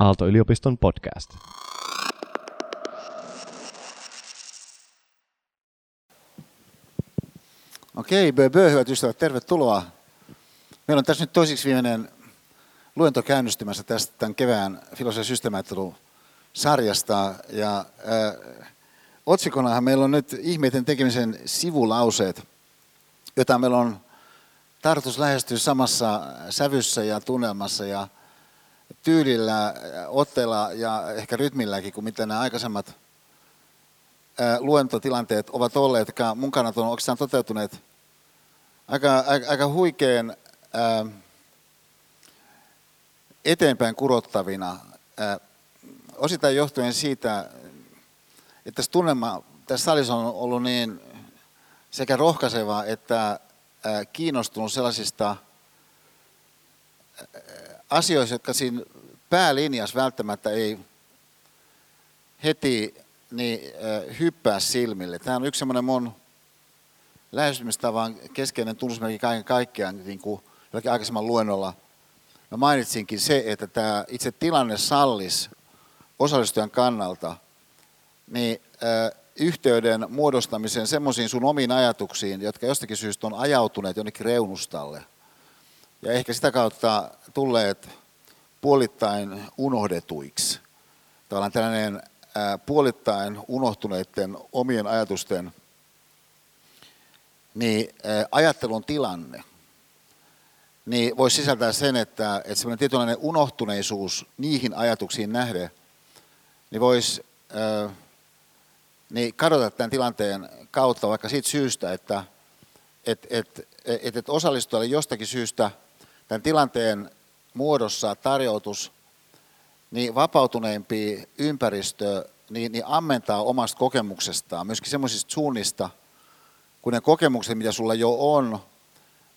Aalto-yliopiston podcast. Okei, bö, hyvät ystävät, tervetuloa. Meillä on tässä nyt toisiksi viimeinen luento käynnistymässä tästä tämän kevään filosofian sarjasta. Ja äh, otsikonahan meillä on nyt ihmeiden tekemisen sivulauseet, joita meillä on tarkoitus lähestyä samassa sävyssä ja tunnelmassa ja tyylillä, otteella ja ehkä rytmilläkin kuin mitä nämä aikaisemmat luentotilanteet ovat olleet, jotka mun kannalta on oikeastaan toteutuneet aika, aika, aika huikean ää, eteenpäin kurottavina. Ää, osittain johtuen siitä, että tässä tunnelma tässä salissa on ollut niin sekä rohkaiseva että ää, kiinnostunut sellaisista asioista, jotka siinä päälinjassa välttämättä ei heti niin, hyppää silmille. Tämä on yksi semmoinen mun lähestymistavan keskeinen tunnusmerkki kaiken kaikkiaan, niin kuin jollakin aikaisemman luennolla mä mainitsinkin se, että tämä itse tilanne sallis osallistujan kannalta niin, äh, yhteyden muodostamisen semmoisiin sun omiin ajatuksiin, jotka jostakin syystä on ajautuneet jonnekin reunustalle. Ja ehkä sitä kautta tulleet puolittain unohdetuiksi. Tavallaan tällainen puolittain unohtuneiden omien ajatusten niin ajattelun tilanne niin voisi sisältää sen, että, että semmoinen tietynlainen unohtuneisuus niihin ajatuksiin nähden, niin voisi niin kadota tämän tilanteen kautta vaikka siitä syystä, että et, et, et, et osallistujalle jostakin syystä tämän tilanteen muodossa tarjoutus niin vapautuneempi ympäristö niin, niin ammentaa omasta kokemuksestaan, myöskin semmoisista suunnista, kun ne kokemukset, mitä sulla jo on,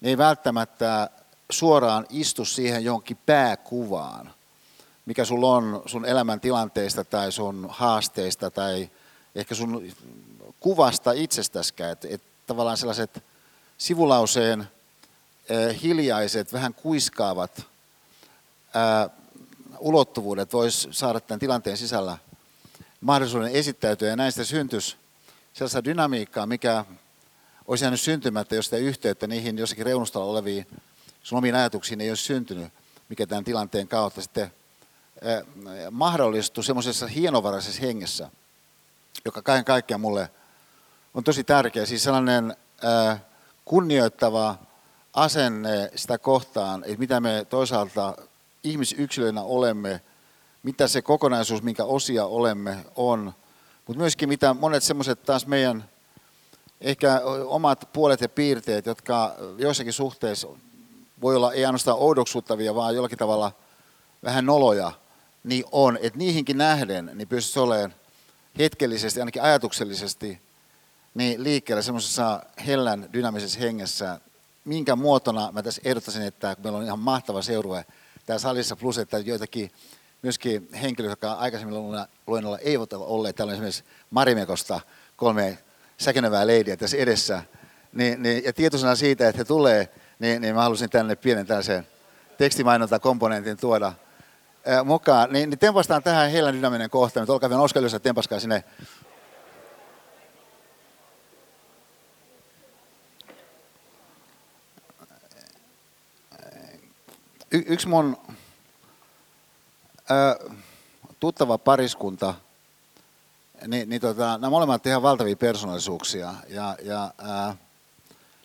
ne ei välttämättä suoraan istu siihen johonkin pääkuvaan, mikä sulla on sun elämän tilanteista tai sun haasteista tai ehkä sun kuvasta itsestäskään. Että et tavallaan sellaiset sivulauseen hiljaiset, vähän kuiskaavat ulottuvuudet vois saada tämän tilanteen sisällä mahdollisuuden esittäytyä ja näistä syntyisi sellaista dynamiikkaa, mikä olisi jäänyt syntymättä, jos sitä yhteyttä niihin jossakin reunustalla oleviin sun omiin ajatuksiin ei olisi syntynyt, mikä tämän tilanteen kautta sitten mahdollistui semmoisessa hienovaraisessa hengessä, joka kaiken kaikkiaan mulle on tosi tärkeä. Siis sellainen kunnioittava asenne sitä kohtaan, että mitä me toisaalta ihmisyksilöinä olemme, mitä se kokonaisuus, minkä osia olemme, on, mutta myöskin mitä monet semmoiset taas meidän ehkä omat puolet ja piirteet, jotka joissakin suhteissa voi olla ei ainoastaan oudoksuttavia, vaan jollakin tavalla vähän noloja, niin on, että niihinkin nähden niin pystyisi olemaan hetkellisesti, ainakin ajatuksellisesti, niin liikkeellä semmoisessa hellän dynaamisessa hengessä, minkä muotona mä tässä ehdottaisin, että meillä on ihan mahtava seurue täällä salissa, plus että joitakin myöskin henkilöitä, jotka aikaisemmin luennolla eivät ole olleet, täällä on esimerkiksi Marimekosta kolme säkenevää leidiä tässä edessä, niin, niin, ja tietoisena siitä, että he tulee, niin, niin mä halusin tänne pienen tällaisen tekstimainonta-komponentin tuoda mukaan. Niin, niin tempastaan tähän heillä dynaminen kohta, nyt olkaa vielä Oskar tempaskaa sinne y- yksi mun ää, tuttava pariskunta, niin, niin tota, nämä molemmat ihan valtavia persoonallisuuksia. Ja, ja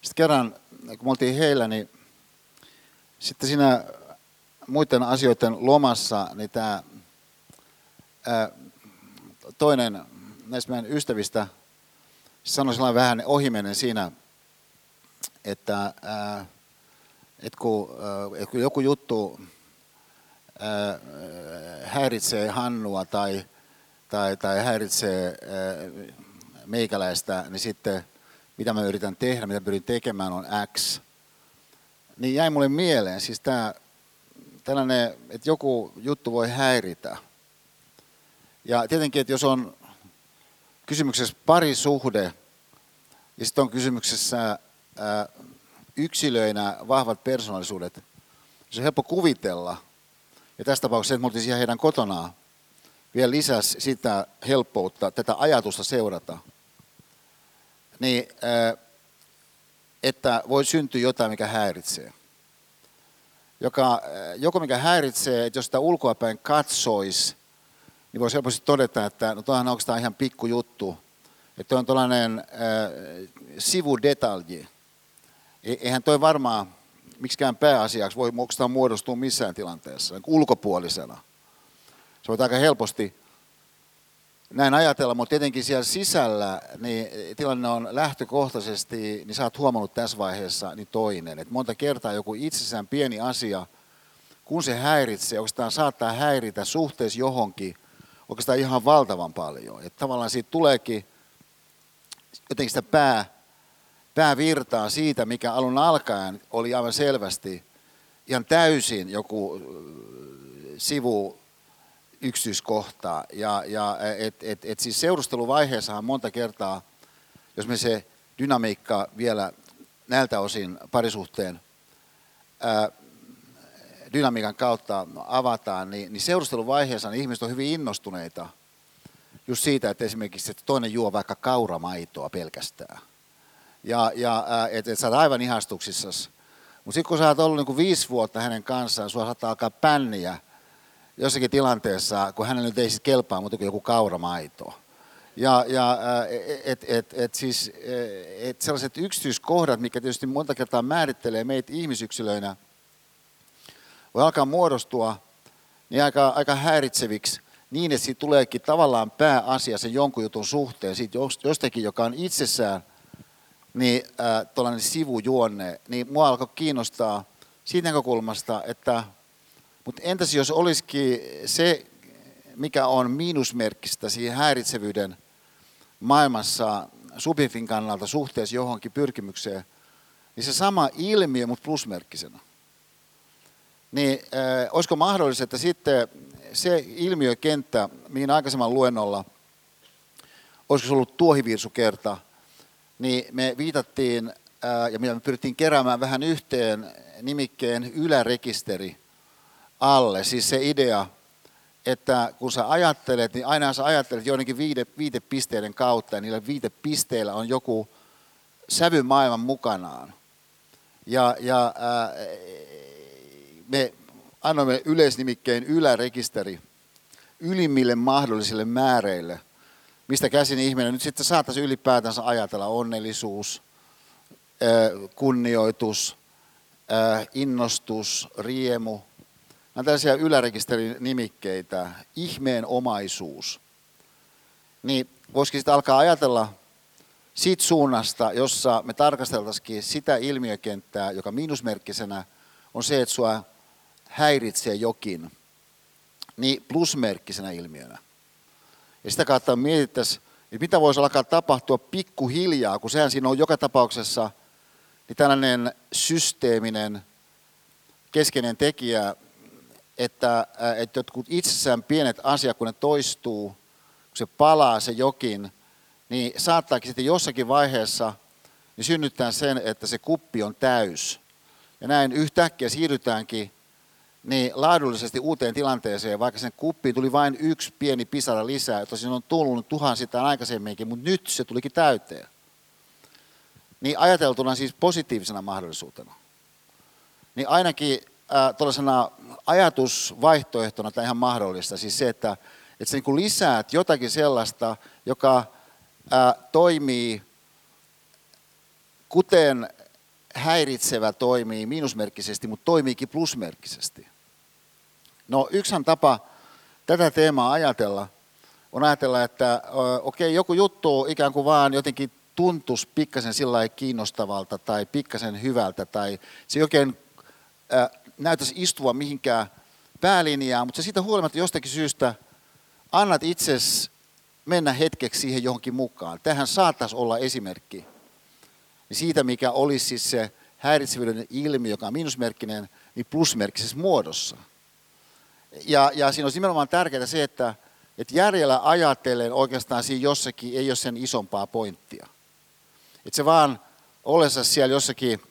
sitten kerran, kun me oltiin heillä, niin sitten siinä muiden asioiden lomassa, niin tämä toinen näistä meidän ystävistä sanoi sellainen vähän ohimennen siinä, että, ää, että kun, ää, kun joku juttu ää, häiritsee Hannua tai, tai, tai häiritsee ää, meikäläistä, niin sitten mitä mä yritän tehdä, mitä pyrin tekemään on X. Niin jäi mulle mieleen siis tämä tällainen, että joku juttu voi häiritä. Ja tietenkin, että jos on kysymyksessä parisuhde, ja sitten on kysymyksessä ää, yksilöinä vahvat persoonallisuudet, se on helppo kuvitella, ja tässä tapauksessa, että me oltiin siellä heidän kotonaan, vielä lisäsi sitä helppoutta, tätä ajatusta seurata, niin että voi syntyä jotain, mikä häiritsee. Joka, joko mikä häiritsee, että jos sitä ulkoapäin katsoisi, niin voisi helposti todeta, että no tuohan on oikeastaan ihan pikkujuttu. Että on tällainen äh, sivudetalji. E, eihän toi varmaan miksikään pääasiaksi voi oikeastaan muodostua missään tilanteessa, niin ulkopuolisena. Se voi aika helposti näin ajatella, mutta tietenkin siellä sisällä niin tilanne on lähtökohtaisesti, niin sä oot huomannut tässä vaiheessa, niin toinen. Et monta kertaa joku itsessään pieni asia, kun se häiritsee, oikeastaan saattaa häiritä suhteessa johonkin oikeastaan ihan valtavan paljon. Et tavallaan siitä tuleekin jotenkin sitä pää, päävirtaa siitä, mikä alun alkaen oli aivan selvästi ihan täysin joku sivu yksityiskohtaa. Ja, ja et, et, et siis seurusteluvaiheessahan monta kertaa, jos me se dynamiikka vielä näiltä osin parisuhteen ää, dynamiikan kautta avataan, niin, niin seurusteluvaiheessa niin ihmiset on hyvin innostuneita just siitä, että esimerkiksi että toinen juo vaikka kauramaitoa pelkästään. Ja, ja että et sä oot aivan ihastuksissasi. Mutta sitten kun sä oot ollut niin kuin viisi vuotta hänen kanssaan, sua saattaa alkaa pänniä jossakin tilanteessa, kun hänellä nyt ei sitten kelpaa muuta kuin joku kauramaito. Ja, ja et, et, et, siis, et sellaiset yksityiskohdat, mikä tietysti monta kertaa määrittelee meitä ihmisyksilöinä, voi alkaa muodostua niin aika, aika häiritseviksi niin, että siitä tuleekin tavallaan pääasia sen jonkun jutun suhteen, siitä jostakin, joka on itsessään niin, äh, tuollainen sivujuonne, niin mua alkoi kiinnostaa siitä näkökulmasta, että mutta entäs jos olisikin se, mikä on miinusmerkkistä siihen häiritsevyyden maailmassa subjektin kannalta suhteessa johonkin pyrkimykseen, niin se sama ilmiö, mutta plusmerkkisenä. Niin äh, olisiko mahdollista, että sitten se ilmiökenttä, mihin aikaisemman luennolla, olisiko se ollut tuohivirsukerta, niin me viitattiin äh, ja me pyrittiin keräämään vähän yhteen nimikkeen ylärekisteri – alle. Siis se idea, että kun sä ajattelet, niin aina sä ajattelet joidenkin viide, viitepisteiden kautta, ja niillä viitepisteillä on joku sävymaailman mukanaan. Ja, ja ää, me annoimme yleisnimikkeen ylärekisteri ylimmille mahdollisille määreille, mistä käsin ihminen nyt sitten saattaisi ylipäätänsä ajatella onnellisuus, kunnioitus, innostus, riemu, on tällaisia ylärekisterin nimikkeitä, ihmeen omaisuus. Niin voisikin sitten alkaa ajatella siitä suunnasta, jossa me tarkasteltaisikin sitä ilmiökenttää, joka miinusmerkkisenä on se, että sua häiritsee jokin, niin plusmerkkisenä ilmiönä. Ja sitä kautta mietittäisiin, että mitä voisi alkaa tapahtua pikkuhiljaa, kun sehän siinä on joka tapauksessa niin tällainen systeeminen keskeinen tekijä, että, äh, että jotkut itsessään pienet asiat, kun ne toistuu, kun se palaa se jokin, niin saattaakin sitten jossakin vaiheessa niin synnyttää sen, että se kuppi on täys. Ja näin yhtäkkiä siirrytäänkin niin laadullisesti uuteen tilanteeseen, vaikka sen kuppiin tuli vain yksi pieni pisara lisää, jota siinä on tullut tuhansittain aikaisemminkin, mutta nyt se tulikin täyteen. Niin ajateltuna siis positiivisena mahdollisuutena. Niin ainakin äh, tuollaisena ajatusvaihtoehtona tai ihan mahdollista, siis se, että, että sä niin lisäät jotakin sellaista, joka ää, toimii kuten häiritsevä toimii miinusmerkkisesti, mutta toimiikin plusmerkkisesti. No yksihän tapa tätä teemaa ajatella on ajatella, että okei, okay, joku juttu ikään kuin vaan jotenkin tuntuisi pikkasen sillä kiinnostavalta tai pikkasen hyvältä tai se oikein näyttäisi istua mihinkään päälinjaan, mutta se siitä huolimatta jostakin syystä annat itses mennä hetkeksi siihen johonkin mukaan. Tähän saattaisi olla esimerkki siitä, mikä olisi siis se häiritsevyyden ilmiö, joka on miinusmerkkinen, niin plusmerkkisessä muodossa. Ja, ja siinä olisi nimenomaan tärkeää se, että, että järjellä ajatellen oikeastaan siinä jossakin ei ole sen isompaa pointtia. Että se vaan ollessa siellä jossakin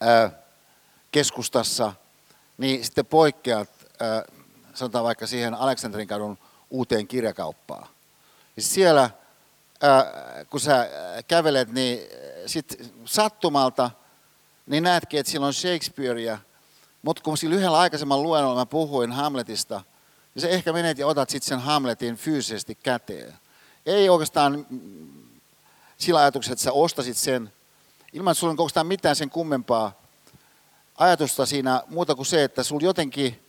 ää, keskustassa, niin sitten poikkeat sanotaan vaikka siihen Aleksanterin kadun uuteen kirjakauppaan. Ja siellä, kun sä kävelet, niin sit sattumalta niin näetkin, että siellä on Shakespearea, mutta kun sillä yhdellä aikaisemman luennolla mä puhuin Hamletista, niin sä ehkä menet ja otat sitten sen Hamletin fyysisesti käteen. Ei oikeastaan sillä ajatuksella, että sä ostasit sen, ilman että sulla on mitään sen kummempaa ajatusta siinä muuta kuin se, että sulla jotenkin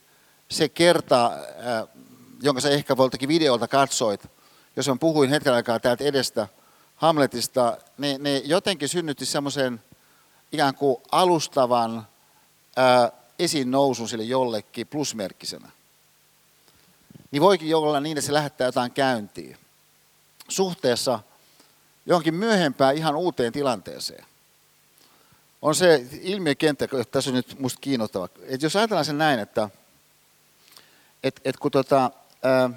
se kerta, jonka sä ehkä voltakin videolta katsoit, jos mä puhuin hetken aikaa täältä edestä Hamletista, niin ne jotenkin synnytti semmoisen ikään kuin alustavan ää, esiin nousun sille jollekin plusmerkkisenä. Niin voikin olla niin, että se lähettää jotain käyntiin suhteessa johonkin myöhempään ihan uuteen tilanteeseen. On se ilmiökenttä, että tässä on nyt musta kiinnostava. Että jos ajatellaan sen näin, että et, et kun tota, ää,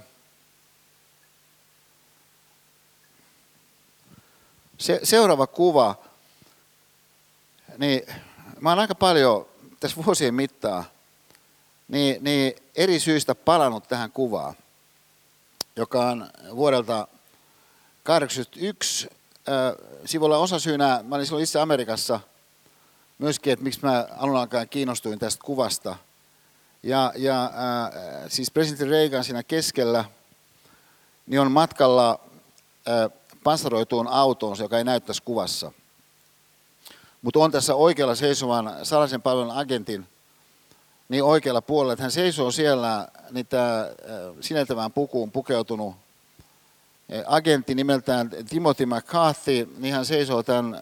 se, seuraava kuva, niin mä oon aika paljon tässä vuosien mittaan niin, niin eri syistä palannut tähän kuvaan, joka on vuodelta 1981. Sivulla osasyynä, mä olin silloin itse Amerikassa myöskin, että miksi mä alun alkaen kiinnostuin tästä kuvasta. Ja, ja äh, siis presidentti Reagan siinä keskellä niin on matkalla äh, panssaroituun autoon, joka ei näyttäisi kuvassa. Mutta on tässä oikealla seisovan salaisen palvelun agentin niin oikealla puolella, että hän seisoo siellä niitä äh, sineltävään pukuun pukeutunut äh, agentti nimeltään Timothy McCarthy, niin hän seisoo tämän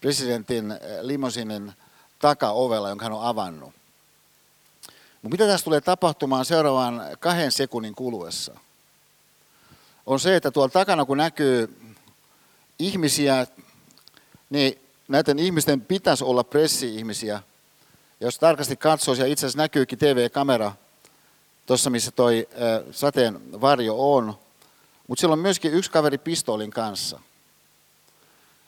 presidentin äh, limosinin takaovella, jonka hän on avannut. Mutta mitä tässä tulee tapahtumaan seuraavan kahden sekunnin kuluessa? On se, että tuolla takana kun näkyy ihmisiä, niin näiden ihmisten pitäisi olla pressi-ihmisiä. Jos tarkasti katsoisi, ja itse asiassa näkyykin TV-kamera tuossa, missä toi sateen varjo on, mutta siellä on myöskin yksi kaveri pistoolin kanssa.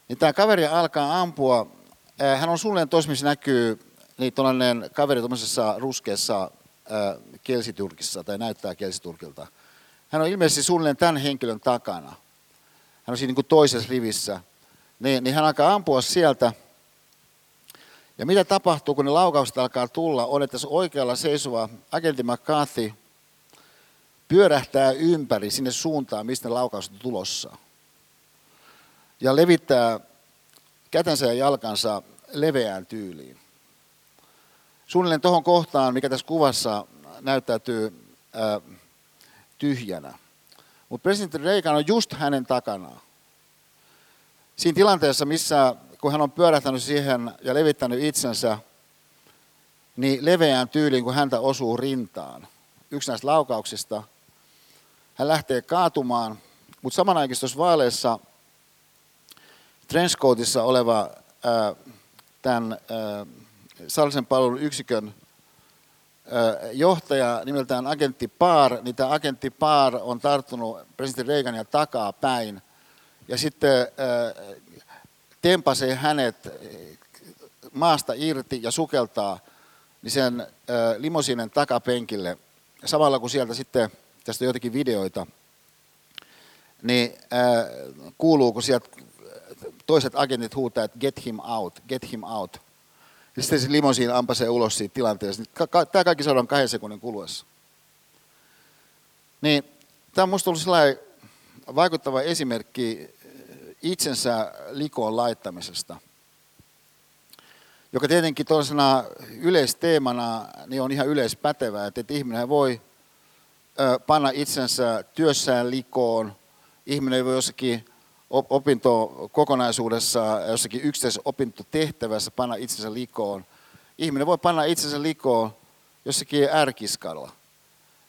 Niin tämä kaveri alkaa ampua, hän on suunnilleen tuossa, missä näkyy niin tuollainen kaveri tuollaisessa ruskeassa kelsiturkissa, tai näyttää kelsiturkilta. Hän on ilmeisesti suunnilleen tämän henkilön takana. Hän on siinä niin kuin toisessa rivissä niin, niin hän alkaa ampua sieltä. Ja mitä tapahtuu, kun ne laukaukset alkaa tulla, on, että se oikealla seisova agentti McCarthy pyörähtää ympäri sinne suuntaan, mistä ne laukaukset on tulossa. Ja levittää kätensä ja jalkansa leveään tyyliin. Suunnilleen tuohon kohtaan, mikä tässä kuvassa näyttäytyy ää, tyhjänä. Mutta presidentti Reagan on just hänen takanaan siinä tilanteessa, missä kun hän on pyörähtänyt siihen ja levittänyt itsensä, niin leveään tyyliin, kun häntä osuu rintaan. Yksi näistä laukauksista. Hän lähtee kaatumaan, mutta samanaikaisesti tuossa vaaleissa trenchcoatissa oleva ää, tämän ää, salisen palvelun yksikön ää, johtaja nimeltään agentti Paar, niin tämä agentti Paar on tarttunut presidentti Reagania takaa päin – ja sitten tempasee hänet maasta irti ja sukeltaa niin sen limosinen takapenkille. Samalla kun sieltä sitten, tästä on joitakin videoita, niin kuuluu, kun sieltä toiset agentit huutaa, että get him out, get him out. Ja sitten se limosiin ampasee ulos siitä tilanteesta. Tämä kaikki saadaan kahden sekunnin kuluessa. Niin, tämä on minusta ollut vaikuttava esimerkki itsensä likoon laittamisesta, joka tietenkin tuollaisena yleisteemana niin on ihan yleispätevää, että ihminen voi panna itsensä työssään likoon, ihminen voi jossakin opintokokonaisuudessa, jossakin yksittäisessä opintotehtävässä panna itsensä likoon. Ihminen voi panna itsensä likoon jossakin ärkiskalla.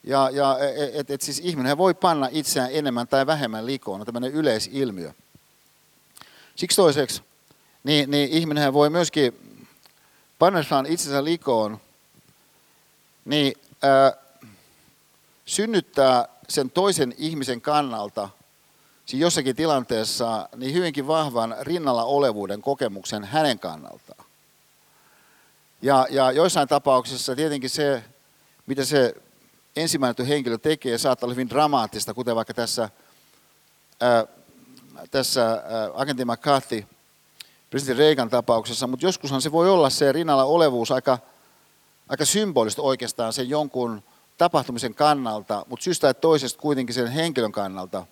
Ja, ja et, et, et siis ihminen voi panna itseään enemmän tai vähemmän likoon, on tämmöinen yleisilmiö. Siksi toiseksi, niin, niin ihminen voi myöskin pannessaan itsensä likoon, niin ää, synnyttää sen toisen ihmisen kannalta siis jossakin tilanteessa niin hyvinkin vahvan rinnalla olevuuden kokemuksen hänen kannaltaan. Ja, ja joissain tapauksissa tietenkin se, mitä se ensimmäinen henkilö tekee, saattaa olla hyvin dramaattista, kuten vaikka tässä, ää, tässä ää, agentti McCarthy, presidentti Reagan tapauksessa, mutta joskushan se voi olla se rinnalla olevuus aika, aika symbolista oikeastaan sen jonkun tapahtumisen kannalta, mutta syystä tai toisesta kuitenkin sen henkilön kannalta,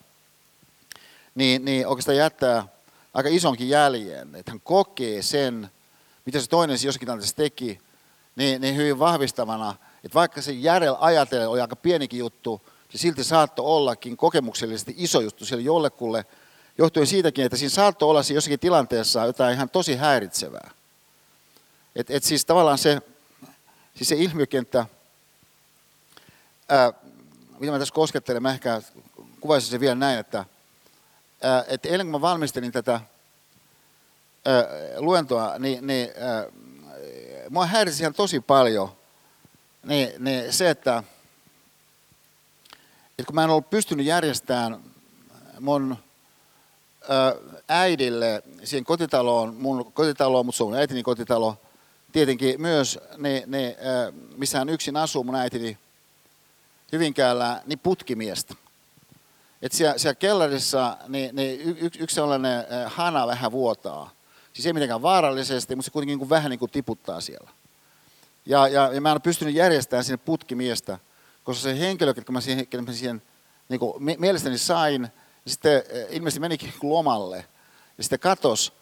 niin, niin oikeastaan jättää aika isonkin jäljen, että hän kokee sen, mitä se toinen jossakin tilanteessa teki, niin, niin hyvin vahvistavana, että vaikka se järjellä ajatellen oli aika pienikin juttu, se silti saattoi ollakin kokemuksellisesti iso juttu siellä jollekulle, johtuen siitäkin, että siinä saattoi olla siinä jossakin tilanteessa jotain ihan tosi häiritsevää. Et, et siis tavallaan se, siis se ilmiökenttä, ää, mitä mä tässä koskettelen, mä ehkä kuvaisin se vielä näin, että, ää, että ennen kuin mä valmistelin tätä ää, luentoa, niin, niin ää, mua häirisi ihan tosi paljon niin, niin se, että, että kun mä en ollut pystynyt järjestämään mun äidille siihen kotitaloon, mun kotitaloon, mutta se on äitini kotitalo, tietenkin myös ne, ne missä yksin asuu mun äitini Hyvinkäällä, niin putkimiestä. Et siellä, siellä kellarissa niin, niin y, yksi sellainen hana vähän vuotaa. Siis ei mitenkään vaarallisesti, mutta se kuitenkin niin kuin vähän niin kuin tiputtaa siellä. Ja, ja, ja mä en ole pystynyt järjestämään sinne putkimiestä, koska se henkilö, joka mä siihen, mä siihen niin kuin mielestäni sain, sitten eh, ilmeisesti menikin lomalle ja sitten katos.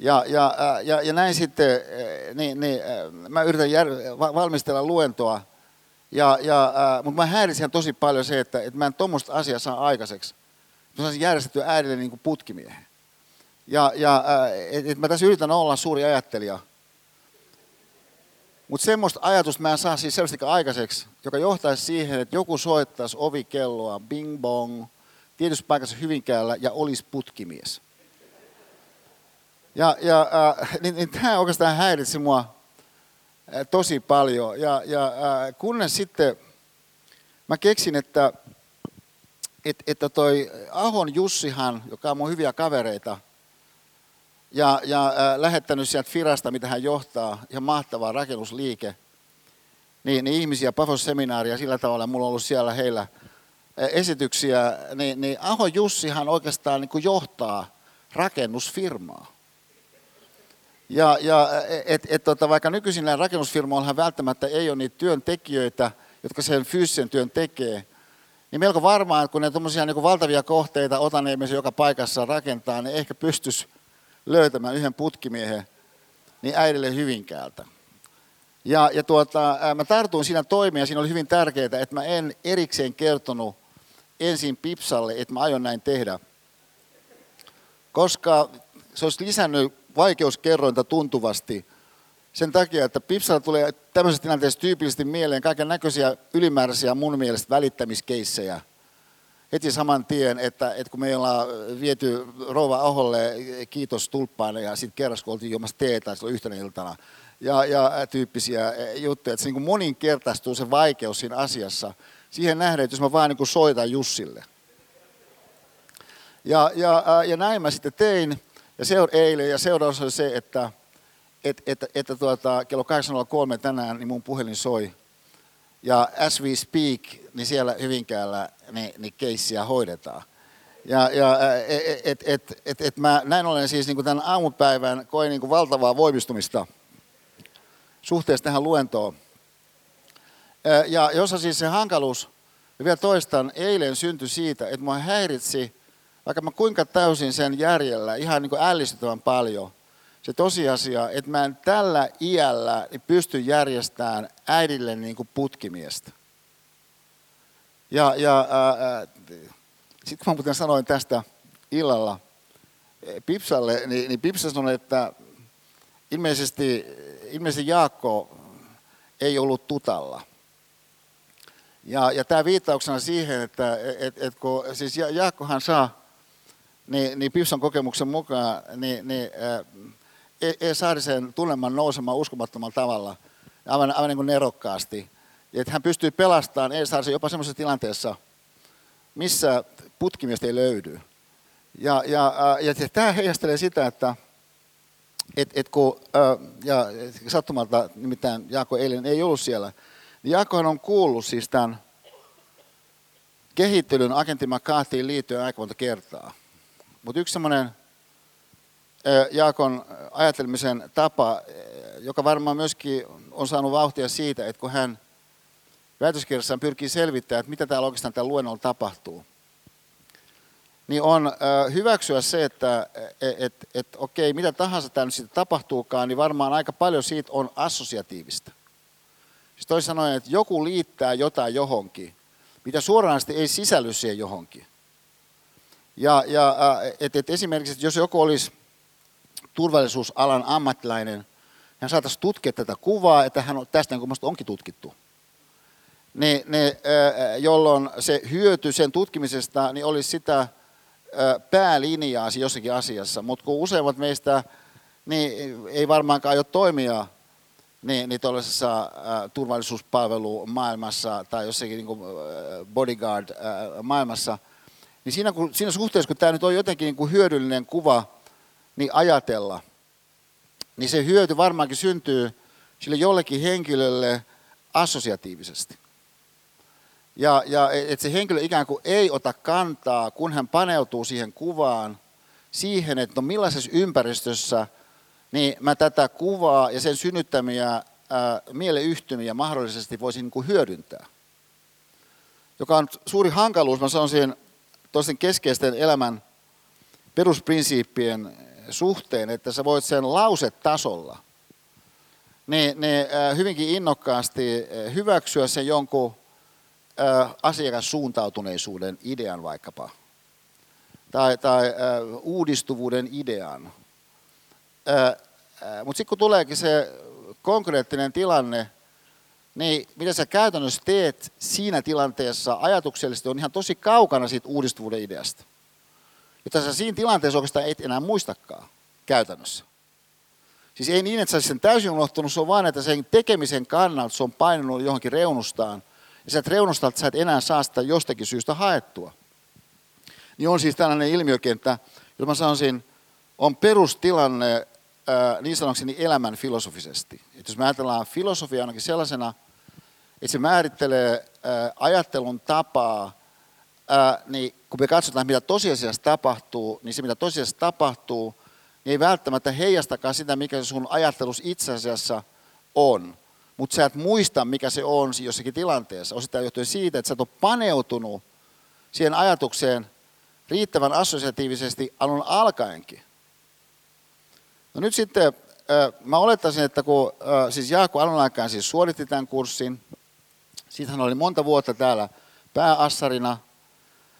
Ja, ja, ja, ja näin sitten, eh, niin, niin, eh, mä yritän jär, valmistella luentoa, ja, ja, mutta mä häiritsin tosi paljon se, että, että mä en tuommoista asiaa saa aikaiseksi. Mä saisin järjestettyä äidille niin kuin putkimiehen. Ja, ja et, et mä tässä yritän olla suuri ajattelija. Mutta semmoista ajatusta mä en saa siis sellaistakaan aikaiseksi, joka johtaisi siihen, että joku soittaisi ovikelloa, bing bong, tietyssä paikassa Hyvinkäällä ja olisi putkimies. Ja, ja äh, niin, niin tämä oikeastaan häiritsi mua äh, tosi paljon. Ja, ja äh, kunnes sitten mä keksin, että, että, että toi Ahon Jussihan, joka on mun hyviä kavereita, ja, ja äh, lähettänyt sieltä Firasta, mitä hän johtaa, ihan mahtava rakennusliike, niin, niin ihmisiä Pafos-seminaaria sillä tavalla, mulla on ollut siellä heillä – esityksiä, niin, niin Aho Jussihan oikeastaan niin kuin johtaa rakennusfirmaa. Ja, ja et, et, tota, vaikka nykyisin rakennusfirmoilla välttämättä ei ole niitä työntekijöitä, jotka sen fyysisen työn tekee, niin melko varmaan, että kun ne tuommoisia niin valtavia kohteita Otaniemisen joka paikassa rakentaa, niin ehkä pystyisi löytämään yhden putkimiehen niin äidille Hyvinkäältä. Ja, ja tuota, mä tartuin siinä toimia, siinä oli hyvin tärkeää, että mä en erikseen kertonut ensin Pipsalle, että mä aion näin tehdä. Koska se olisi lisännyt vaikeuskerrointa tuntuvasti sen takia, että Pipsalla tulee tämmöisessä tilanteessa tyypillisesti mieleen kaiken näköisiä ylimääräisiä mun mielestä välittämiskeissejä. Heti saman tien, että, että kun me ollaan viety Rouva Aholle kiitos tulppaan ja sitten kerran kun oltiin juomassa teetä silloin yhtenä iltana ja, ja tyyppisiä juttuja, että se niin moninkertaistuu se vaikeus siinä asiassa – siihen nähden, että jos mä vaan niin soitan Jussille. Ja, ja, ja näin mä sitten tein ja seur, eilen, ja seuraus oli se, että et, et, että tuota, kello 8.03 tänään niin mun puhelin soi. Ja as we speak, niin siellä Hyvinkäällä niin, niin keissiä hoidetaan. Ja, ja et, et, et, et, et mä näin ollen siis niin tämän aamupäivän koin niin valtavaa voimistumista suhteessa tähän luentoon. Ja jossa siis se hankaluus, ja vielä toistan, eilen syntyi siitä, että mua häiritsi, vaikka mä kuinka täysin sen järjellä, ihan niin kuin ällistyttävän paljon, se tosiasia, että mä en tällä iällä pysty järjestämään äidille niin kuin putkimiestä. Ja, ja sitten kun mä muuten sanoin tästä illalla Pipsalle, niin, niin Pipsa sanoi, että ilmeisesti, ilmeisesti Jaakko ei ollut tutalla. Ja, ja tämä viittauksena siihen, että et, et kun, siis Jaakkohan saa, niin, niin Pipsan kokemuksen mukaan, niin, niin äh, ei Saarisen tunnelman nousemaan uskomattomalla tavalla, aivan, aivan niin kuin nerokkaasti. Ja että hän pystyy pelastamaan Eesaarisen jopa semmoisessa tilanteessa, missä putkimiestä ei löydy. Ja, ja, ja, ja tämä heijastelee sitä, että et, et kun, ja sattumalta nimittäin Jaakko eilen ei ollut siellä, Jaakkohan on kuullut siis tämän kehittelyn agentti McCarthyin liittyen aika monta kertaa. Mutta yksi semmoinen Jaakon ajatelmisen tapa, joka varmaan myöskin on saanut vauhtia siitä, että kun hän väitöskirjassaan pyrkii selvittämään, että mitä täällä oikeastaan tällä luennolla tapahtuu, niin on hyväksyä se, että et, et, et, okei, mitä tahansa täällä nyt siitä tapahtuukaan, niin varmaan aika paljon siitä on assosiatiivista. Siis toisin sanoen, että joku liittää jotain johonkin, mitä suoranaisesti ei sisälly siihen johonkin. Ja, ja et, et esimerkiksi, että jos joku olisi turvallisuusalan ammattilainen, hän saataisiin tutkia tätä kuvaa, että hän on, tästä niin onkin tutkittu. Ne, ne, jolloin se hyöty sen tutkimisesta niin olisi sitä päälinjaa jossakin asiassa, mutta kun useimmat meistä niin ei varmaankaan ole toimia niin, niin tuollaisessa turvallisuuspalvelumaailmassa tai jossakin niin kuin bodyguard-maailmassa, niin siinä, kun, siinä suhteessa, kun tämä nyt on jotenkin niin kuin hyödyllinen kuva, niin ajatella, niin se hyöty varmaankin syntyy sille jollekin henkilölle assosiatiivisesti. Ja, ja että se henkilö ikään kuin ei ota kantaa, kun hän paneutuu siihen kuvaan, siihen, että no millaisessa ympäristössä niin mä tätä kuvaa ja sen synnyttämiä ää, mieleyhtymiä mahdollisesti voisin niin kuin hyödyntää. Joka on suuri hankaluus, mä sanoisin, toisten keskeisten elämän perusprinsiippien suhteen, että sä voit sen lausetasolla niin, niin hyvinkin innokkaasti hyväksyä sen jonkun asiakassuuntautuneisuuden idean vaikkapa, tai, tai uudistuvuuden idean. Mutta sitten kun tuleekin se konkreettinen tilanne, niin mitä sä käytännössä teet siinä tilanteessa ajatuksellisesti on ihan tosi kaukana siitä uudistuvuuden ideasta. Jota sä siinä tilanteessa oikeastaan et enää muistakaan käytännössä. Siis ei niin, että sä sen täysin unohtunut, se on vaan, että sen tekemisen kannalta se on painunut johonkin reunustaan ja sieltä reunustalta sä et enää saa sitä jostakin syystä haettua. Niin on siis tällainen ilmiökenttä, jota mä sanoisin, on perustilanne niin sanokseni elämän filosofisesti. Et jos me ajatellaan filosofia ainakin sellaisena, että se määrittelee ajattelun tapaa, niin kun me katsotaan, mitä tosiasiassa tapahtuu, niin se, mitä tosiasiassa tapahtuu, niin ei välttämättä heijastakaan sitä, mikä se sun ajattelus itse asiassa on mutta sä et muista, mikä se on jossakin tilanteessa. Osittain johtuen siitä, että sä et ole paneutunut siihen ajatukseen riittävän assosiatiivisesti alun alkaenkin. No nyt sitten mä olettaisin, että kun siis Jaakko alun alkaen siis suoritti tämän kurssin, sitten hän oli monta vuotta täällä pääassarina,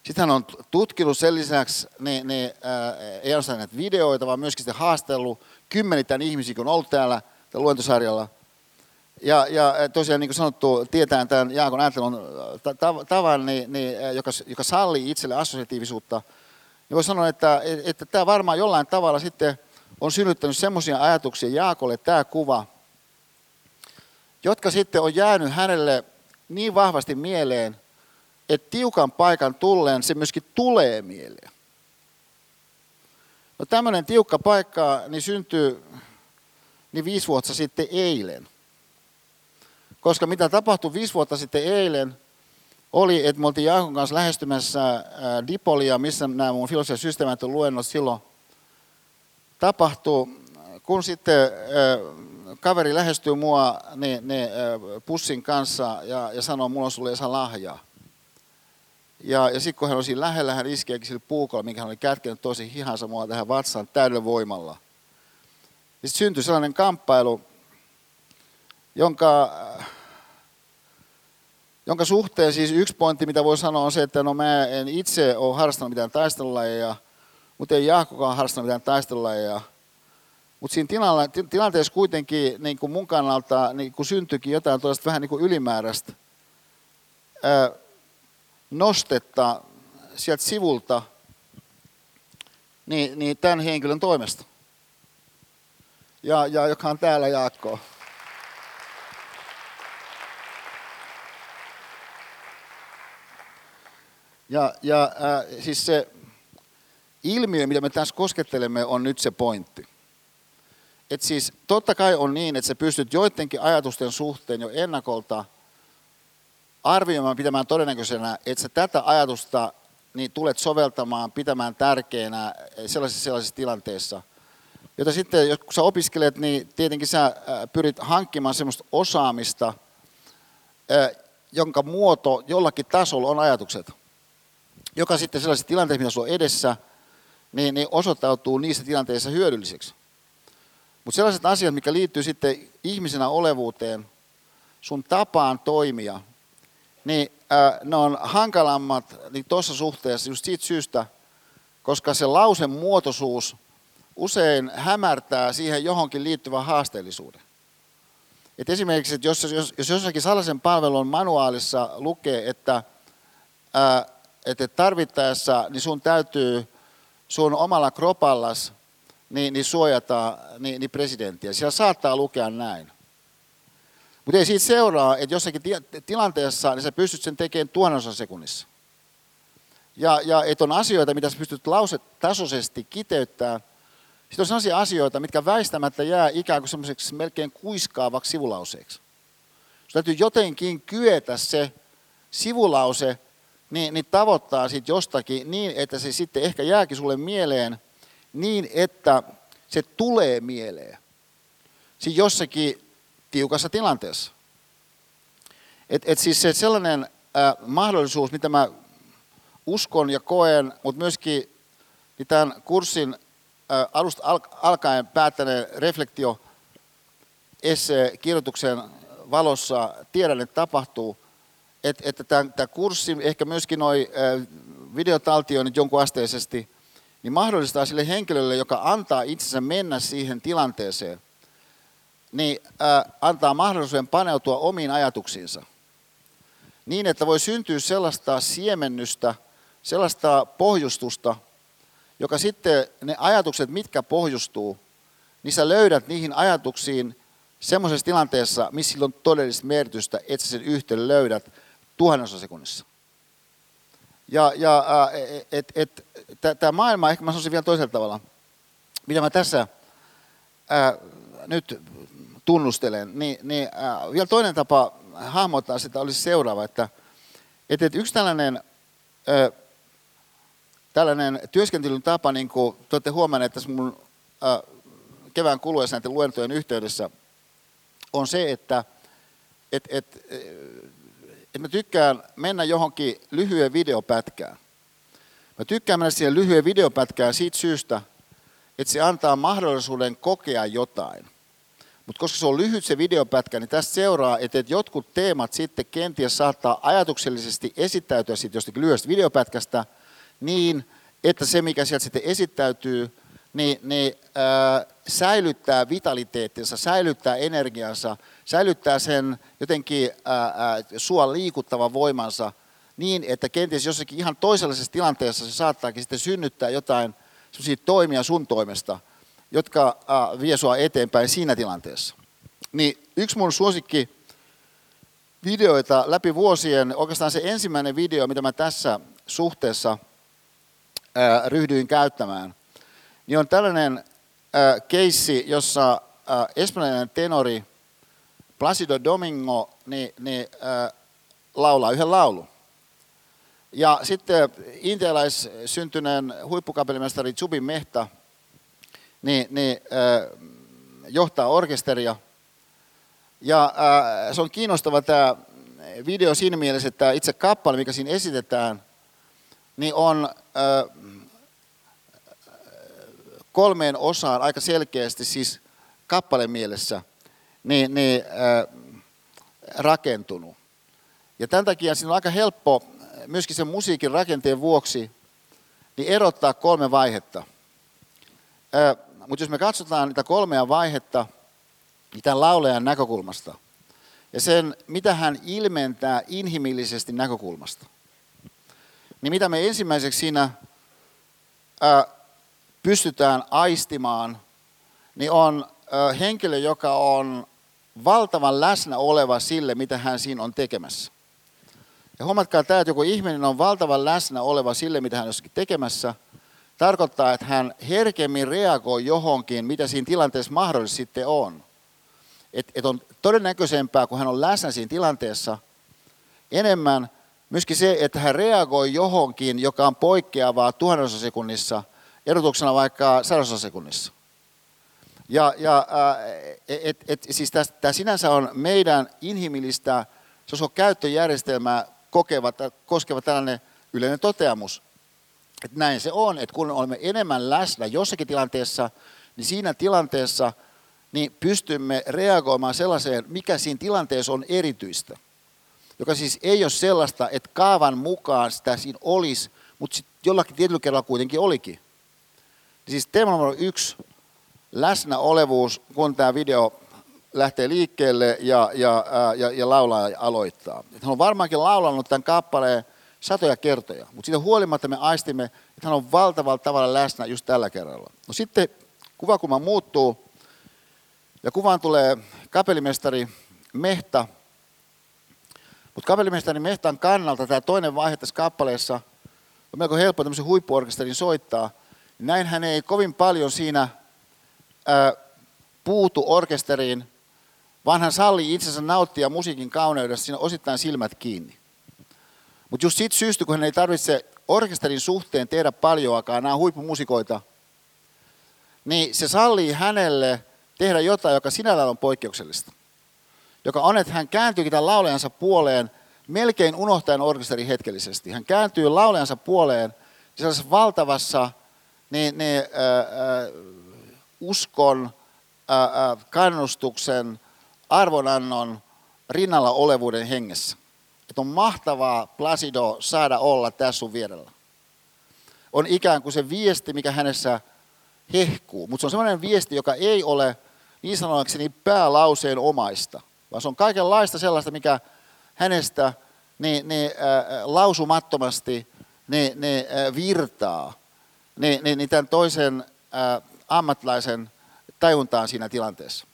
sitten hän on tutkinut sen lisäksi, ne, ne, ei ainoastaan näitä videoita, vaan myöskin sitten haastellut kymmenittäin ihmisiä, kun on ollut täällä, luentosarjalla. Ja, ja tosiaan niin kuin sanottu, tietää tämän Jaakon ajattelun tavan, niin, niin, joka, joka sallii itselle assosiatiivisuutta, niin voi sanoa, että, että tämä varmaan jollain tavalla sitten on synnyttänyt semmoisia ajatuksia Jaakolle tämä kuva, jotka sitten on jäänyt hänelle niin vahvasti mieleen, että tiukan paikan tulleen se myöskin tulee mieleen. No tämmöinen tiukka paikka niin syntyy niin viisi vuotta sitten eilen – koska mitä tapahtui viisi vuotta sitten eilen, oli, että me oltiin Jaakon kanssa lähestymässä Dipolia, missä nämä mun filosofian systeemät luennot silloin tapahtuu. Kun sitten kaveri lähestyy mua niin, niin, pussin kanssa ja, ja sanoo, mulla on sulle Esa lahjaa. Ja, ja sitten kun hän oli siinä lähellä, hän iskeekin sille puukolla, minkä hän oli kätkenyt tosi hihansa mua tähän vatsaan täydellä voimalla. Sitten syntyi sellainen kamppailu, jonka jonka suhteen siis yksi pointti, mitä voi sanoa, on se, että no mä en itse ole harrastanut mitään taistelulajeja, mutta ei Jaakkokaan harrastanut mitään taistelulajeja. Mutta siinä tilanteessa kuitenkin niin kuin mun kannalta niin kuin syntyikin jotain tuollaista vähän niin kuin ylimääräistä ää, nostetta sieltä sivulta niin, niin tämän henkilön toimesta. Ja, ja joka on täällä Jaakko. Ja, ja äh, siis se ilmiö, mitä me tässä koskettelemme, on nyt se pointti. Et siis totta kai on niin, että sä pystyt joidenkin ajatusten suhteen jo ennakolta arvioimaan, pitämään todennäköisenä, että sä tätä ajatusta niin tulet soveltamaan, pitämään tärkeänä sellaisissa, sellaisissa tilanteissa. Jota sitten, jos sä opiskelet, niin tietenkin sä pyrit hankkimaan sellaista osaamista, jonka muoto jollakin tasolla on ajatukset. Joka sitten sellaisissa tilanteissa, mitä sulla on edessä, niin, niin osoittautuu niissä tilanteissa hyödylliseksi. Mutta sellaiset asiat, mikä liittyy sitten ihmisenä olevuuteen, sun tapaan toimia, niin äh, ne on hankalammat niin tuossa suhteessa just siitä syystä, koska se lausen muotoisuus usein hämärtää siihen johonkin liittyvän haasteellisuuden. Et esimerkiksi, että jos, jos, jos jossakin salaisen palvelun manuaalissa lukee, että, ää, että tarvittaessa niin sun täytyy sun omalla kropallas niin, niin suojata niin, niin presidenttiä. Siellä saattaa lukea näin. Mutta ei siitä seuraa, että jossakin tilanteessa niin sä pystyt sen tekemään tuhannosan sekunnissa. Ja, ja että on asioita, mitä sä pystyt lausetasoisesti kiteyttämään. Sitten on sellaisia asioita, mitkä väistämättä jää ikään kuin semmoiseksi melkein kuiskaavaksi sivulauseeksi. Sun täytyy jotenkin kyetä se sivulause niin, niin tavoittaa sitten jostakin niin, että se sitten ehkä jääkin sulle mieleen niin, että se tulee mieleen. Siis jossakin tiukassa tilanteessa. Et, et siis se sellainen äh, mahdollisuus, mitä mä uskon ja koen, mutta myöskin niin tämän kurssin äh, alusta al- alkaen päättäneen reflektio kirjoituksen valossa tiedän, että tapahtuu, että, että tämä, tämä kurssi, ehkä myöskin äh, videotaltioinnit jonkun asteisesti, niin mahdollistaa sille henkilölle, joka antaa itsensä mennä siihen tilanteeseen, niin äh, antaa mahdollisuuden paneutua omiin ajatuksiinsa. Niin, että voi syntyä sellaista siemennystä, sellaista pohjustusta, joka sitten ne ajatukset, mitkä pohjustuu, niin sä löydät niihin ajatuksiin semmoisessa tilanteessa, missä sillä on todellista merkitystä, että sä sen yhteyden löydät tuhannessa sekunnissa. Ja, ja et, et, tämä maailma, ehkä mä sanoisin vielä toisella tavalla, mitä mä tässä ää, nyt tunnustelen, niin, niin äh, vielä toinen tapa hahmottaa sitä olisi seuraava, että, että, että yksi tällainen, äh, tällainen työskentelyn tapa, niin kuin te olette huomanneet tässä mun äh, kevään kuluessa näiden luentojen yhteydessä, on se, että et, et, et mä tykkään mennä johonkin lyhyen videopätkään. Mä tykkään mennä siihen lyhyen videopätkään siitä syystä, että se antaa mahdollisuuden kokea jotain – mutta koska se on lyhyt se videopätkä, niin tästä seuraa, että jotkut teemat sitten kenties saattaa ajatuksellisesti esittäytyä sitten jostakin lyhyestä videopätkästä niin, että se mikä sieltä sitten esittäytyy, niin, niin äh, säilyttää vitaliteettinsa, säilyttää energiansa, säilyttää sen jotenkin äh, äh, sua liikuttavan voimansa niin, että kenties jossakin ihan toisenlaisessa tilanteessa se saattaakin sitten synnyttää jotain sellaisia toimia sun toimesta, jotka äh, vie sua eteenpäin siinä tilanteessa. Niin yksi mun suosikki videoita läpi vuosien, oikeastaan se ensimmäinen video, mitä mä tässä suhteessa ää, ryhdyin käyttämään, niin on tällainen ää, keissi, jossa espanjalainen tenori Placido Domingo niin, niin, ää, laulaa yhden laulun. Ja sitten intialaissyntyneen huippukapellimestari Zubin Mehta niin, niin, äh, johtaa orkesteria. Ja äh, se on kiinnostava tämä video siinä mielessä, että itse kappale, mikä siinä esitetään, niin on äh, kolmeen osaan aika selkeästi, siis kappaleen mielessä, niin, niin äh, rakentunut. Ja tämän takia siinä on aika helppo myöskin sen musiikin rakenteen vuoksi niin erottaa kolme vaihetta. Äh, mutta jos me katsotaan niitä kolmea vaihetta niin tämän laulajan näkökulmasta ja sen, mitä hän ilmentää inhimillisesti näkökulmasta, niin mitä me ensimmäiseksi siinä ää, pystytään aistimaan, niin on henkilö, joka on valtavan läsnä oleva sille, mitä hän siinä on tekemässä. Ja huomatkaa tämä, että joku ihminen on valtavan läsnä oleva sille, mitä hän on tekemässä – tarkoittaa, että hän herkemmin reagoi johonkin, mitä siinä tilanteessa mahdollisesti sitten on. Et, et on todennäköisempää, kun hän on läsnä siinä tilanteessa, enemmän myöskin se, että hän reagoi johonkin, joka on poikkeavaa tuhannessa sekunnissa, erotuksena vaikka sadassa sekunnissa. Ja, ja et, et, siis tämä sinänsä on meidän inhimillistä käyttöjärjestelmää kokeva, koskeva tällainen yleinen toteamus. Että näin se on, että kun olemme enemmän läsnä jossakin tilanteessa, niin siinä tilanteessa niin pystymme reagoimaan sellaiseen, mikä siinä tilanteessa on erityistä. Joka siis ei ole sellaista, että kaavan mukaan sitä siinä olisi, mutta jollakin tietyllä kerralla kuitenkin olikin. Siis teema numero yksi, läsnäolevuus, kun tämä video lähtee liikkeelle ja, ja, ja, ja laulaa ja aloittaa. Hän on varmaankin laulanut tämän kappaleen satoja kertoja, mutta siitä huolimatta me aistimme, että hän on valtavalla tavalla läsnä just tällä kerralla. No sitten kuvakulma muuttuu ja kuvaan tulee kapellimestari Mehta, mutta kapellimestari Mehtan kannalta tämä toinen vaihe tässä kappaleessa on melko helppo tämmöisen huippuorkesterin soittaa. Näin hän ei kovin paljon siinä ää, puutu orkesteriin, vaan hän sallii itsensä nauttia musiikin kauneudesta siinä osittain silmät kiinni. Mutta just siitä syystä, kun hän ei tarvitse orkesterin suhteen tehdä paljoakaan, nämä huippumusikoita, niin se sallii hänelle tehdä jotain, joka sinällään on poikkeuksellista. Joka on, että hän kääntyykin tämän laulajansa puoleen melkein unohtaen orkesterin hetkellisesti. Hän kääntyy laulajansa puoleen sellaisessa valtavassa niin, niin, äh, äh, uskon, äh, äh, kannustuksen, arvonannon rinnalla olevuuden hengessä. Että on mahtavaa Placido saada olla tässä sun vierellä. On ikään kuin se viesti, mikä hänessä hehkuu, mutta se on sellainen viesti, joka ei ole niin sanoakseni päälauseen omaista, vaan se on kaikenlaista sellaista, mikä hänestä niin, niin, äh, lausumattomasti niin, niin, äh, virtaa niin, niin, niin tämän toisen äh, ammattilaisen tajuntaan siinä tilanteessa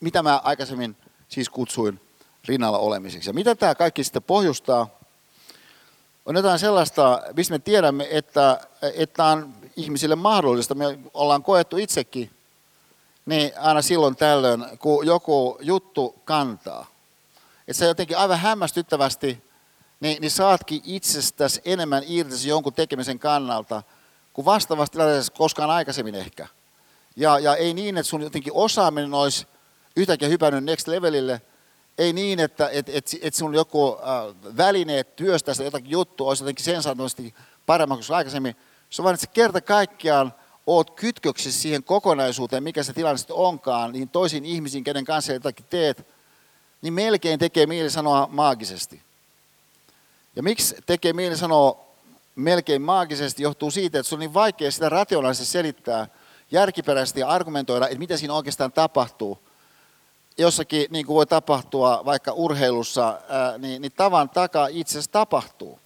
mitä mä aikaisemmin siis kutsuin rinnalla olemiseksi. Ja mitä tämä kaikki sitten pohjustaa? On jotain sellaista, mistä me tiedämme, että, että on ihmisille mahdollista. Me ollaan koettu itsekin, niin aina silloin tällöin, kun joku juttu kantaa. Että sä jotenkin aivan hämmästyttävästi, niin, niin saatkin itsestäsi enemmän irti jonkun tekemisen kannalta, kuin vastaavasti tilanteessa koskaan aikaisemmin ehkä. Ja, ja ei niin, että sun jotenkin osaaminen olisi yhtäkkiä hypännyt next levelille. Ei niin, että et, et, et sun joku äh, välineet työstä jotakin juttu olisi jotenkin sensaattomasti paremmaksi kuin aikaisemmin. Se on vain, että sä kerta kaikkiaan oot kytköksissä siihen kokonaisuuteen, mikä se tilanne sitten onkaan, niin toisiin ihmisiin, kenen kanssa jotakin teet, niin melkein tekee mieli sanoa maagisesti. Ja miksi tekee mieli sanoa melkein maagisesti, johtuu siitä, että se on niin vaikea sitä rationaalisesti selittää, järkiperäisesti ja argumentoida, että mitä siinä oikeastaan tapahtuu jossakin niin kuin voi tapahtua vaikka urheilussa, niin, niin tavan takaa itse asiassa tapahtuu.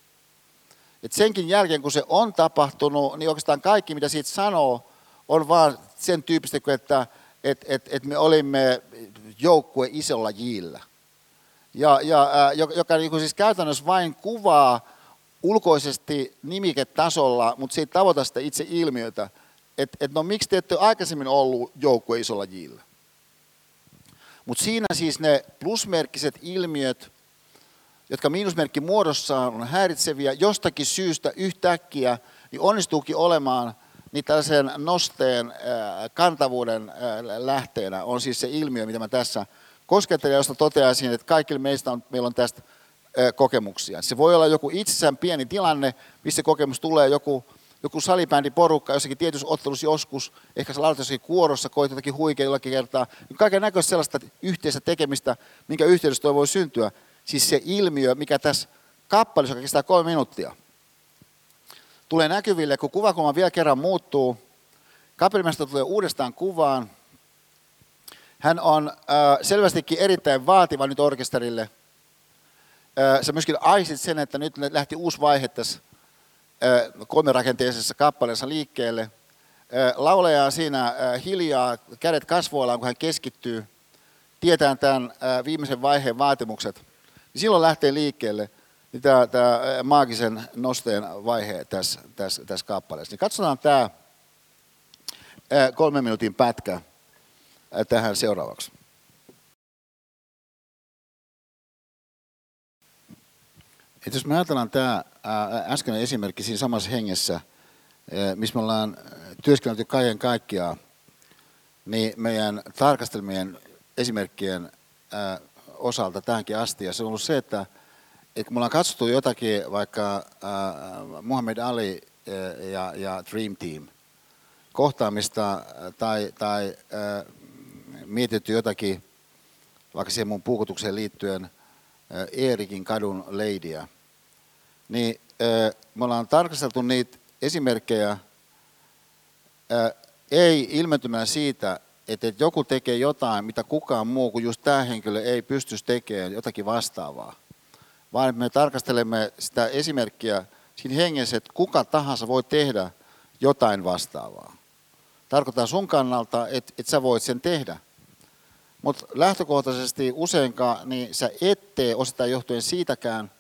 Et senkin jälkeen, kun se on tapahtunut, niin oikeastaan kaikki, mitä siitä sanoo, on vaan sen tyyppistä, että et, et, et me olimme joukkue isolla jillä. Ja, ja, ää, joka niin siis käytännössä vain kuvaa ulkoisesti nimiketasolla, mutta ei tavoita sitä itse ilmiötä, että et no miksi te ette aikaisemmin ollut joukkue isolla jillä. Mutta siinä siis ne plusmerkkiset ilmiöt, jotka miinusmerkki muodossaan on häiritseviä jostakin syystä yhtäkkiä, niin onnistuukin olemaan niin tällaisen nosteen kantavuuden äh, lähteenä on siis se ilmiö, mitä mä tässä koskettelen, josta toteaisin, että kaikille meistä on, meillä on tästä kokemuksia. Se voi olla joku itsessään pieni tilanne, missä kokemus tulee joku joku salibändiporukka jossakin tietyssä ottelussa joskus, ehkä laulat jossakin kuorossa, koit jotakin huikea jollakin kertaa, kaiken näköistä sellaista yhteistä tekemistä, minkä yhteydessä toi voi syntyä. Siis se ilmiö, mikä tässä kappaleessa, joka kestää kolme minuuttia, tulee näkyville, kun kuvakulma vielä kerran muuttuu, kapellimesta tulee uudestaan kuvaan, hän on äh, selvästikin erittäin vaativa nyt orkesterille. Äh, sä myöskin aisit sen, että nyt lähti uusi vaihe tässä kolmirakenteisessa kappaleessa liikkeelle. Laulaja on siinä hiljaa, kädet kasvoillaan, kun hän keskittyy, tietää tämän viimeisen vaiheen vaatimukset. Niin silloin lähtee liikkeelle niin tämä, tämä maagisen nosteen vaihe tässä, tässä, tässä kappaleessa. Niin katsotaan tämä kolmen minuutin pätkä tähän seuraavaksi. että jos me ajatellaan tämä äskeinen esimerkki siinä samassa hengessä, missä me ollaan työskennelty kaiken kaikkiaan, niin meidän tarkastelmien esimerkkien osalta tähänkin asti. Ja se on ollut se, että, että kun me ollaan katsottu jotakin, vaikka Muhammad Ali ja, ja Dream Team kohtaamista tai, tai mietitty jotakin, vaikka siihen mun puukotukseen liittyen, Eerikin kadun leidiä, niin me ollaan tarkasteltu niitä esimerkkejä ei ilmentymään siitä, että joku tekee jotain, mitä kukaan muu kuin just tämä henkilö ei pystyisi tekemään jotakin vastaavaa. Vaan me tarkastelemme sitä esimerkkiä siinä hengessä, että kuka tahansa voi tehdä jotain vastaavaa. Tarkoittaa sun kannalta, että, että sä voit sen tehdä. Mutta lähtökohtaisesti useinkaan niin sä et tee osittain johtuen siitäkään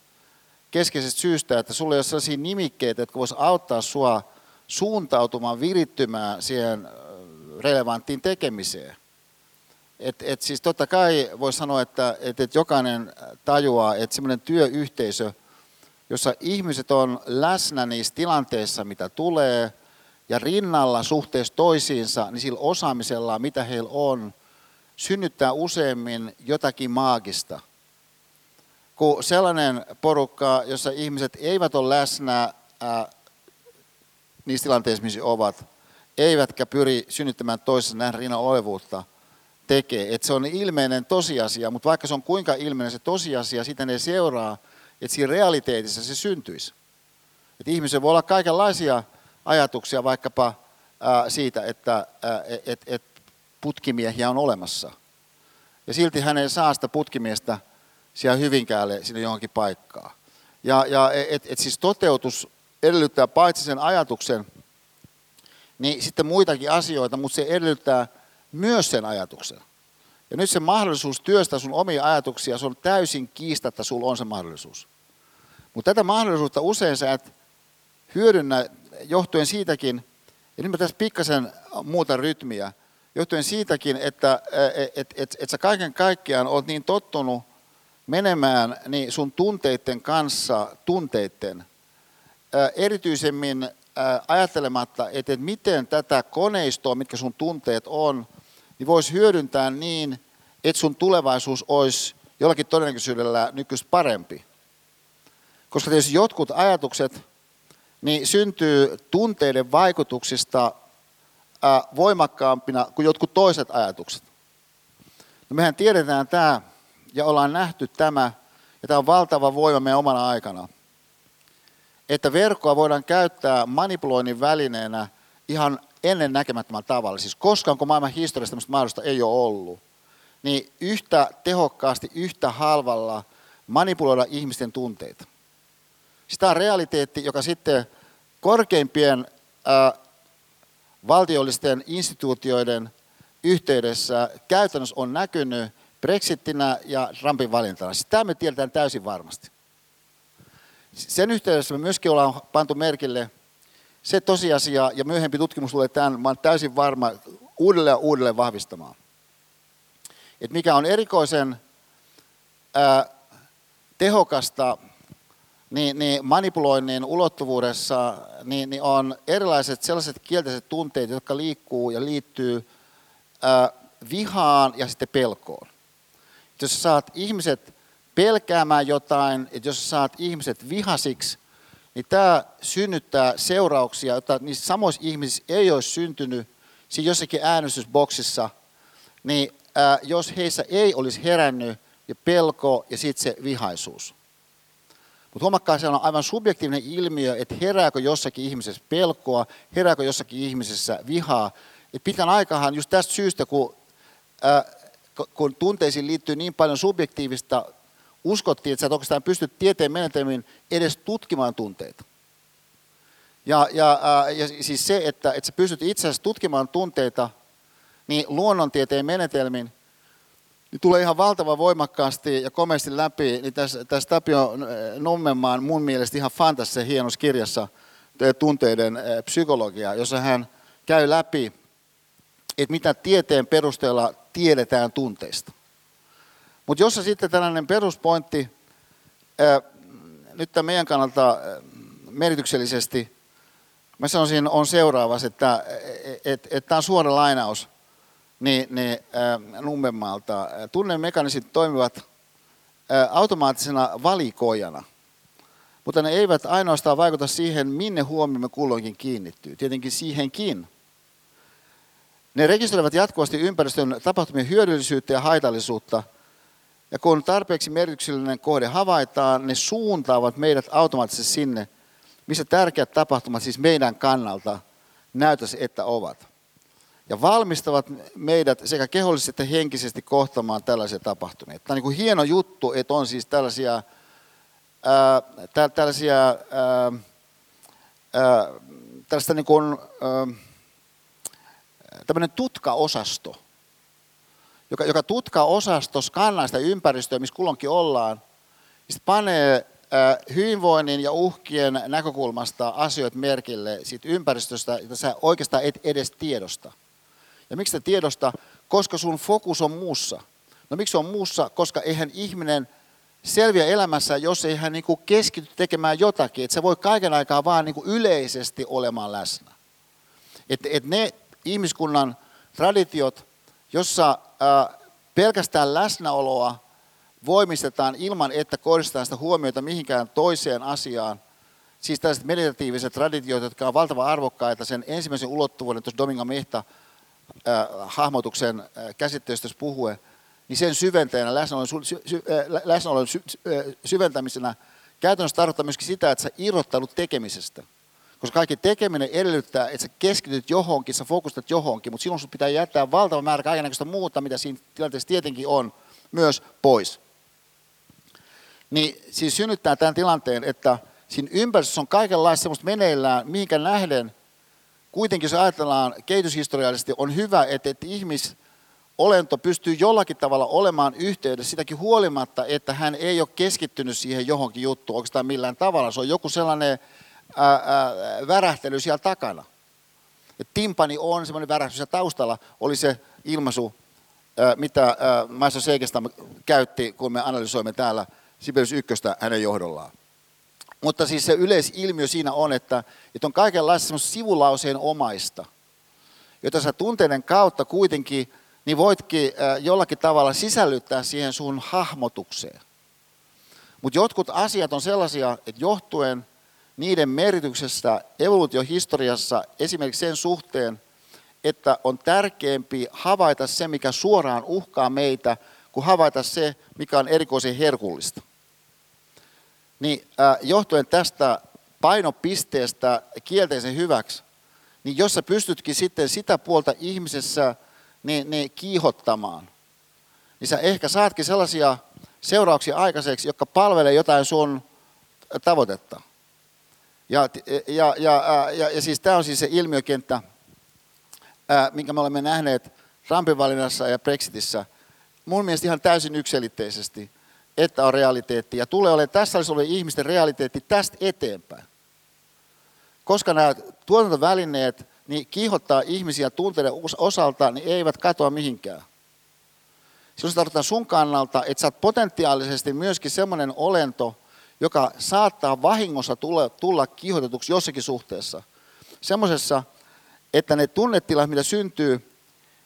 keskeisestä syystä, että sulla ei ole sellaisia nimikkeitä, jotka vois auttaa sua suuntautumaan, virittymään siihen relevanttiin tekemiseen. Et, et siis totta kai voi sanoa, että et, et jokainen tajuaa, että semmoinen työyhteisö, jossa ihmiset on läsnä niissä tilanteissa, mitä tulee, ja rinnalla suhteessa toisiinsa, niin sillä osaamisella, mitä heillä on, synnyttää useimmin jotakin maagista. Kun sellainen porukka, jossa ihmiset eivät ole läsnä ää, niissä tilanteissa, missä ovat, eivätkä pyri synnyttämään toisessa nähdä rinnan olevuutta, tekee. Että se on ilmeinen tosiasia, mutta vaikka se on kuinka ilmeinen se tosiasia, sitä ne seuraa, että siinä realiteetissa se syntyisi. Että ihmisen voi olla kaikenlaisia ajatuksia vaikkapa siitä, että et putkimiehiä on olemassa. Ja silti hän ei saa sitä putkimiestä siellä Hyvinkäälle sinne johonkin paikkaan. Ja, ja et, et siis toteutus edellyttää paitsi sen ajatuksen, niin sitten muitakin asioita, mutta se edellyttää myös sen ajatuksen. Ja nyt se mahdollisuus työstää sun omia ajatuksia, se on täysin kiistatta, sulla on se mahdollisuus. Mutta tätä mahdollisuutta usein sä et hyödynnä johtuen siitäkin, ja nyt mä tässä pikkasen muuta rytmiä, johtuen siitäkin, että et, et, et, et sä kaiken kaikkiaan oot niin tottunut menemään niin sun tunteiden kanssa tunteiden, erityisemmin ajattelematta, että miten tätä koneistoa, mitkä sun tunteet on, niin voisi hyödyntää niin, että sun tulevaisuus olisi jollakin todennäköisyydellä nykyistä parempi. Koska tietysti jotkut ajatukset niin syntyy tunteiden vaikutuksista voimakkaampina kuin jotkut toiset ajatukset. No mehän tiedetään tämä ja ollaan nähty tämä, ja tämä on valtava voima meidän omana aikana että verkkoa voidaan käyttää manipuloinnin välineenä ihan ennen näkemättömällä tavalla. Siis koskaan, kun maailman historiassa tämmöistä mahdollista ei ole ollut, niin yhtä tehokkaasti, yhtä halvalla manipuloida ihmisten tunteita. Siis tämä on realiteetti, joka sitten korkeimpien ää, valtiollisten instituutioiden yhteydessä käytännössä on näkynyt Brexitinä ja Trumpin valintana. Siis tämä me tiedetään täysin varmasti. Sen yhteydessä me myöskin ollaan pantu merkille se tosiasia, ja myöhempi tutkimus tulee tämän, mä olen täysin varma, uudelleen ja uudelleen vahvistamaan. Että mikä on erikoisen ää, tehokasta niin, niin manipuloinnin ulottuvuudessa, niin, niin on erilaiset sellaiset kielteiset tunteet, jotka liikkuu ja liittyy ää, vihaan ja sitten pelkoon. Jos saat ihmiset pelkäämään jotain, että jos saat ihmiset vihasiksi, niin tämä synnyttää seurauksia, joita niissä samoissa ihmisissä ei olisi syntynyt siinä jossakin äänestysboksissa, niin ää, jos heissä ei olisi herännyt ja pelko ja sitten se vihaisuus. Mutta huomakkaa, se on aivan subjektiivinen ilmiö, että herääkö jossakin ihmisessä pelkoa, herääkö jossakin ihmisessä vihaa. Et pitkän aikahan just tästä syystä, kun, ää, kun tunteisiin liittyy niin paljon subjektiivista uskottiin, että sä et oikeastaan pysty tieteen menetelmin edes tutkimaan tunteita. Ja, ja, ja siis se, että, että sä pystyt itse asiassa tutkimaan tunteita, niin luonnontieteen menetelmin, niin tulee ihan valtavan voimakkaasti ja komeasti läpi, niin tässä, tässä Tapio Nummenmaan mun mielestä ihan fantastisessa hienossa kirjassa tunteiden psykologia, jossa hän käy läpi, että mitä tieteen perusteella tiedetään tunteista. Mutta jos sitten tällainen peruspointti nyt tämän meidän kannalta merkityksellisesti, mä sanoisin, on seuraava, että et, et, tämä on suora lainaus niin, niin, äh, Nummenmaalta. Tunnemekanismit toimivat äh, automaattisena valikoijana, mutta ne eivät ainoastaan vaikuta siihen, minne huomiomme kulloinkin kiinnittyy. Tietenkin siihenkin. Ne rekisteröivät jatkuvasti ympäristön tapahtumien hyödyllisyyttä ja haitallisuutta – ja kun tarpeeksi merkityksellinen kohde havaitaan, ne suuntaavat meidät automaattisesti sinne, missä tärkeät tapahtumat siis meidän kannalta näytäisi, että ovat. Ja valmistavat meidät sekä kehollisesti että henkisesti kohtamaan tällaisia tapahtumia. Tämä on niin kuin hieno juttu, että on siis tällaisia, ää, tä, tällaisia ää, ää, tällaista niin kuin, ää, tutkaosasto, joka, joka tutkaa osasto, skannaa sitä ympäristöä, missä kulloinkin ollaan, ja panee hyvinvoinnin ja uhkien näkökulmasta asioita merkille siitä ympäristöstä, jota sä oikeastaan et edes tiedosta. Ja miksi sä tiedosta? Koska sun fokus on muussa. No miksi on muussa? Koska eihän ihminen selviä elämässä, jos ei hän niinku keskity tekemään jotakin. Että se voi kaiken aikaa vaan niinku yleisesti olemaan läsnä. Että et ne ihmiskunnan traditiot, jossa pelkästään läsnäoloa voimistetaan ilman, että kohdistetaan sitä huomiota mihinkään toiseen asiaan. Siis tällaiset meditatiiviset traditiot, jotka ovat valtavan arvokkaita sen ensimmäisen ulottuvuuden, tuossa Dominga Mehta hahmotuksen käsitteestä puhuen, niin sen syventäjänä, läsnäolon, sy, sy, läsnäolon sy, syventämisenä käytännössä tarkoittaa myöskin sitä, että sä irrottanut tekemisestä. Koska kaikki tekeminen edellyttää, että sä keskityt johonkin, sä fokustat johonkin, mutta silloin sun pitää jättää valtava määrä kaikenlaista muuta, mitä siinä tilanteessa tietenkin on, myös pois. Niin siis synnyttää tämän tilanteen, että siinä ympäristössä on kaikenlaista semmoista meneillään, mihinkä nähden kuitenkin jos ajatellaan kehityshistoriallisesti, on hyvä, että, että ihmis, olento pystyy jollakin tavalla olemaan yhteydessä sitäkin huolimatta, että hän ei ole keskittynyt siihen johonkin juttuun oikeastaan millään tavalla. Se on joku sellainen ää, ää, värähtely siellä takana. Et timpani on semmoinen värähtely siellä taustalla, oli se ilmaisu, ää, mitä Maestro Seikesta käytti, kun me analysoimme täällä Sibelius ykköstä hänen johdollaan. Mutta siis se yleisilmiö siinä on, että, että on kaikenlaista semmoista sivulauseen omaista, jota sä tunteiden kautta kuitenkin, niin voitkin jollakin tavalla sisällyttää siihen sun hahmotukseen. Mutta jotkut asiat on sellaisia, että johtuen niiden merkityksestä evoluutiohistoriassa esimerkiksi sen suhteen, että on tärkeämpi havaita se, mikä suoraan uhkaa meitä, kuin havaita se, mikä on erikoisen herkullista. Niin äh, johtuen tästä painopisteestä kielteisen hyväksi, niin jos sä pystytkin sitten sitä puolta ihmisessä niin, niin kiihottamaan, niin sä ehkä saatkin sellaisia seurauksia aikaiseksi, jotka palvelee jotain sun tavoitetta. Ja, ja, ja, ja, ja siis tämä on siis se ilmiökenttä, ää, minkä me olemme nähneet Trumpin valinnassa ja Brexitissä. Mun mielestä ihan täysin yksilitteisesti, että on realiteetti. Ja tulee olemaan tässä olisi ollut ihmisten realiteetti tästä eteenpäin. Koska nämä tuotantovälineet niin kiihottaa ihmisiä tunteiden osalta, niin eivät katoa mihinkään. Silloin se tarkoittaa sun kannalta, että sä oot potentiaalisesti myöskin semmoinen olento, joka saattaa vahingossa tulla, tulla kiihotetuksi jossakin suhteessa. Semmoisessa, että ne tunnetilat, mitä syntyy,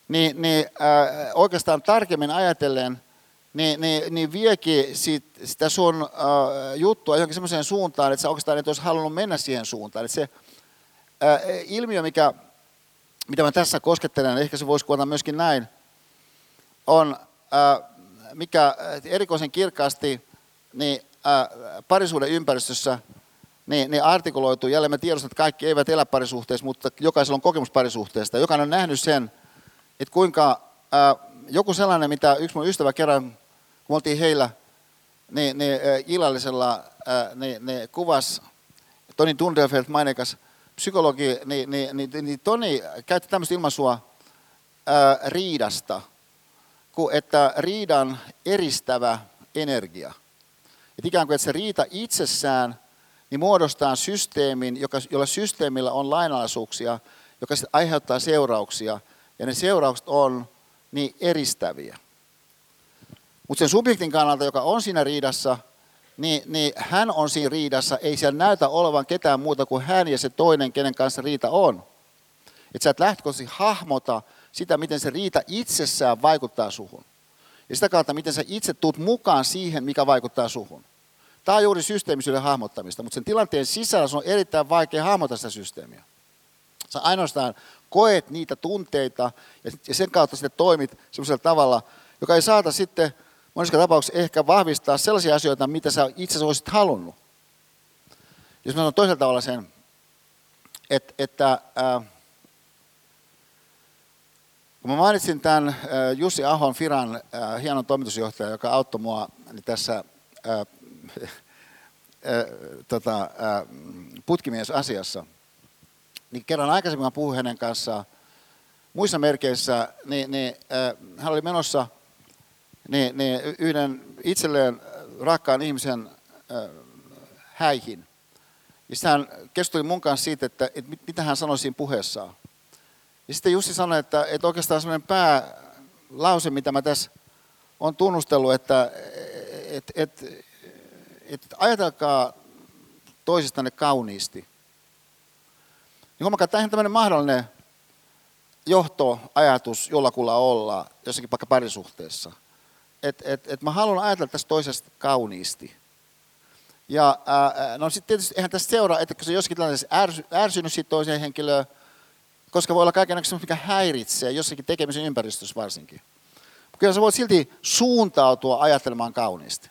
niin, niin äh, oikeastaan tarkemmin ajatellen, niin, niin, niin viekin sit, sitä sun äh, juttua johonkin semmoiseen suuntaan, että sä oikeastaan et olisi halunnut mennä siihen suuntaan. Että se äh, ilmiö, mikä, mitä mä tässä koskettelen, ehkä se voisi kuvata myöskin näin, on, äh, mikä erikoisen kirkkaasti niin parisuuden ympäristössä niin, niin artikuloitu. Jälleen me tiedostamme, että kaikki eivät elä parisuhteessa, mutta jokaisella on kokemus parisuhteesta. Jokainen on nähnyt sen, että kuinka ää, joku sellainen, mitä yksi mun ystävä kerran, kun me oltiin heillä, niin, niin illallisella, niin, niin kuvas Toni Tundelfeld, maineikas psykologi, niin, niin, niin, niin Toni käytti tämmöistä ilmaisua riidasta, kuin että riidan eristävä energia – että ikään kuin että se riita itsessään niin muodostaa systeemin, joka, jolla systeemillä on lainalaisuuksia, joka aiheuttaa seurauksia, ja ne seuraukset on niin eristäviä. Mutta sen subjektin kannalta, joka on siinä riidassa, niin, niin hän on siinä riidassa, ei siellä näytä olevan ketään muuta kuin hän ja se toinen, kenen kanssa riita on. Että sä et lähtökohtaisesti hahmota sitä, miten se riita itsessään vaikuttaa suhun. Ja sitä kautta, miten sä itse tuut mukaan siihen, mikä vaikuttaa suhun. Tämä on juuri systeemisyyden hahmottamista, mutta sen tilanteen sisällä on erittäin vaikea hahmottaa sitä systeemiä. Sä ainoastaan koet niitä tunteita ja sen kautta sitten toimit sellaisella tavalla, joka ei saata sitten monissa tapauksissa ehkä vahvistaa sellaisia asioita, mitä sä itse olisit halunnut. Jos mä sanon toisella tavalla sen, että, että ää, kun mä mainitsin tämän ää, Jussi Ahon Firan ää, hienon toimitusjohtajan, joka auttoi mua niin tässä ää, tota, putkimiesasiassa, niin kerran aikaisemmin mä puhuin hänen kanssaan muissa merkeissä, niin, niin hän oli menossa – niin, niin yhden itselleen rakkaan ihmisen äh, häihin. Ja sitten hän keskusteli mun kanssa siitä, että, että mitä hän sanoi siinä puheessaan. Ja sitten Jussi sanoi, että, että oikeastaan sellainen päälause, mitä mä tässä on tunnustellut, että että että että ajatelkaa toisistanne kauniisti. Niin huomakaa, tämä on tämmöinen mahdollinen johtoajatus jollakulla olla jossakin vaikka parisuhteessa – että et, et mä haluan ajatella tästä toisesta kauniisti. Ja ää, no sitten tietysti eihän tästä seuraa, että kun se jossakin tilanteessa ärsy, ärsynyt siitä toiseen henkilöön, koska voi olla kaikenlaista mikä häiritsee jossakin tekemisen ympäristössä varsinkin. Kyllä sä voit silti suuntautua ajattelemaan kauniisti.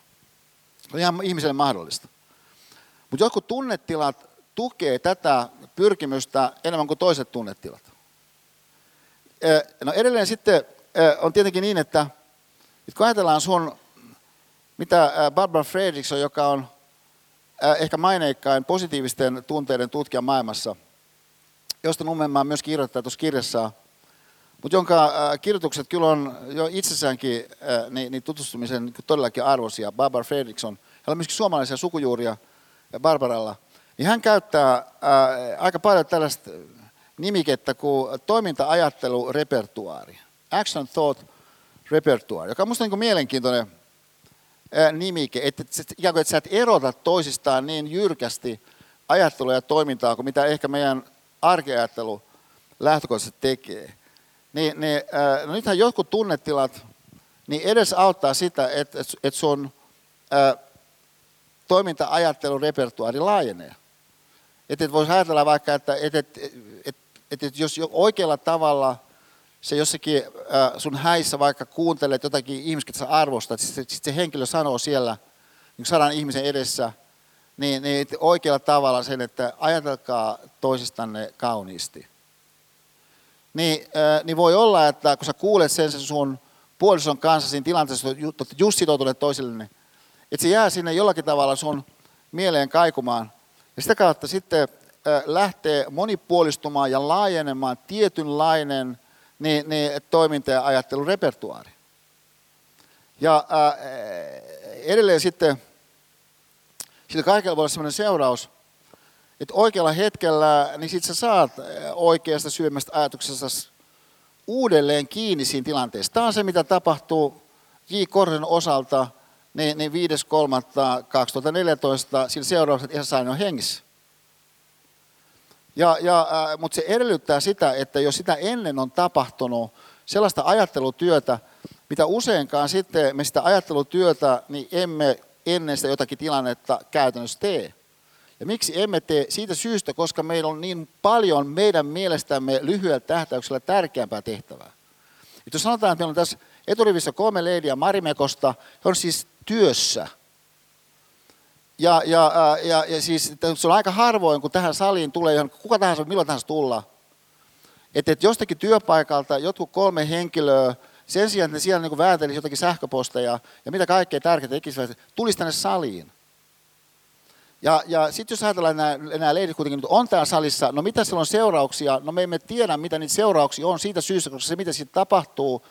Se on ihan ihmiselle mahdollista. Mutta jotkut tunnetilat tukee tätä pyrkimystä enemmän kuin toiset tunnetilat. No edelleen sitten on tietenkin niin, että nyt kun ajatellaan sun, mitä Barbara Fredrickson, joka on ehkä maineikkain positiivisten tunteiden tutkija maailmassa, josta Nummenmaa myös kirjoittaa tuossa kirjassa, mutta jonka kirjoitukset kyllä on jo itsessäänkin niin, tutustumisen niin todellakin arvoisia. Barbara Fredrickson, hän on myöskin suomalaisia sukujuuria Barbaralla, niin hän käyttää aika paljon tällaista nimikettä kuin toiminta-ajattelu repertuaari. Action thought repertoire, joka on minusta niin mielenkiintoinen nimike, että, ikään kuin, että sä et erota toisistaan niin jyrkästi ajattelua ja toimintaa kuin mitä ehkä meidän arkeajattelu lähtökohtaisesti tekee. Niin, niin, no nythän jotkut tunnetilat niin edes auttaa sitä, että, että sun ää, toiminta-ajattelun repertuaari laajenee. Että et voisi ajatella vaikka, että että, että, että, että jos oikealla tavalla – se jossakin äh, sun häissä vaikka kuuntelet jotakin ihmistä, että sä arvostat, sitten sit se henkilö sanoo siellä niin sadan ihmisen edessä, niin, niin oikealla tavalla sen, että ajatelkaa toisistanne kauniisti. Niin, äh, niin voi olla, että kun sä kuulet sen, sen sun puolison kanssa siinä tilanteessa, että just sitoutuneet toisille, että se jää sinne jollakin tavalla sun mieleen kaikumaan. Ja sitä kautta sitten äh, lähtee monipuolistumaan ja laajenemaan tietynlainen niin, niin toiminta- ja ajattelurepertuaari. Ja ää, edelleen sitten, sillä kaikella voi olla sellainen seuraus, että oikealla hetkellä, niin sitten sä saat oikeasta syömästä ajatuksesta uudelleen kiinni siinä tilanteessa. Tämä on se, mitä tapahtuu J. Korsen osalta niin, niin 5.3.2014 sillä seuraukset ihan sain on hengissä. Ja, ja, äh, mutta se edellyttää sitä, että jos sitä ennen on tapahtunut sellaista ajattelutyötä, mitä useinkaan sitten me sitä ajattelutyötä, niin emme ennen sitä jotakin tilannetta käytännössä tee. Ja miksi emme tee? Siitä syystä, koska meillä on niin paljon meidän mielestämme lyhyellä tähtäyksellä tärkeämpää tehtävää. Et jos sanotaan, että meillä on tässä eturivissä kolme leidiä Marimekosta, he on siis työssä – ja, ja, ja, ja siis se on aika harvoin, kun tähän saliin tulee, johon kuka tahansa, milloin tahansa tulla. Että et jostakin työpaikalta jotkut kolme henkilöä, sen sijaan, että ne siellä niin vääntelisi jotakin sähköposteja ja mitä kaikkea tärkeää tekisivät, tulisi tänne saliin. Ja, ja sitten jos ajatellaan, että nämä, nämä leidit kuitenkin nyt on täällä salissa, no mitä siellä on seurauksia? No me emme tiedä, mitä niitä seurauksia on siitä syystä, koska se mitä siitä tapahtuu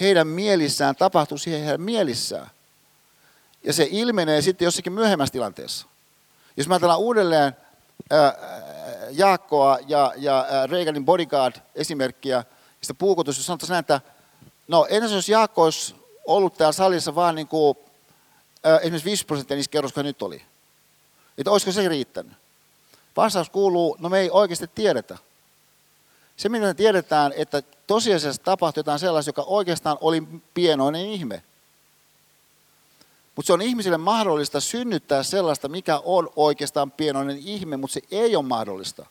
heidän mielissään, tapahtuu siihen heidän mielissään. Ja se ilmenee sitten jossakin myöhemmässä tilanteessa. Jos me ajatellaan uudelleen ää, Jaakkoa ja, ja Reaganin bodyguard-esimerkkiä, sitä puukotusta, jos sanotaan näin, että no ensin jos Jaakko olisi ollut täällä salissa vaan niin kuin, esimerkiksi 5 prosenttia niissä kerroskoissa nyt oli. Että olisiko se riittänyt? Vastaus kuuluu, no me ei oikeasti tiedetä. Se, mitä me tiedetään, että tosiasiassa tapahtui jotain sellaista, joka oikeastaan oli pienoinen ihme. Mutta se on ihmisille mahdollista synnyttää sellaista, mikä on oikeastaan pienoinen ihme, mutta se ei ole mahdollista.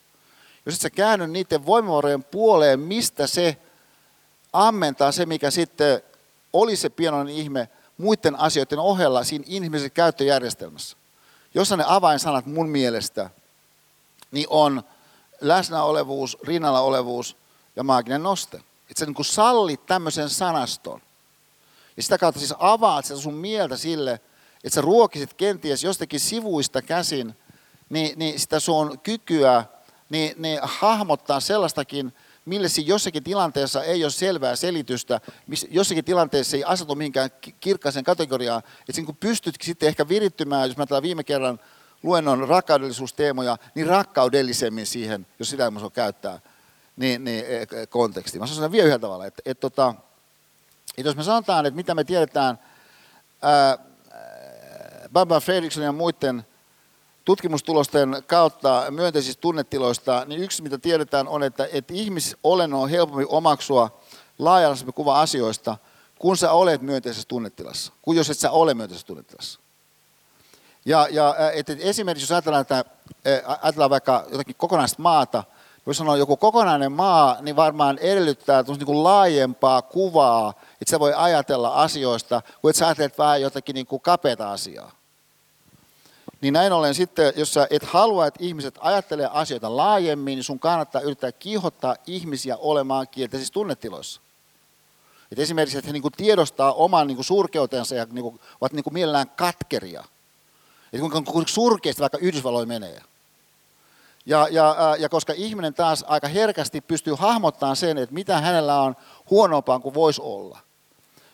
Jos et sä käänny niiden voimavarojen puoleen, mistä se ammentaa se, mikä sitten oli se pienoinen ihme muiden asioiden ohella siinä inhimillisessä käyttöjärjestelmässä. Jossa ne avainsanat mun mielestä niin on läsnäolevuus, rinnalla olevuus ja maaginen noste. Että sä niin sallit tämmöisen sanaston. Ja sitä kautta siis avaat sitä sun mieltä sille, että sä ruokisit kenties jostakin sivuista käsin niin, niin sitä sun kykyä niin, niin hahmottaa sellaistakin, mille siinä jossakin tilanteessa ei ole selvää selitystä, jossakin tilanteessa ei asetu mihinkään kirkkaaseen kategoriaan, että siinä kun pystyt sitten ehkä virittymään, jos mä tällä viime kerran luennon rakkaudellisuusteemoja, niin rakkaudellisemmin siihen, jos sitä ei käyttää, niin, niin e, e, konteksti. Mä sanon vielä yhdellä tavalla, että, että, että, että jos me sanotaan, että mitä me tiedetään ää, Baba Fredriksson ja muiden tutkimustulosten kautta myönteisistä tunnetiloista, niin yksi mitä tiedetään on, että, että ihmisolennon on helpompi omaksua laajallisempi kuva asioista, kun sä olet myönteisessä tunnetilassa, kuin jos et sä ole myönteisessä tunnetilassa. Ja, ja että esimerkiksi jos ajatellaan, että, ajatellaan vaikka jotakin kokonaista maata, jos sanoo joku kokonainen maa, niin varmaan edellyttää niin kuin laajempaa kuvaa, että sä voi ajatella asioista, kuin että sä ajattelet vähän jotakin niin kuin kapeata asiaa. Niin näin ollen sitten, jos sä et halua, että ihmiset ajattelee asioita laajemmin, niin sun kannattaa yrittää kiihottaa ihmisiä olemaan kielteisissä tunnetiloissa. Et esimerkiksi, että he niinku tiedostaa oman niinku surkeutensa ja niinku, ovat niinku mielellään katkeria. Et kuinka surkeasti vaikka Yhdysvalloin menee. Ja, ja, ja koska ihminen taas aika herkästi pystyy hahmottamaan sen, että mitä hänellä on huonompaa kuin voisi olla,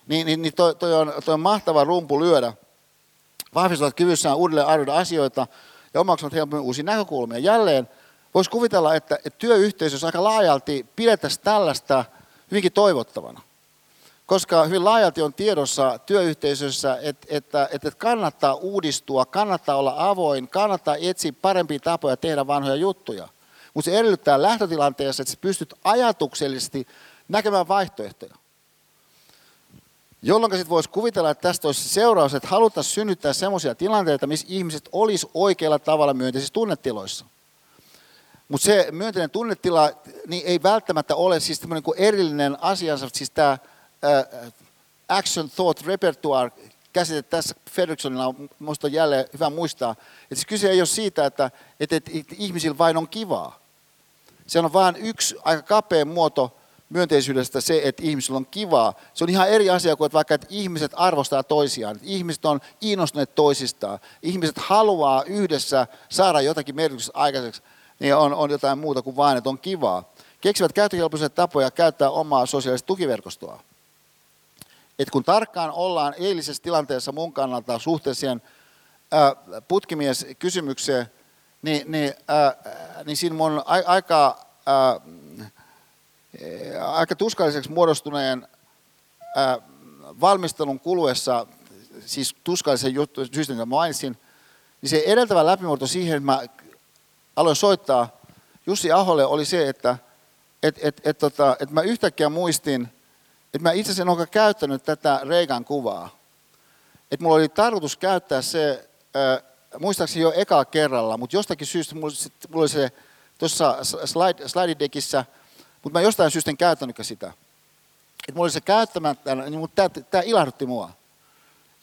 niin, niin, niin toi, toi, on, toi on mahtava rumpu lyödä vahvistavat kyvyssään uudelleen arvioida asioita ja omaksuvat helpommin uusia näkökulmia. Jälleen voisi kuvitella, että, että työyhteisössä aika laajalti pidettäisiin tällaista hyvinkin toivottavana. Koska hyvin laajalti on tiedossa työyhteisössä, että, että, että kannattaa uudistua, kannattaa olla avoin, kannattaa etsiä parempia tapoja tehdä vanhoja juttuja. Mutta se edellyttää lähtötilanteessa, että sä pystyt ajatuksellisesti näkemään vaihtoehtoja. Jolloin sitten voisi kuvitella, että tästä olisi seuraus, että haluttaisiin synnyttää sellaisia tilanteita, missä ihmiset olisi oikealla tavalla myönteisissä tunnetiloissa. Mutta se myönteinen tunnetila niin ei välttämättä ole siis kuin erillinen asiansa, siis tämä action thought repertoire käsite tässä Fredriksonilla on minusta jälleen hyvä muistaa, että siis kyse ei ole siitä, että, että, että ihmisillä vain on kivaa. Se on vain yksi aika kapea muoto myönteisyydestä se, että ihmisillä on kivaa. Se on ihan eri asia kuin että vaikka, että ihmiset arvostaa toisiaan. Että ihmiset on innostuneet toisistaan. Ihmiset haluaa yhdessä saada jotakin merkitystä aikaiseksi. Niin on, on jotain muuta kuin vain, että on kivaa. Keksivät käyttökelpoisia tapoja käyttää omaa sosiaalista tukiverkostoa. Et kun tarkkaan ollaan eilisessä tilanteessa mun kannalta suhteessa siihen putkimieskysymykseen, niin, niin, ää, niin siinä mun aika ää, aika tuskalliseksi muodostuneen valmistelun kuluessa, siis tuskallisen juttu, syystä, jonka mainitsin, niin se edeltävä läpimurto siihen, että mä aloin soittaa Jussi Aholle, oli se, että et, et, et, tota, et mä yhtäkkiä muistin, että mä itse asiassa en käyttänyt tätä Reikan kuvaa. Että mulla oli tarkoitus käyttää se, äh, muistaakseni jo eka kerralla, mutta jostakin syystä mulla, mulla oli se tuossa slide, slide mutta mä jostain syystä en käyttänytkään sitä. Että mulla oli se käyttämättä, niin mutta tämä, ilahdutti mua.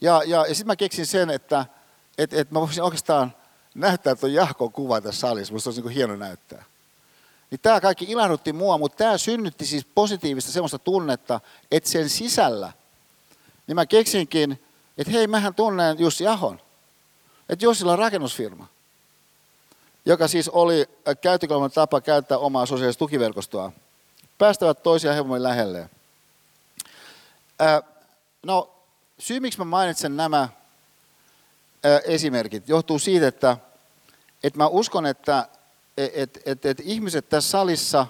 Ja, ja, ja sitten mä keksin sen, että et, et mä voisin oikeastaan näyttää tuon Jahkon kuva tässä salissa. Musta olisi niin hieno näyttää. Niin tämä kaikki ilahdutti mua, mutta tämä synnytti siis positiivista semmoista tunnetta, että sen sisällä, niin mä keksinkin, että hei, mähän tunnen Jussi Ahon. Että Jussilla on rakennusfirma joka siis oli käyttökelpoinen tapa käyttää omaa sosiaalista tukiverkostoa päästävät toisiaan helpommin lähelle. No, syy miksi mä mainitsen nämä esimerkit johtuu siitä, että, että mä uskon, että että että että ihmiset tässä salissa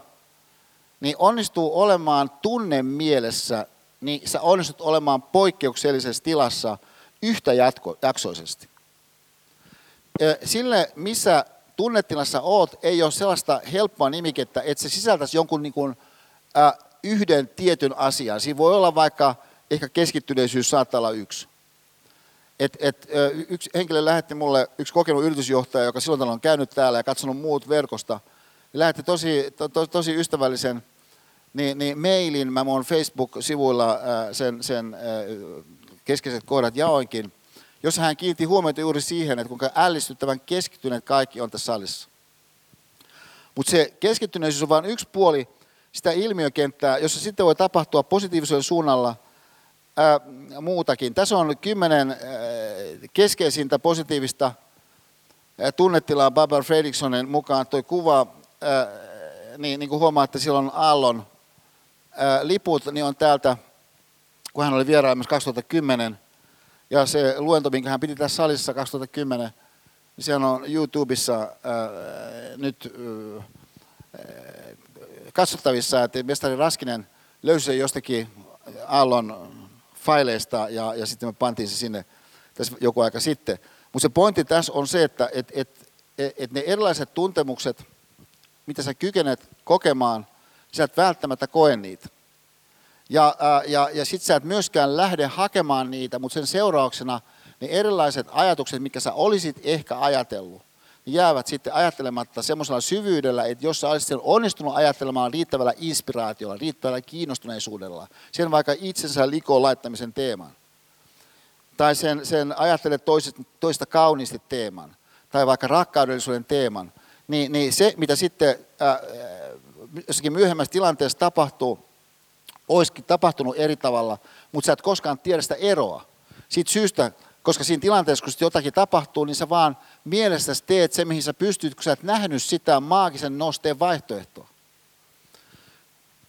niin onnistuu olemaan tunne mielessä, niin sä onnistut olemaan poikkeuksellisessa tilassa yhtä jatko, jaksoisesti. Sille, missä tunnetilassa oot, ei ole sellaista helppoa nimikettä, että se sisältäisi jonkun niin kuin, äh, yhden tietyn asian. Siinä voi olla vaikka, ehkä keskittyneisyys saattaa olla yksi. Et, et, yksi henkilö lähetti mulle, yksi kokenut yritysjohtaja, joka silloin on käynyt täällä ja katsonut muut verkosta, niin lähetti tosi, to, to, tosi ystävällisen niin, niin mailin, mä mun Facebook-sivuilla sen, sen keskeiset kohdat jaoinkin, jossa hän kiinnitti huomiota juuri siihen, että kuinka ällistyttävän keskittyneet kaikki on tässä salissa. Mutta se keskittyneisyys on vain yksi puoli sitä ilmiökenttää, jossa sitten voi tapahtua positiivisella suunnalla ää, muutakin. Tässä on kymmenen ää, keskeisintä positiivista ää, tunnetilaa Barbara Fredricksonin mukaan. Tuo kuva, niin, niin kuin huomaatte, silloin Aallon liput niin on täältä, kun hän oli vierailmassa 2010. Ja se luento, minkä hän piti tässä salissa 2010, niin se on YouTubessa nyt katsottavissa, että mestari Raskinen löysi jostakin Aallon faileista ja, ja sitten me pantiin se sinne tässä joku aika sitten. Mutta se pointti tässä on se, että et, et, et, ne erilaiset tuntemukset, mitä sä kykenet kokemaan, sä et välttämättä koe niitä. Ja, ja, ja sitten sä et myöskään lähde hakemaan niitä, mutta sen seurauksena ne erilaiset ajatukset, mikä sä olisit ehkä ajatellut, jäävät sitten ajattelematta semmoisella syvyydellä, että jos sä olisit onnistunut ajattelemaan riittävällä inspiraatiolla, riittävällä kiinnostuneisuudella, sen vaikka itsensä likoon laittamisen teeman, tai sen, sen ajattele toista kauniisti teeman, tai vaikka rakkaudellisuuden teeman, niin, niin se, mitä sitten ää, jossakin myöhemmässä tilanteessa tapahtuu, olisikin tapahtunut eri tavalla, mutta sä et koskaan tiedä sitä eroa. Siitä syystä, koska siinä tilanteessa, kun jotakin tapahtuu, niin sä vaan mielestäsi teet se, mihin sä pystyt, kun sä et nähnyt sitä maagisen nosteen vaihtoehtoa.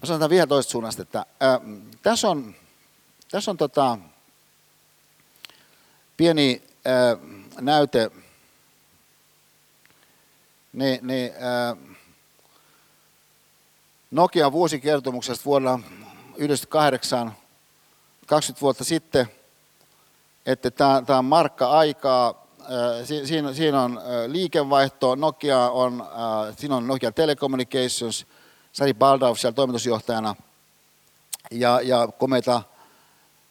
Mä sanon vielä toista suunnasta, että ää, tässä on, tässä on tota, pieni ää, näyte, niin, niin, ää, Nokian vuosikertomuksesta vuonna 1998, 20 vuotta sitten, että tämä on markka-aikaa, siinä, siinä on liikevaihto, Nokia on, siinä on Nokia Telecommunications, Sari Baldauf siellä toimitusjohtajana, ja, ja komeita,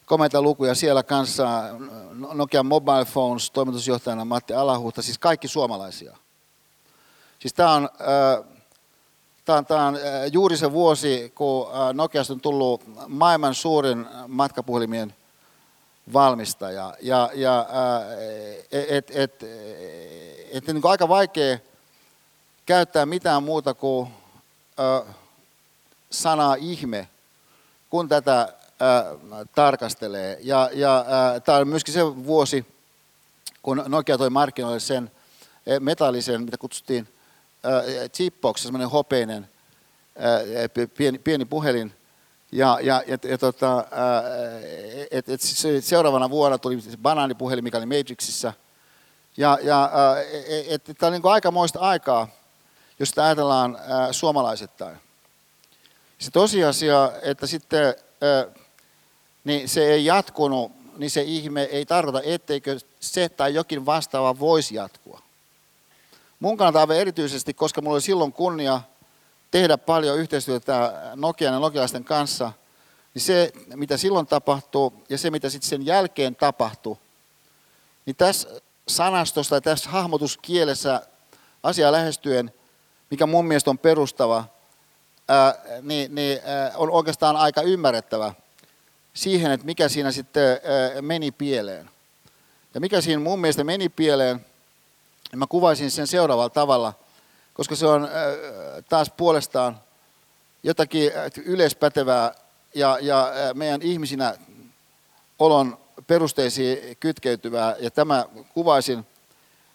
komeita lukuja siellä kanssa, Nokia Mobile Phones toimitusjohtajana Matti Alahuhta, siis kaikki suomalaisia. Siis tämä on, tämä on, tämä on juuri se vuosi, kun Nokiasta on tullut maailman suurin matkapuhelimien valmistaja. Ja, ja et, et, et, niin aika vaikea käyttää mitään muuta kuin ä, sanaa ihme, kun tätä ä, tarkastelee. Ja, ja tämä on myöskin se vuosi, kun Nokia toi markkinoille sen e, metallisen, mitä kutsuttiin chipbox, semmoinen hopeinen pieni, pieni puhelin, ja, ja, ja, ja tota, et, et seuraavana vuonna tuli banaanipuhelin, mikä oli Matrixissa. Ja, ja et, et, tämä on niin kuin aikamoista aikaa, jos sitä ajatellaan ää, suomalaisittain. Se tosiasia, että sitten niin se ei jatkunut, niin se ihme ei tarkoita, etteikö se tai jokin vastaava voisi jatkua. Mun kannalta erityisesti, koska mulla oli silloin kunnia tehdä paljon yhteistyötä Nokian ja nokialaisten kanssa, niin se, mitä silloin tapahtuu ja se, mitä sitten sen jälkeen tapahtuu, niin tässä sanastosta ja tässä hahmotuskielessä asia lähestyen, mikä mun mielestä on perustava, ää, niin, niin ää, on oikeastaan aika ymmärrettävä siihen, että mikä siinä sitten ää, meni pieleen. Ja mikä siinä mun mielestä meni pieleen, niin mä kuvaisin sen seuraavalla tavalla – koska se on äh, taas puolestaan jotakin äh, yleispätevää ja, ja äh, meidän ihmisinä olon perusteisiin kytkeytyvää, ja tämä kuvaisin,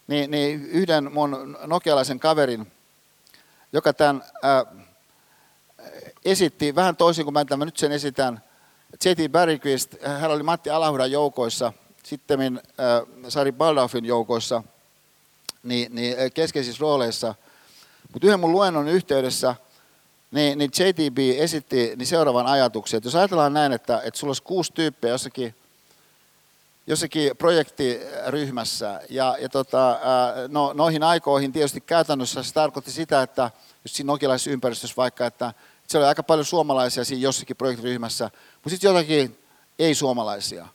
niin, niin yhden mun nokialaisen kaverin, joka tämän ää, esitti vähän toisin kuin mä tämän nyt sen esitän. J.T. Barryquist, hän oli Matti Alahudan joukoissa, sitten Sari Baldaufin joukoissa, niin, niin keskeisissä rooleissa – mutta yhden mun luennon yhteydessä niin, niin JTB esitti niin seuraavan ajatuksen, että jos ajatellaan näin, että, että sulla olisi kuusi tyyppiä jossakin jossakin projektiryhmässä. Ja, ja tota, no, noihin aikoihin tietysti käytännössä se tarkoitti sitä, että jos siinä nokialaisessa ympäristössä vaikka, että se oli aika paljon suomalaisia siinä jossakin projektiryhmässä, mutta sitten jotakin ei-suomalaisia.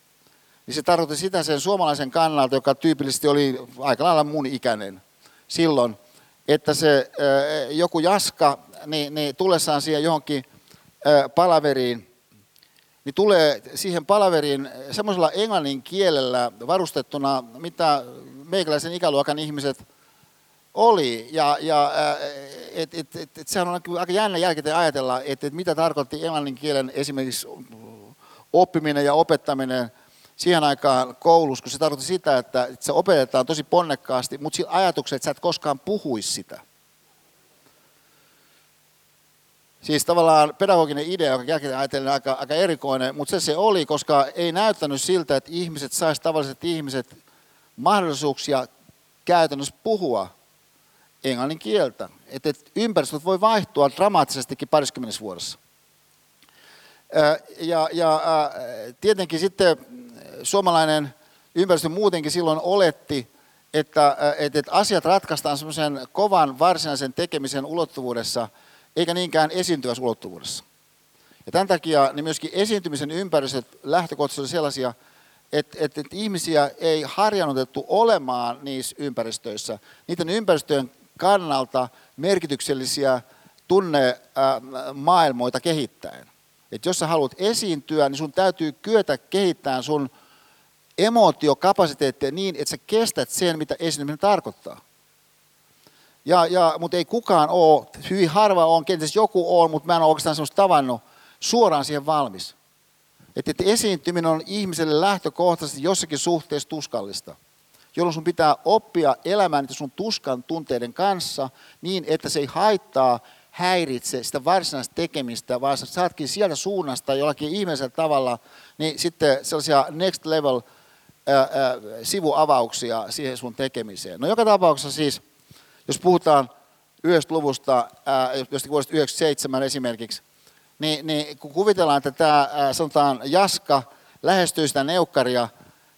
Niin se tarkoitti sitä sen suomalaisen kannalta, joka tyypillisesti oli aika lailla mun ikäinen silloin, että se joku jaska, niin, niin tullessaan siihen johonkin palaveriin, niin tulee siihen palaveriin semmoisella englannin kielellä varustettuna, mitä meikäläisen ikäluokan ihmiset oli. Ja, ja et, et, et, et sehän on aika jännä jälkeen ajatella, että et mitä tarkoitti englannin kielen esimerkiksi oppiminen ja opettaminen siihen aikaan koulussa, kun se tarkoitti sitä, että se opetetaan tosi ponnekkaasti, mutta sillä ajatuksella, että sä et koskaan puhuisi sitä. Siis tavallaan pedagoginen idea, joka jälkeen ajatellen aika, aika erikoinen, mutta se se oli, koska ei näyttänyt siltä, että ihmiset sais tavalliset ihmiset mahdollisuuksia käytännössä puhua englannin kieltä. Että et ympäristöt voi vaihtua dramaattisestikin pariskymmenessä vuodessa. Ja, ja tietenkin sitten suomalainen ympäristö muutenkin silloin oletti, että, että asiat ratkaistaan semmoisen kovan varsinaisen tekemisen ulottuvuudessa – eikä niinkään esiintyvässä ulottuvuudessa. Ja tämän takia niin myöskin esiintymisen ympäristöt lähtökohtaisesti sellaisia, että, että, että ihmisiä ei harjannutettu olemaan niissä ympäristöissä. Niiden ympäristöjen kannalta merkityksellisiä tunnemaailmoita kehittäen. Että jos sä haluat esiintyä, niin sun täytyy kyetä kehittämään sun emotiokapasiteettia niin, että sä kestät sen, mitä esiintyminen tarkoittaa. Ja, ja, mutta ei kukaan ole, hyvin harva on, kenties joku on, mutta mä en ole oikeastaan semmoista tavannut, suoraan siihen valmis. Että, että esiintyminen on ihmiselle lähtökohtaisesti jossakin suhteessa tuskallista, jolloin sun pitää oppia elämään sun tuskan tunteiden kanssa niin, että se ei haittaa, häiritse sitä varsinaista tekemistä, vaan sä saatkin sieltä suunnasta jollakin ihmeellisellä tavalla, niin sitten sellaisia next level sivuavauksia siihen sun tekemiseen. No joka tapauksessa siis jos puhutaan yhdestä luvusta, jostakin vuodesta 97 esimerkiksi, niin, niin kun kuvitellaan, että tämä sanotaan Jaska lähestyy sitä neukkaria,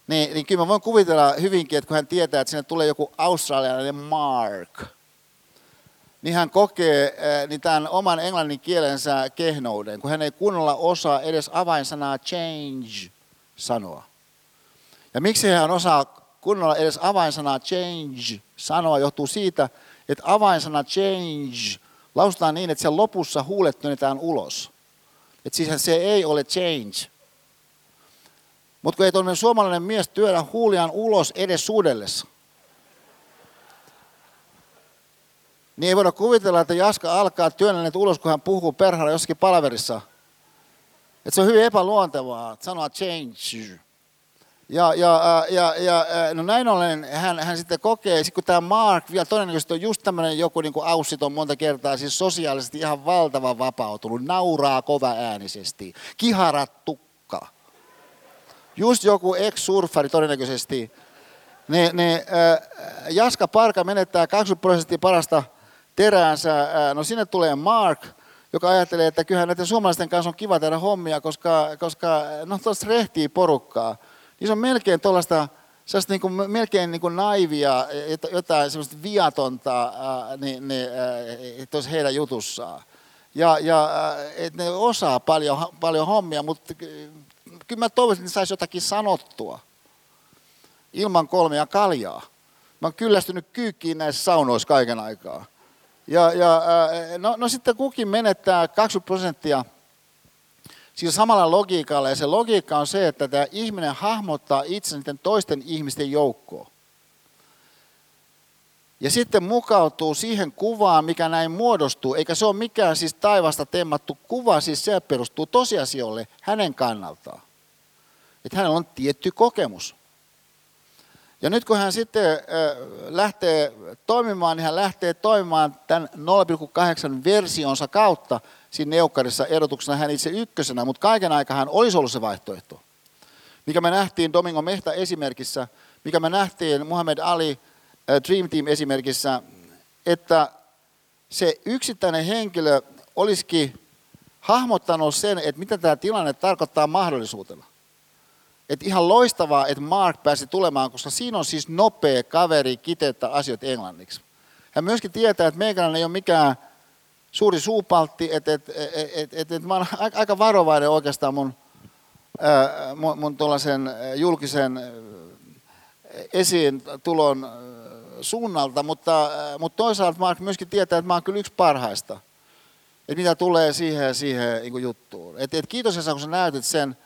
niin, niin kyllä mä voin kuvitella hyvinkin, että kun hän tietää, että sinne tulee joku australialainen Mark, niin hän kokee niin tämän oman englannin kielensä kehnouden, kun hän ei kunnolla osaa edes avainsanaa change sanoa. Ja miksi hän osaa kunnolla edes avainsanaa change sanoa johtuu siitä, että avainsana change lausutaan niin, että sen lopussa huulet työnnetään ulos. Että siis se ei ole change. Mutta kun ei tuollainen suomalainen mies työdä huuliaan ulos edes suudellessa, niin ei voida kuvitella, että Jaska alkaa työnnellä ulos, kun hän puhuu perhana jossakin palaverissa. Että se on hyvin epäluontevaa sanoa change. Ja, ja, ja, ja no näin ollen hän, hän sitten kokee, kun tämä Mark vielä todennäköisesti on just tämmöinen joku niin kuin on monta kertaa, siis sosiaalisesti ihan valtavan vapautunut, nauraa kova äänisesti, kiharat tukka. Just joku ex-surfari todennäköisesti. Ne, ne, äh, Jaska Parka menettää 20 prosenttia parasta teräänsä. Äh, no sinne tulee Mark, joka ajattelee, että kyllähän näiden suomalaisten kanssa on kiva tehdä hommia, koska, koska no tuosta rehtii porukkaa se on melkein tuollaista, sellaista niin kuin, melkein niin kuin naivia, jotain semmoista viatonta ää, niin, niin, tuossa heidän jutussaan. Ja, ja että ne osaa paljon, paljon hommia, mutta kyllä mä toivoisin, että ne saisi jotakin sanottua ilman kolmea kaljaa. Mä oon kyllästynyt kyykkiin näissä saunoissa kaiken aikaa. Ja, ja no, no sitten kukin menettää 20 prosenttia Sillä samalla logiikalla, ja se logiikka on se, että tämä ihminen hahmottaa itse toisten ihmisten joukkoon. Ja sitten mukautuu siihen kuvaan, mikä näin muodostuu, eikä se ole mikään siis taivasta temmattu kuva, siis se perustuu tosiasioille hänen kannaltaan. Että hänellä on tietty kokemus. Ja nyt kun hän sitten lähtee toimimaan, niin hän lähtee toimimaan tämän 0,8 versionsa kautta, siinä neukkarissa erotuksena hän itse ykkösenä, mutta kaiken aikaa hän olisi ollut se vaihtoehto. Mikä me nähtiin Domingo Mehta esimerkissä, mikä me nähtiin Muhammad Ali äh, Dream Team esimerkissä, että se yksittäinen henkilö olisikin hahmottanut sen, että mitä tämä tilanne tarkoittaa mahdollisuutena. Että ihan loistavaa, että Mark pääsi tulemaan, koska siinä on siis nopea kaveri kiteyttää asioita englanniksi. Hän myöskin tietää, että meikäläinen ei ole mikään suuri suupaltti, että et, et, et, et, et mä olen aika varovainen oikeastaan mun, mun, mun julkisen esiin tulon suunnalta, mutta, mutta toisaalta Mark myöskin tietää, että mä oon kyllä yksi parhaista. Että mitä tulee siihen ja siihen niin juttuun. Et, et kiitos Esa, kun sä näytit sen,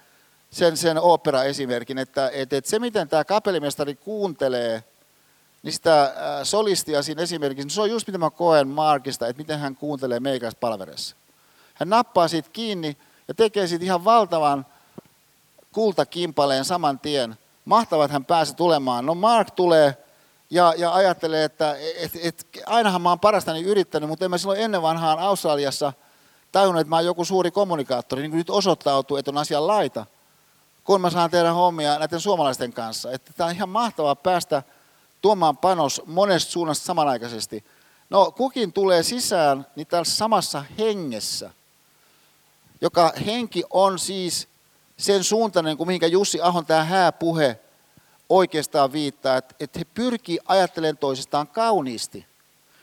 sen, sen opera-esimerkin, että et, et se miten tämä kapellimestari kuuntelee niin sitä solistia siinä esimerkissä, niin se on just mitä mä koen Markista, että miten hän kuuntelee meikästä palvereessa. Hän nappaa siitä kiinni ja tekee siitä ihan valtavan kultakimpaleen saman tien. Mahtavat hän pääsi tulemaan. No Mark tulee ja, ja ajattelee, että et, et, ainahan mä oon parastani yrittänyt, mutta en mä silloin ennen vanhaan Australiassa tajunnut, että mä oon joku suuri kommunikaattori, niin kuin nyt osoittautuu, että on asian laita, kun mä saan tehdä hommia näiden suomalaisten kanssa. Että tämä on ihan mahtavaa päästä tuomaan panos monesta suunnasta samanaikaisesti. No kukin tulee sisään niin tällä samassa hengessä, joka henki on siis sen suuntainen kuin mihinkä Jussi Ahon tämä hääpuhe oikeastaan viittaa, että, että he pyrkii ajattelemaan toisestaan kauniisti.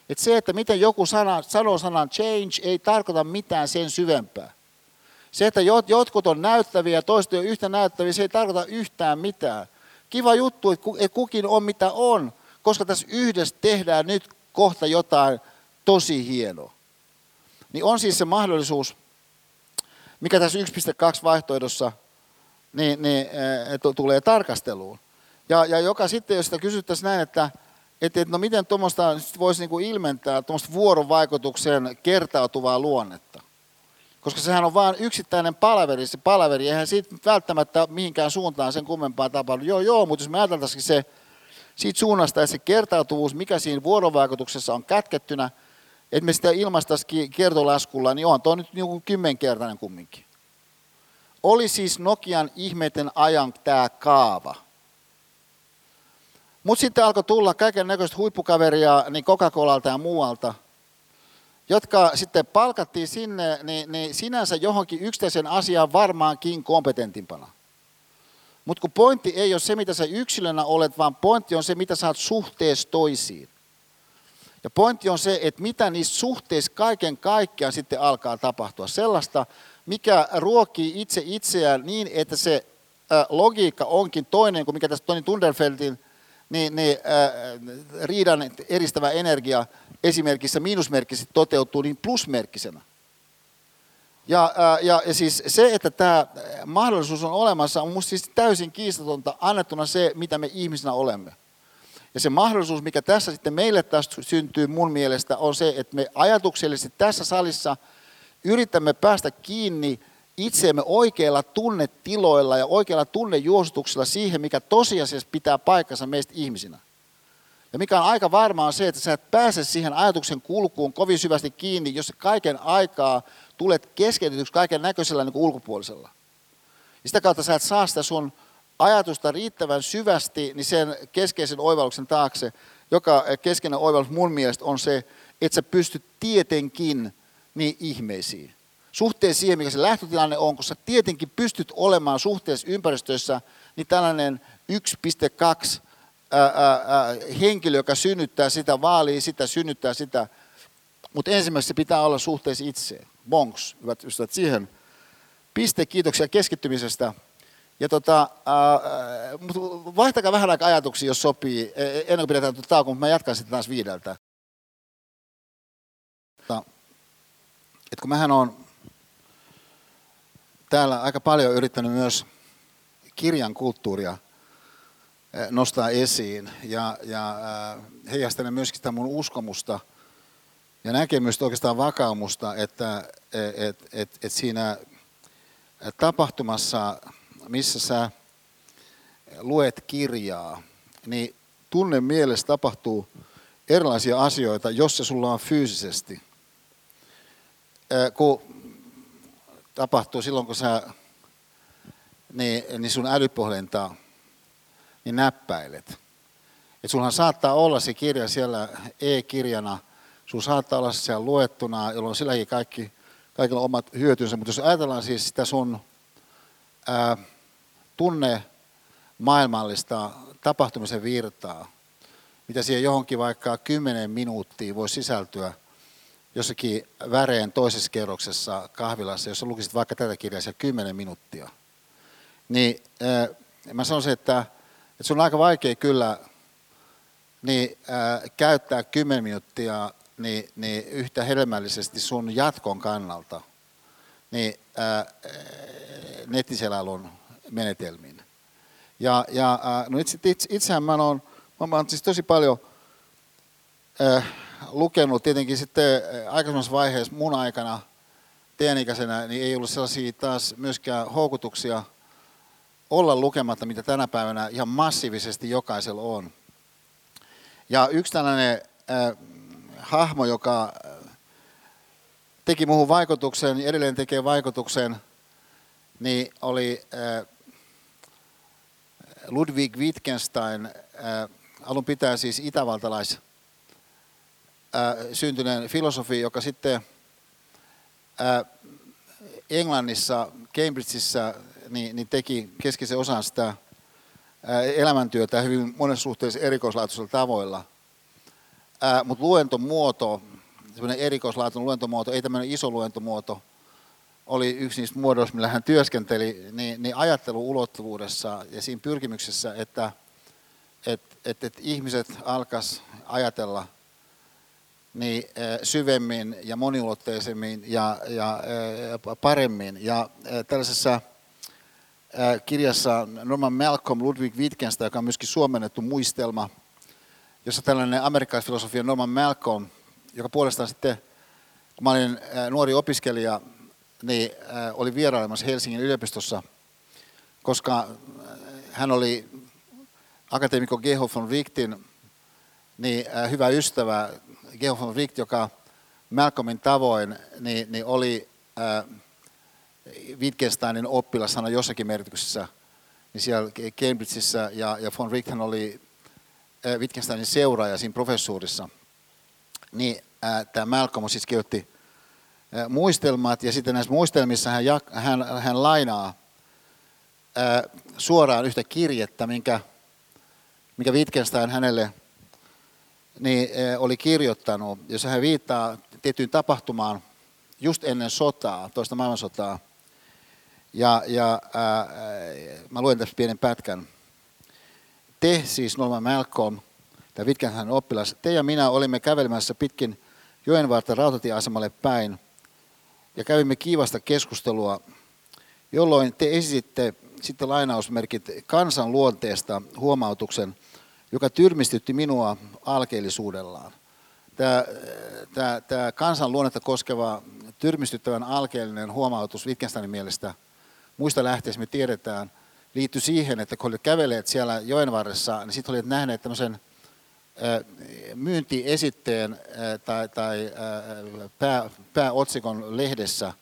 Että se, että miten joku sana, sanoo sanan change, ei tarkoita mitään sen syvempää. Se, että jotkut on näyttäviä ja toiset on yhtä näyttäviä, se ei tarkoita yhtään mitään. Kiva juttu, että kukin on mitä on, koska tässä yhdessä tehdään nyt kohta jotain tosi hienoa. Niin on siis se mahdollisuus, mikä tässä 1.2 vaihtoehdossa niin, niin, e, tulee tarkasteluun. Ja, ja joka sitten, jos sitä kysyttäisiin näin, että että, että no miten tuommoista voisi niin kuin ilmentää tuommoista vuorovaikutuksen kertautuvaa luonnetta. Koska sehän on vain yksittäinen palaveri, se palaveri, eihän siitä välttämättä mihinkään suuntaan sen kummempaa tapahdu. Joo, joo, mutta jos me ajateltaisiin se siitä suunnasta, että se kertautuvuus, mikä siinä vuorovaikutuksessa on kätkettynä, että me sitä ilmaistaisiin kiertolaskulla, niin on tuo nyt niin kymmenkertainen kumminkin. Oli siis Nokian ihmeiden ajan tämä kaava – mutta sitten alkoi tulla kaiken näköistä huippukaveria niin Coca-Colalta ja muualta, jotka sitten palkattiin sinne, niin, niin sinänsä johonkin yksittäisen asiaan varmaankin kompetentimpana. Mutta kun pointti ei ole se, mitä sä yksilönä olet, vaan pointti on se, mitä sä oot suhteessa toisiin. Ja pointti on se, että mitä niissä suhteissa kaiken kaikkiaan sitten alkaa tapahtua. Sellaista, mikä ruokkii itse itseään niin, että se logiikka onkin toinen kuin mikä tässä Toni Tunderfeltin niin, niin äh, riidan eristävä energia esimerkissä miinusmerkkisesti toteutuu niin plusmerkkisenä. Ja, äh, ja, ja siis se, että tämä mahdollisuus on olemassa, on minusta siis täysin kiistatonta annettuna se, mitä me ihmisinä olemme. Ja se mahdollisuus, mikä tässä sitten meille tästä syntyy mun mielestä, on se, että me ajatuksellisesti tässä salissa yritämme päästä kiinni itseemme oikeilla tunnetiloilla ja oikeilla tunnejuosutuksilla siihen, mikä tosiasiassa pitää paikkansa meistä ihmisinä. Ja mikä on aika varmaa on se, että sä et pääse siihen ajatuksen kulkuun kovin syvästi kiinni, jos kaiken aikaa tulet keskeytetyksi kaiken näköisellä niin kuin ulkopuolisella. Ja sitä kautta sä et saa sitä sun ajatusta riittävän syvästi niin sen keskeisen oivalluksen taakse, joka keskeinen oivallus mun mielestä on se, että sä pystyt tietenkin niin ihmeisiin suhteessa siihen, mikä se lähtötilanne on, koska tietenkin pystyt olemaan suhteessa ympäristössä, niin tällainen 1,2 henkilö, joka synnyttää sitä, vaalii sitä, synnyttää sitä, mutta ensimmäisenä se pitää olla suhteessa itseen. Bonks, hyvät ystävät, siihen. Piste, kiitoksia keskittymisestä. Ja tota, äh, vaihtakaa vähän aikaa ajatuksia, jos sopii, e, e, ennen kuin pidetään taukoa, mutta mä jatkan sitten taas viideltä. Et kun mähän on täällä aika paljon yrittänyt myös kirjan kulttuuria eh, nostaa esiin ja, ja eh, heijastelen myöskin sitä mun uskomusta ja näkemystä oikeastaan vakaumusta, että et, et, et siinä tapahtumassa, missä sä luet kirjaa, niin tunne mielessä tapahtuu erilaisia asioita, jos se sulla on fyysisesti. Eh, kun tapahtuu silloin, kun sä niin, niin sun älypuhelinta niin näppäilet. Et sunhan saattaa olla se kirja siellä e-kirjana, sun saattaa olla se siellä luettuna, jolloin silläkin kaikki, kaikilla omat hyötynsä, mutta jos ajatellaan siis sitä sun ää, tunne maailmallista tapahtumisen virtaa, mitä siihen johonkin vaikka 10 minuuttia voi sisältyä jossakin väreen toisessa kerroksessa kahvilassa, jos lukisit vaikka tätä kirjaa siellä 10 minuuttia, niin äh, mä sanoisin, että, että sun on aika vaikea kyllä niin, äh, käyttää 10 minuuttia niin, niin yhtä hedelmällisesti sun jatkon kannalta niin, äh, nettiselailun menetelmiin. Ja, ja äh, no itse, itse, itsehän mä oon, mä oon siis tosi paljon äh, lukenut tietenkin sitten äh, aikaisemmassa vaiheessa mun aikana teenikäisenä, niin ei ollut sellaisia taas myöskään houkutuksia olla lukematta, mitä tänä päivänä ihan massiivisesti jokaisella on. Ja yksi tällainen äh, hahmo, joka teki muuhun vaikutuksen, edelleen tekee vaikutuksen, niin oli äh, Ludwig Wittgenstein, äh, alun pitää siis itävaltalais syntyneen filosofi, joka sitten Englannissa, Cambridgeissa, niin, niin teki keskeisen osan sitä elämäntyötä hyvin monessa suhteessa erikoislaatuisilla tavoilla. Mutta luentomuoto, semmoinen erikoislaatuinen luentomuoto, ei tämmöinen iso luentomuoto, oli yksi niistä muodoista, millä hän työskenteli, niin, niin ajatteluulottuvuudessa ja siinä pyrkimyksessä, että et, et, et ihmiset alkas ajatella niin syvemmin ja moniulotteisemmin ja, ja paremmin. Ja tällaisessa kirjassa Norman Malcolm Ludwig Wittgenstein, joka on myöskin suomennettu muistelma, jossa tällainen amerikkalaisfilosofia Norman Malcolm, joka puolestaan sitten, kun mä olin nuori opiskelija, niin oli vierailemassa Helsingin yliopistossa, koska hän oli akateemikko Geho von Richtin niin, hyvä ystävä. Geho von Richt, joka Malcolmin tavoin niin, niin oli Wittgensteinin oppilas sanoi jossakin merkityksessä, niin siellä Cambridgeissa, ja, ja von Richt oli Wittgensteinin seuraaja siinä professuurissa. Niin tämä Malcolm siis kirjoitti muistelmat ja sitten näissä muistelmissa hän, hän, hän lainaa ää, suoraan yhtä kirjettä, minkä, minkä Wittgenstein hänelle niin, ää, oli kirjoittanut, jossa hän viittaa tiettyyn tapahtumaan just ennen sotaa, toista maailmansotaa. Ja, ja ää, mä luen tässä pienen pätkän. Te siis Norman Malcolm, tämä Wittgenstein oppilas, te ja minä olimme kävelemässä pitkin joenvartta rautatieasemalle päin – ja kävimme kiivasta keskustelua, jolloin te esititte sitten lainausmerkit kansan luonteesta huomautuksen, joka tyrmistytti minua alkeellisuudellaan. Tämä, tämä, tämä kansan luonnetta koskeva tyrmistyttävän alkeellinen huomautus Wittgensteinin mielestä, muista lähteistä me tiedetään, liittyi siihen, että kun olit käveleet siellä joen varressa, niin sitten olit nähneet tämmöisen myyntiesitteen tai, tai pää, pääotsikon lehdessä,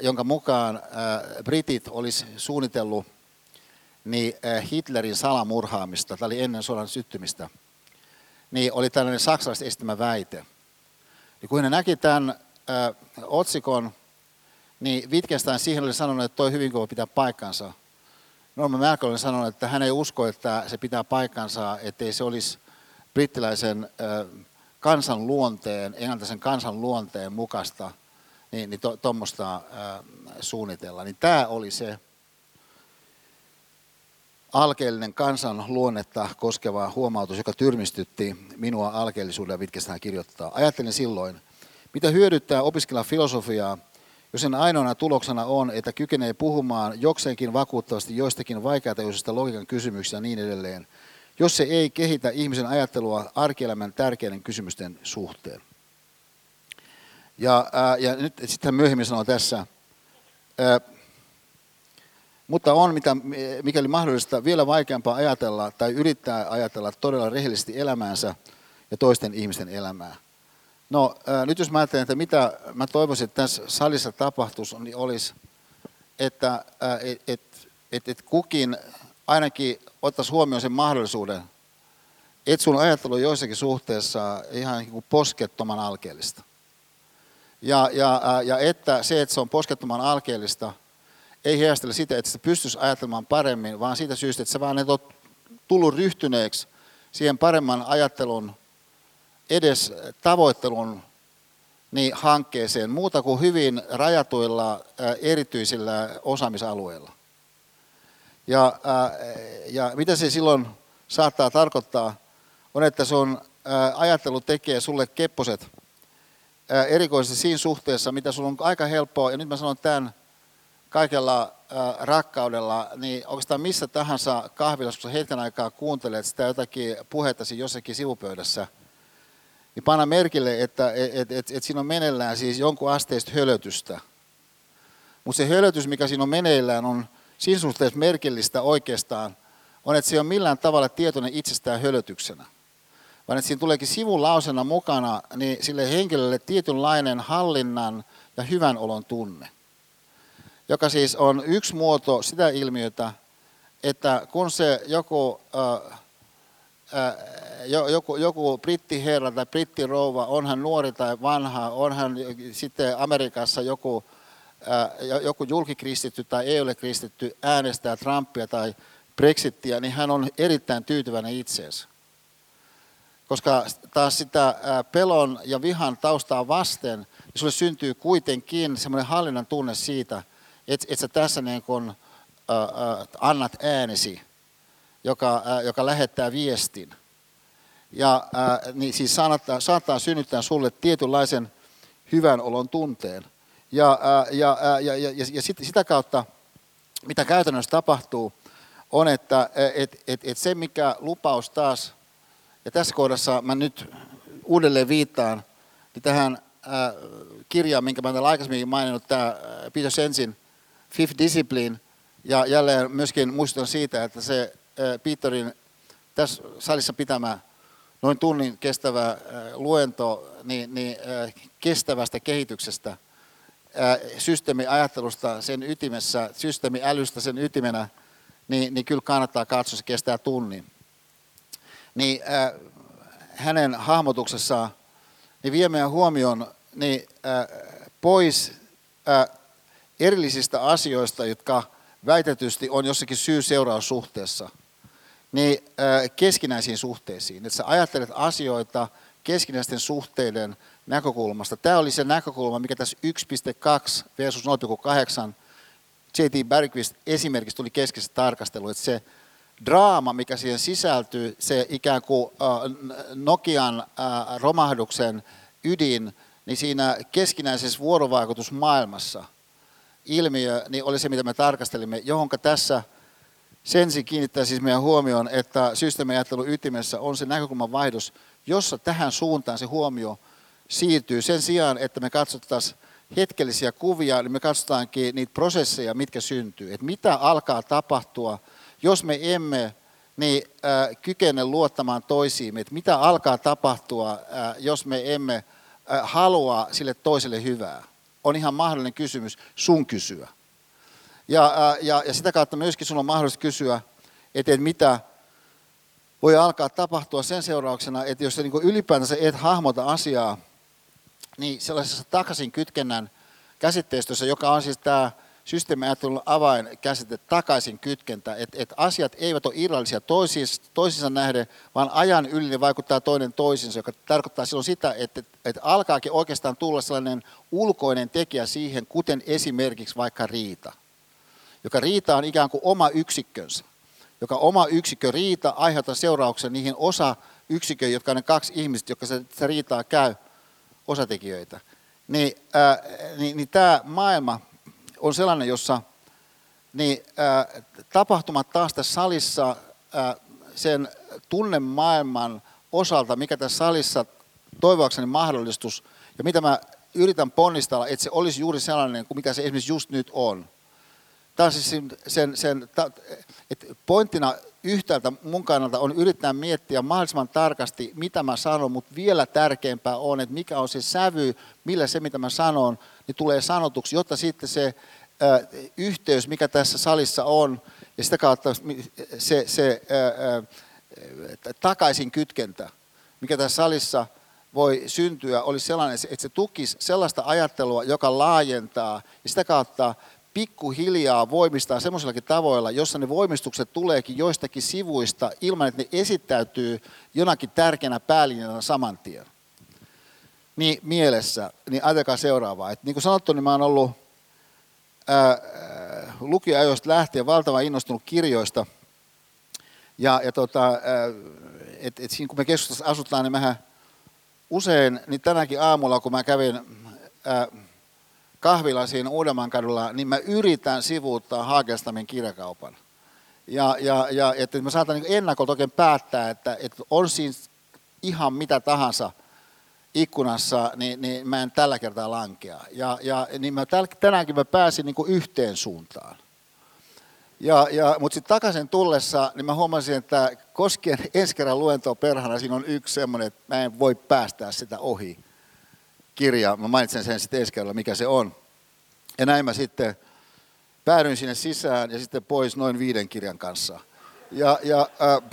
jonka mukaan britit olisi suunnitellut niin Hitlerin salamurhaamista, tämä oli ennen sodan syttymistä, niin oli tällainen saksalaiset estämä väite. Ja kun hän näki tämän otsikon, niin Wittgenstein siihen oli sanonut, että toi hyvin voi pitää paikkansa. Norman Malcolm oli sanonut, että hän ei usko, että se pitää paikkansa, ettei se olisi brittiläisen kansan luonteen, englantilaisen kansan luonteen mukaista, niin, niin tuommoista to, suunnitella. Niin tämä oli se alkeellinen kansan luonnetta koskeva huomautus, joka tyrmistytti minua alkeellisuuden Wittgenstein kirjoittaa. Ajattelin silloin, mitä hyödyttää opiskella filosofiaa, jos sen ainoana tuloksena on, että kykenee puhumaan jokseenkin vakuuttavasti joistakin vaikeatajuisista logiikan kysymyksistä ja niin edelleen – jos se ei kehitä ihmisen ajattelua arkielämän tärkeiden kysymysten suhteen. Ja, ää, ja nyt sitten myöhemmin sanoo tässä, ää, mutta on, mitä, mikäli mahdollista, vielä vaikeampaa ajatella tai yrittää ajatella todella rehellisesti elämäänsä ja toisten ihmisten elämää. No nyt jos mä ajattelen, että mitä mä toivoisin, että tässä salissa tapahtuisi, niin olisi, että et, et, et, et kukin ainakin ottaisi huomioon sen mahdollisuuden, että sun ajattelu on joissakin suhteessa ihan niin kuin poskettoman alkeellista. Ja, ja, ja että se, että se on poskettoman alkeellista, ei heijastele sitä, että sä pystyisi ajattelemaan paremmin, vaan siitä syystä, että sä vaan et ole tullut ryhtyneeksi siihen paremman ajattelun edes tavoittelun niin hankkeeseen muuta kuin hyvin rajatuilla erityisillä osaamisalueilla. Ja, ja mitä se silloin saattaa tarkoittaa, on, että sun ajattelu tekee sulle kepposet erikoisesti siinä suhteessa, mitä sulla on aika helppoa, ja nyt mä sanon tämän kaikella rakkaudella, niin oikeastaan missä tahansa kahvilassa, kun hetken aikaa kuuntelet sitä jotakin puhettasi jossakin sivupöydässä, niin panna merkille, että et, et, et, et siinä on meneillään siis jonkun asteista hölötystä. Mutta se hölötys, mikä siinä on meneillään, on siinä suhteessa merkillistä oikeastaan, on, että se ei ole millään tavalla tietoinen itsestään hölötyksenä vaan että siinä tuleekin sivun lausena mukana niin sille henkilölle tietynlainen hallinnan ja hyvän olon tunne, joka siis on yksi muoto sitä ilmiötä, että kun se joku, äh, äh, joku, joku brittiherra tai brittirouva, on hän nuori tai vanha, on hän sitten Amerikassa joku, äh, joku julkikristitty tai ei ole kristitty, äänestää Trumpia tai Brexittiä, niin hän on erittäin tyytyväinen itseensä. Koska taas sitä pelon ja vihan taustaa vasten, niin sulle syntyy kuitenkin semmoinen hallinnan tunne siitä, että, että sä tässä niin kuin, äh, annat äänesi, joka, äh, joka lähettää viestin. Ja äh, niin siis saattaa, saattaa synnyttää sulle tietynlaisen hyvän olon tunteen. Ja, äh, ja, äh, ja, ja, ja, ja sit, sitä kautta, mitä käytännössä tapahtuu, on, että et, et, et se mikä lupaus taas ja tässä kohdassa mä nyt uudelleen viittaan niin tähän äh, kirjaan, minkä mä olen aikaisemmin maininnut, tämä Peter Sensin Fifth Discipline, ja jälleen myöskin muistutan siitä, että se Peterin tässä salissa pitämä noin tunnin kestävä luento niin, niin kestävästä kehityksestä, systeemiajattelusta sen ytimessä, systeemiälystä sen ytimenä, niin, niin kyllä kannattaa katsoa, se kestää tunnin. Niin äh, hänen hahmotuksessaan niin vie meidän huomioon niin, äh, pois äh, erillisistä asioista, jotka väitetysti on jossakin syy-seuraussuhteessa, niin keskinäisiin suhteisiin. Että sä ajattelet asioita keskinäisten suhteiden näkökulmasta. Tämä oli se näkökulma, mikä tässä 1.2 versus 0.8 J.T. Bergqvist esimerkiksi tuli keskeisessä tarkastelu, että se draama, mikä siihen sisältyy, se ikään kuin Nokian romahduksen ydin, niin siinä keskinäisessä vuorovaikutusmaailmassa ilmiö niin oli se, mitä me tarkastelimme, johonka tässä sensi kiinnittää siis meidän huomioon, että systeemiajattelun ytimessä on se näkökulman vaihdos, jossa tähän suuntaan se huomio siirtyy. Sen sijaan, että me katsottaisiin hetkellisiä kuvia, niin me katsotaankin niitä prosesseja, mitkä syntyy. Että mitä alkaa tapahtua – jos me emme niin äh, kykene luottamaan toisiimme, että mitä alkaa tapahtua, äh, jos me emme äh, halua sille toiselle hyvää, on ihan mahdollinen kysymys sun kysyä. Ja, ja, ja sitä kautta myöskin sun on mahdollista kysyä, että, että mitä voi alkaa tapahtua sen seurauksena, että jos sä niin ylipäätänsä et hahmota asiaa, niin sellaisessa takaisin kytkennän käsitteistössä, joka on siis tämä systeemiajattelun avainkäsite takaisin kytkentä, että, että asiat eivät ole irrallisia toisiinsa, toisiinsa nähden, vaan ajan yli ne vaikuttaa toinen toisinsa, joka tarkoittaa silloin sitä, että, että alkaakin oikeastaan tulla sellainen ulkoinen tekijä siihen, kuten esimerkiksi vaikka riita, joka riita on ikään kuin oma yksikkönsä, joka oma yksikkö riita aiheuttaa seurauksen niihin osa yksikköihin, jotka on ne kaksi ihmistä, jotka se, riitaa käy, osatekijöitä. Niin, ää, niin, niin tämä maailma, on sellainen, jossa niin, ää, tapahtumat taas tässä salissa ää, sen tunnemaailman osalta, mikä tässä salissa toivoakseni mahdollistus ja mitä mä yritän ponnistella, että se olisi juuri sellainen kuin mitä se esimerkiksi just nyt on. Tämä on siis sen, sen, että pointtina yhtäältä mun kannalta on yrittää miettiä mahdollisimman tarkasti, mitä mä sanon, mutta vielä tärkeämpää on, että mikä on se sävy, millä se, mitä mä sanon, niin tulee sanotuksi, jotta sitten se äh, yhteys, mikä tässä salissa on, ja sitä kautta se, se äh, äh, takaisin kytkentä, mikä tässä salissa voi syntyä, olisi sellainen, että se tukisi sellaista ajattelua, joka laajentaa ja sitä kautta pikkuhiljaa voimistaa semmoisillakin tavoilla, jossa ne voimistukset tuleekin joistakin sivuista ilman, että ne esittäytyy jonakin tärkeänä päälinjana saman tien. Niin mielessä, niin ajatelkaa seuraavaa. Että niin kuin sanottu, niin mä oon ollut lukiajoista lähtien valtavan innostunut kirjoista. Ja, ja tota, et, et siinä kun me keskustassa asutaan, niin mehän usein, niin tänäkin aamulla, kun mä kävin ää, kahvilla siinä kadulla, niin mä yritän sivuuttaa Hagelstamin kirjakaupan. Ja, ja, ja että mä saatan niin ennakolta oikein päättää, että, että on siinä ihan mitä tahansa ikkunassa, niin, niin mä en tällä kertaa lankea. Ja, ja niin mä täl, tänäänkin mä pääsin niin yhteen suuntaan. Ja, ja, mutta sitten takaisin tullessa, niin mä huomasin, että koskien ensi kerran luentoa perhana, siinä on yksi semmoinen, että mä en voi päästää sitä ohi kirja. Mä mainitsen sen sitten ensi kerralla, mikä se on. Ja näin mä sitten päädyin sinne sisään ja sitten pois noin viiden kirjan kanssa. Ja, ja, äh,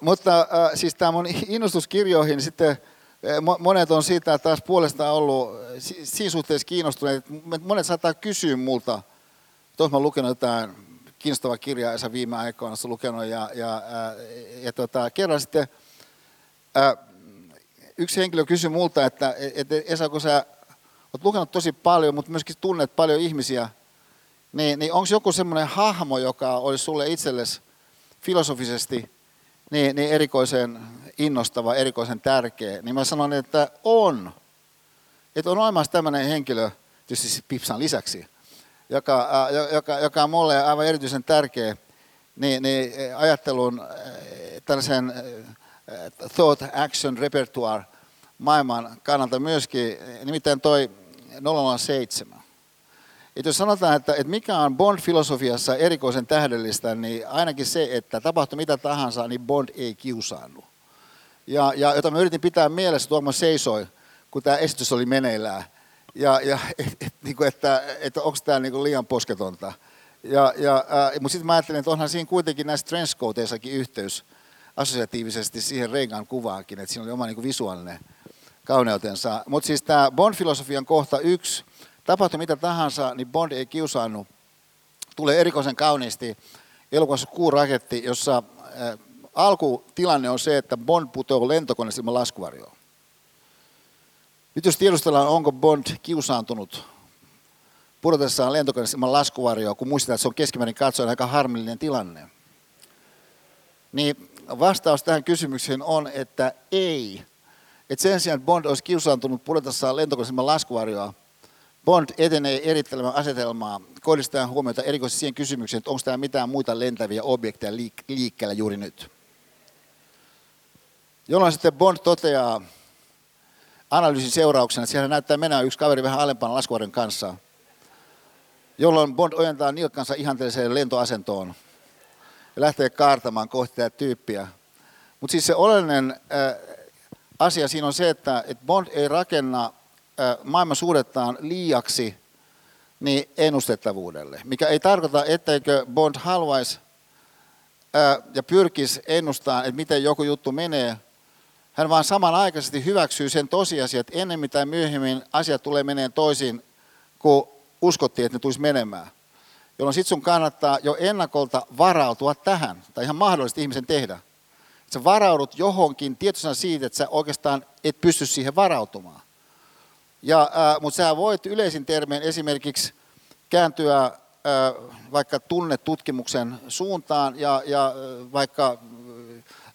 mutta äh, siis tämä mun innostus kirjoihin, niin sitten äh, monet on siitä taas puolestaan ollut siinä suhteessa kiinnostuneet. Monet saattaa kysyä multa, tuossa mä olen lukenut jotain kiinnostava kirja Esa viime aikoina lukenut ja, ja, ja, ja tota, kerran sitten ää, yksi henkilö kysyi multa, että, että Esa, kun sä oot lukenut tosi paljon, mutta myöskin tunnet paljon ihmisiä, niin, niin onko joku semmoinen hahmo, joka olisi sulle itsellesi filosofisesti niin, niin erikoisen innostava, erikoisen tärkeä, niin mä sanon, että on. Että on olemassa tämmöinen henkilö, tietysti siis Pipsan lisäksi, joka, äh, joka, joka on mulle aivan erityisen tärkeä, niin, niin ajattelun äh, tällaisen äh, thought action repertoire maailman kannalta myöskin, nimittäin toi 007. että jos sanotaan, että, että mikä on Bond-filosofiassa erikoisen tähdellistä, niin ainakin se, että tapahtui mitä tahansa, niin Bond ei kiusaannu. Ja, ja jota mä yritin pitää mielessä, tuolla seisoi, kun tämä esitys oli meneillään ja, ja et, et, niin kuin, että, että onko tämä niin liian posketonta. Ja, ja, äh, mutta sitten mä ajattelin, että onhan siinä kuitenkin näissä trenchcoateissakin yhteys assosiatiivisesti siihen Reagan kuvaankin, että siinä oli oma niin kuin visuaalinen kauneutensa. Mutta siis tämä Bond-filosofian kohta yksi, tapahtui mitä tahansa, niin Bond ei kiusaannut. Tulee erikoisen kauniisti elokuvassa Kuuraketti, jossa äh, alkutilanne on se, että Bond putoaa lentokoneesta ilman laskuvarjoa. Nyt jos tiedustellaan, onko Bond kiusaantunut pudotessaan lentokoneessa ilman laskuvarjoa, kun muistetaan, että se on keskimäärin katsoen aika harmillinen tilanne, niin vastaus tähän kysymykseen on, että ei. Että sen sijaan, että Bond olisi kiusaantunut pudotessaan lentokoneessa ilman laskuvarjoa, Bond etenee erittelemään asetelmaa, kohdistaen huomiota erikoisesti siihen kysymykseen, että onko täällä mitään muita lentäviä objekteja liik- liikkeellä juuri nyt. Jolloin sitten Bond toteaa, analyysin seurauksena, että siellä näyttää mennä yksi kaveri vähän alempana laskuvarjon kanssa, jolloin Bond ojentaa nilkkansa ihanteelliseen lentoasentoon ja lähtee kaartamaan kohti tätä tyyppiä. Mutta siis se oleellinen äh, asia siinä on se, että, että Bond ei rakenna äh, maailman suhdettaan liiaksi niin ennustettavuudelle, mikä ei tarkoita, etteikö Bond haluaisi äh, ja pyrkisi ennustamaan, että miten joku juttu menee, hän vaan samanaikaisesti hyväksyy sen tosiasian, että ennemmin tai myöhemmin asiat tulee meneen toisin, kuin uskottiin, että ne tulisi menemään. Jolloin sitten sun kannattaa jo ennakolta varautua tähän, tai ihan mahdollisesti ihmisen tehdä. Että sä varaudut johonkin tietoisena siitä, että sä oikeastaan et pysty siihen varautumaan. Ja, äh, mutta sä voit yleisin termein esimerkiksi kääntyä äh, vaikka tunnetutkimuksen suuntaan ja, ja äh, vaikka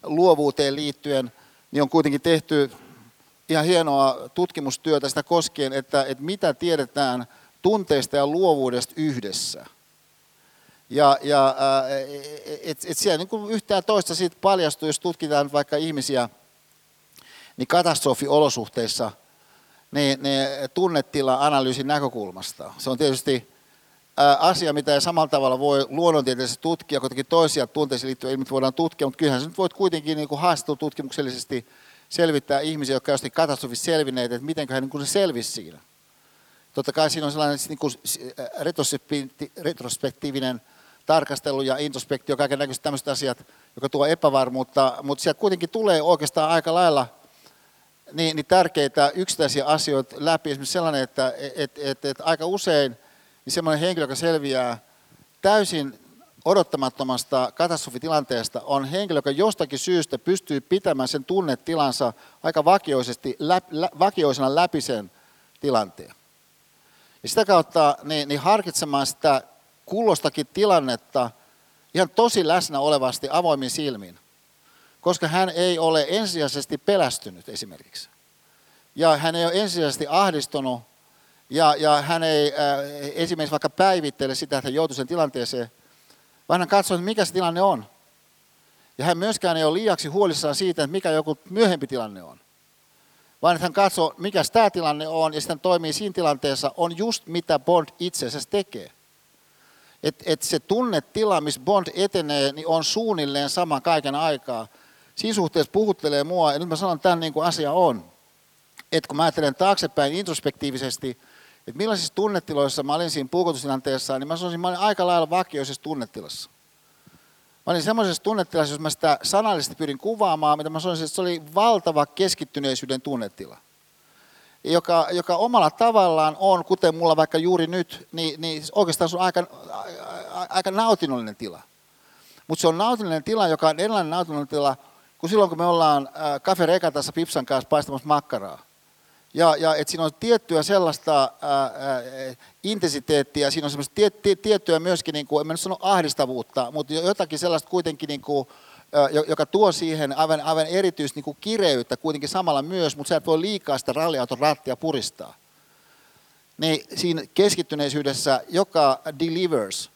luovuuteen liittyen – niin on kuitenkin tehty ihan hienoa tutkimustyötä sitä koskien, että, että mitä tiedetään tunteista ja luovuudesta yhdessä. Ja, ja et, et siellä niin kuin yhtään toista siitä paljastuu, jos tutkitaan vaikka ihmisiä niin katastrofiolosuhteissa niin, niin tunnetila-analyysin näkökulmasta. Se on tietysti asia, mitä ei samalla tavalla voi luonnontieteellisesti tutkia, kuitenkin toisia tunteisiin liittyviä ilmiöitä voidaan tutkia, mutta kyllähän sä nyt voit kuitenkin niin tutkimuksellisesti selvittää ihmisiä, jotka ovat katastrofissa selvinneet, että miten he niin selvisi siinä. Totta kai siinä on sellainen niin kuin retrospektiivinen tarkastelu ja introspektio, kaiken näköiset tämmöiset asiat, joka tuo epävarmuutta, mutta sieltä kuitenkin tulee oikeastaan aika lailla niin, niin tärkeitä yksittäisiä asioita läpi. Esimerkiksi sellainen, että et, et, et, aika usein niin semmoinen henkilö, joka selviää täysin odottamattomasta katastrofitilanteesta, on henkilö, joka jostakin syystä pystyy pitämään sen tunnetilansa aika vakioisesti, lä, lä, vakioisena läpi sen tilanteen. Ja sitä kautta niin, niin harkitsemaan sitä kullostakin tilannetta ihan tosi läsnä olevasti avoimin silmin, koska hän ei ole ensisijaisesti pelästynyt esimerkiksi. Ja hän ei ole ensisijaisesti ahdistunut ja, ja hän ei äh, esimerkiksi vaikka päivittele sitä, että hän joutuu sen tilanteeseen, vaan hän katsoo, että mikä se tilanne on. Ja hän myöskään ei ole liiaksi huolissaan siitä, että mikä joku myöhempi tilanne on. Vaan että hän katsoo, mikä tämä tilanne on, ja sitten toimii siinä tilanteessa, on just mitä Bond itse asiassa tekee. Että et se tunnetila, missä Bond etenee, niin on suunnilleen sama kaiken aikaa. Siinä suhteessa puhuttelee mua, ja nyt mä sanon tämän niin kuin asia on. Että kun mä ajattelen taaksepäin introspektiivisesti, että millaisissa tunnetiloissa mä olin siinä puukotustilanteessa, niin mä sanoisin, että mä olin aika lailla vakioisessa tunnetilassa. Mä olin semmoisessa tunnetilassa, jos mä sitä sanallisesti pyrin kuvaamaan, mitä mä sanoisin, että se oli valtava keskittyneisyyden tunnetila. Joka, joka omalla tavallaan on, kuten mulla vaikka juuri nyt, niin, niin oikeastaan se on aika, aika nautinnollinen tila. Mutta se on nautinnollinen tila, joka on erilainen nautinnollinen tila kuin silloin, kun me ollaan Cafe Rekatassa Pipsan kanssa paistamassa makkaraa. Ja, ja että siinä on tiettyä sellaista ää, ää, intensiteettiä, siinä on semmoista tie, tie, tiettyä myöskin, niin kuin, en mä nyt sano ahdistavuutta, mutta jotakin sellaista kuitenkin, niin kuin, joka tuo siihen aivan, aivan erityistä niin kireyttä kuitenkin samalla myös, mutta sä et voi liikaa sitä ralliauton rattia puristaa. Niin siinä keskittyneisyydessä, joka delivers.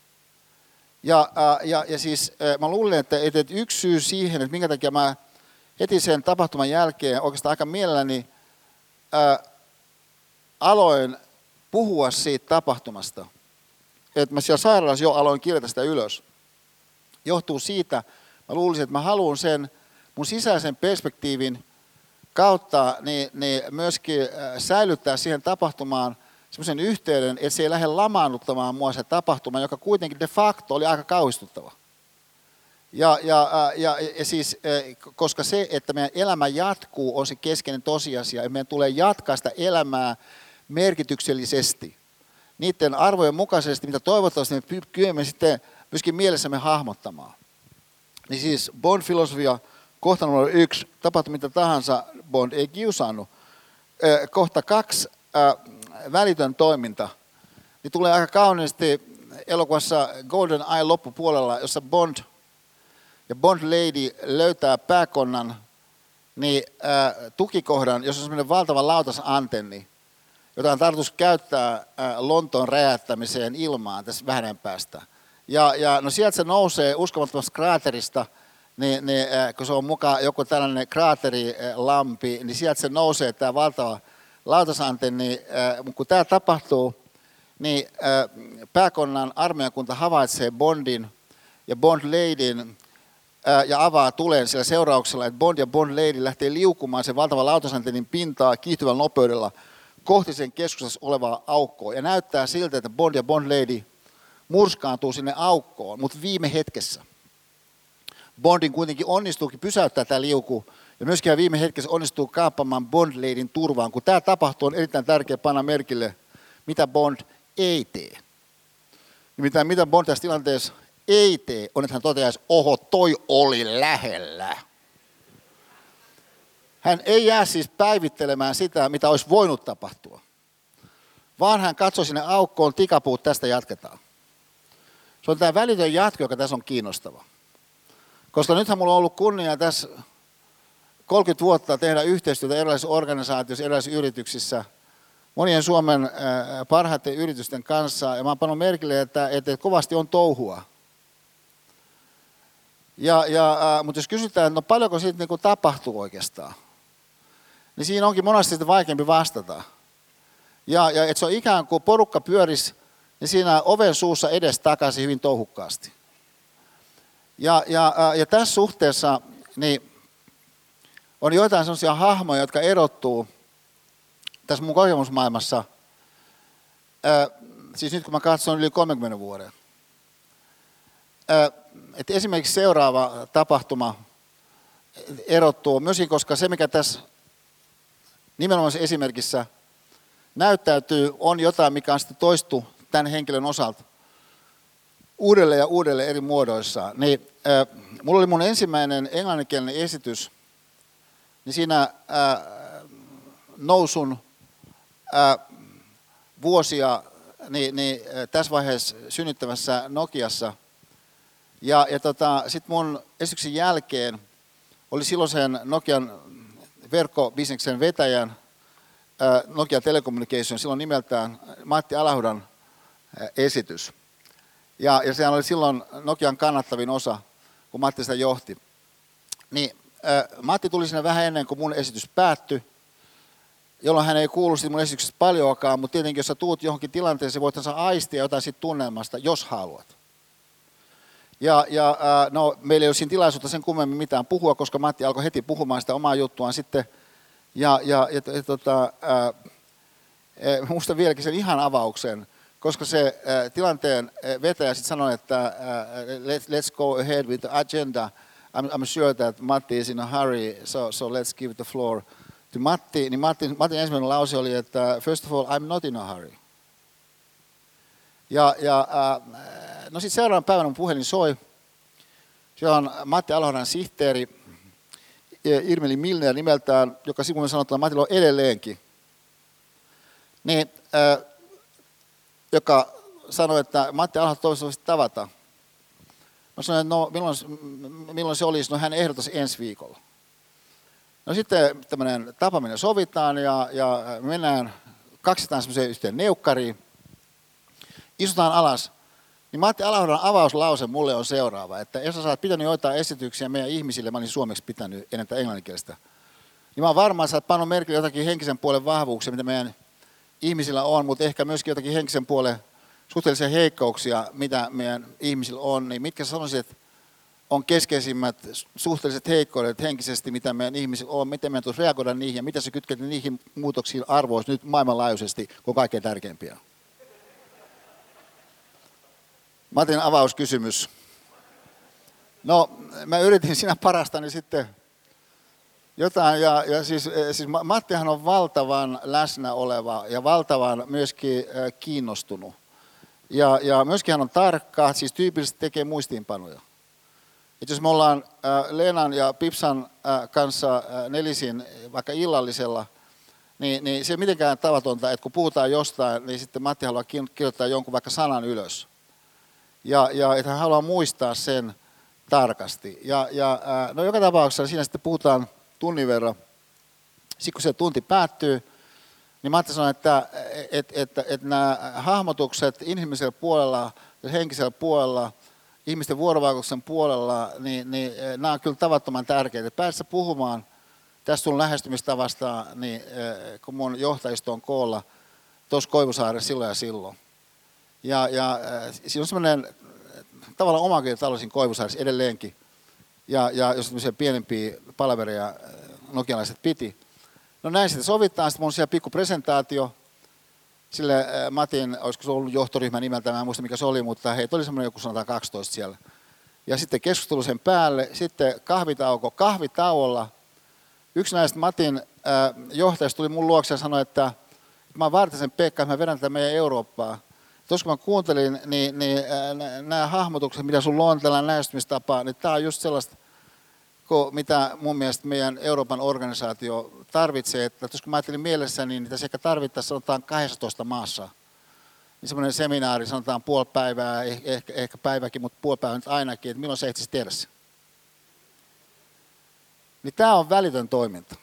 Ja, ja, ja siis mä luulen, että, että yksi syy siihen, että minkä takia mä heti sen tapahtuman jälkeen oikeastaan aika mielelläni ää, aloin puhua siitä tapahtumasta, että mä siellä sairaalassa jo aloin kirjata sitä ylös, johtuu siitä, mä luulisin, että mä haluan sen mun sisäisen perspektiivin kautta niin, niin myöskin säilyttää siihen tapahtumaan semmoisen yhteyden, että se ei lähde lamaannuttamaan mua se tapahtuma, joka kuitenkin de facto oli aika kauhistuttava. Ja, ja, ja, ja siis, koska se, että meidän elämä jatkuu, on se keskeinen tosiasia, ja meidän tulee jatkaa sitä elämää merkityksellisesti. Niiden arvojen mukaisesti, mitä toivottavasti me kyemme sitten myöskin mielessämme hahmottamaan. Niin siis Bond-filosofia, kohta numero yksi, tapahtui mitä tahansa, Bond ei kiusannut. Kohta kaksi, välitön toiminta, niin tulee aika kauniisti elokuvassa Golden Eye loppupuolella, jossa Bond – ja Bond Lady löytää pääkonnan niin, ää, tukikohdan, jossa on semmoinen valtava lautasantenni, jota on tarkoitus käyttää ää, Lontoon räjäyttämiseen ilmaan tässä vähän päästä. Ja, ja no sieltä se nousee uskomattomasta kraaterista, niin, niin, ää, kun se on mukaan joku tällainen kraaterilampi, niin sieltä se nousee tämä valtava lautasantenni. Ää, kun tämä tapahtuu, niin ää, pääkonnan armeijakunta havaitsee Bondin ja Bond Ladyn ja avaa tulen sillä seurauksella, että Bond ja Bond Lady lähtee liukumaan sen valtavan lautasantenin pintaa kiihtyvällä nopeudella kohti sen keskustassa olevaa aukkoa. Ja näyttää siltä, että Bond ja Bond Lady murskaantuu sinne aukkoon, mutta viime hetkessä. Bondin kuitenkin onnistuukin pysäyttää tämä liuku, ja myöskin viime hetkessä onnistuu kaappamaan Bond Ladyn turvaan. Kun tämä tapahtuu, on erittäin tärkeä panna merkille, mitä Bond ei tee. Nimittäin mitä Bond tässä tilanteessa ei tee, on, että hän toteaisi, oho, toi oli lähellä. Hän ei jää siis päivittelemään sitä, mitä olisi voinut tapahtua, vaan hän katsoo sinne aukkoon, tikapuut, tästä jatketaan. Se on tämä välitön jatko, joka tässä on kiinnostava. Koska nythän mulla on ollut kunnia tässä 30 vuotta tehdä yhteistyötä erilaisissa organisaatioissa, erilaisissa yrityksissä, monien Suomen parhaiten yritysten kanssa, ja mä oon pannut merkille, että, että kovasti on touhua ja, ja, äh, mutta jos kysytään, no paljonko siitä niin tapahtuu oikeastaan, niin siinä onkin monesti vaikeampi vastata. Ja, ja että se on ikään kuin porukka pyörisi niin siinä oven suussa edes takaisin hyvin touhukkaasti. Ja, ja, ja tässä suhteessa niin on joitain sellaisia hahmoja, jotka erottuu tässä mun kokemusmaailmassa, siis nyt kun mä katson yli 30 vuoden, että esimerkiksi seuraava tapahtuma erottuu myöskin, koska se mikä tässä nimenomaisessa esimerkissä näyttäytyy, on jotain, mikä on sitten toistu tämän henkilön osalta uudelleen ja uudelleen eri muodoissa. Niin, äh, mulla oli mun ensimmäinen englanninkielinen esitys, niin siinä äh, nousun äh, vuosia niin, niin, äh, tässä vaiheessa synnyttävässä Nokiassa. Ja, ja tota, sitten mun esityksen jälkeen oli silloisen Nokian verkkobisneksen vetäjän, äh, Nokia Telecommunication, silloin nimeltään Matti Alahudan esitys. Ja, ja sehän oli silloin Nokian kannattavin osa, kun Matti sitä johti. Niin, äh, Matti tuli sinne vähän ennen kuin mun esitys päättyi, jolloin hän ei kuulu mun esityksestä paljoakaan, mutta tietenkin jos sä tuut johonkin tilanteeseen, voit saa aistia jotain siitä tunnelmasta, jos haluat. Ja, ja äh, no, meillä ei ole siinä tilaisuutta sen kummemmin mitään puhua, koska Matti alkoi heti puhumaan sitä omaa juttuaan sitten. Ja, ja, ja, ja tota, äh, äh muistan vieläkin sen ihan avauksen, koska se äh, tilanteen äh, vetäjä sitten sanoi, että äh, let's go ahead with the agenda. I'm, I'm sure that Matti is in a hurry, so, so let's give the floor to Matti. Niin Matti, Matin ensimmäinen lause oli, että first of all, I'm not in a hurry. Ja, ja äh, no sitten seuraavan päivän puhelin soi. Se on Matti Alhoran sihteeri, Irmeli Milner nimeltään, joka sivuun että Matilla on edelleenkin. Niin, äh, joka sanoi, että Matti Alho toivottavasti tavata. Mä sanoin, että no milloin, milloin se olisi? No hän ehdottaisi ensi viikolla. No sitten tämmöinen tapaaminen sovitaan ja, ja mennään kaksitaan semmoiseen yhteen neukkariin. Istutaan alas. Niin Matti Alahuran avauslause mulle on seuraava, että jos sä oot pitänyt joitain esityksiä meidän ihmisille, mä olin suomeksi pitänyt ennen englanninkielistä, niin mä oon varmaan, sä oot pannut merkille jotakin henkisen puolen vahvuuksia, mitä meidän ihmisillä on, mutta ehkä myöskin jotakin henkisen puolen suhteellisia heikkouksia, mitä meidän ihmisillä on, niin mitkä sanoisit, että on keskeisimmät suhteelliset heikkoudet henkisesti, mitä meidän ihmisillä on, miten meidän tulisi reagoida niihin ja mitä se kytkee niihin muutoksiin arvoissa nyt maailmanlaajuisesti, kun kaikkein tärkeimpiä. Matin avauskysymys. No, mä yritin siinä parastani sitten jotain, ja, ja siis, eh, siis Mattihan on valtavan läsnä oleva ja valtavan myöskin eh, kiinnostunut. Ja, ja myöskin hän on tarkka, siis tyypillisesti tekee muistiinpanoja. Et jos me ollaan äh, Leenan ja Pipsan kanssa nelisin vaikka illallisella, niin, niin se mitenkään tavatonta, että kun puhutaan jostain, niin sitten Matti haluaa kirjoittaa jonkun vaikka sanan ylös. Ja, ja että hän haluaa muistaa sen tarkasti. Ja, ja no joka tapauksessa siinä sitten puhutaan tunnin verran. Sitten kun se tunti päättyy, niin Matti sanoi, että, että, että, että nämä hahmotukset inhimillisellä puolella ja henkisellä puolella – ihmisten vuorovaikutuksen puolella, niin, niin eh, nämä on kyllä tavattoman tärkeitä. Päässä puhumaan tästä sun lähestymistavasta, niin eh, kun mun johtajisto on koolla tuossa Koivusaaressa silloin ja silloin. Ja, ja eh, siinä on semmoinen tavallaan omakin talousin Koivusaaressa edelleenkin. Ja, ja jos tämmöisiä pienempiä palavereja nokialaiset piti. No näin sitten sovitaan, sitten mun on siellä pikku presentaatio, sille äh, Matin, olisiko se ollut johtoryhmä nimeltä, mä en muista mikä se oli, mutta heitä oli semmoinen joku sanotaan 12 siellä. Ja sitten keskustelu sen päälle, sitten kahvitauko, kahvitauolla. Yksi näistä Matin äh, johtajista tuli mun luokse ja sanoi, että mä sen Pekka, että mä vedän tätä meidän Eurooppaa. Tuossa kun mä kuuntelin, niin, niin äh, nämä hahmotukset, mitä sulla on, tällainen lähestymistapa, niin tämä on just sellaista, mitä mun mielestä meidän Euroopan organisaatio tarvitsee. Että jos kun mä ajattelin mielessäni, niin tässä ehkä tarvittaisiin sanotaan 12 maassa. Niin semmoinen seminaari, sanotaan puoli päivää, eh, ehkä, ehkä päiväkin, mutta puoli päivää nyt ainakin, että milloin se etsisi tehdä se. Niin tämä on välitön toiminta.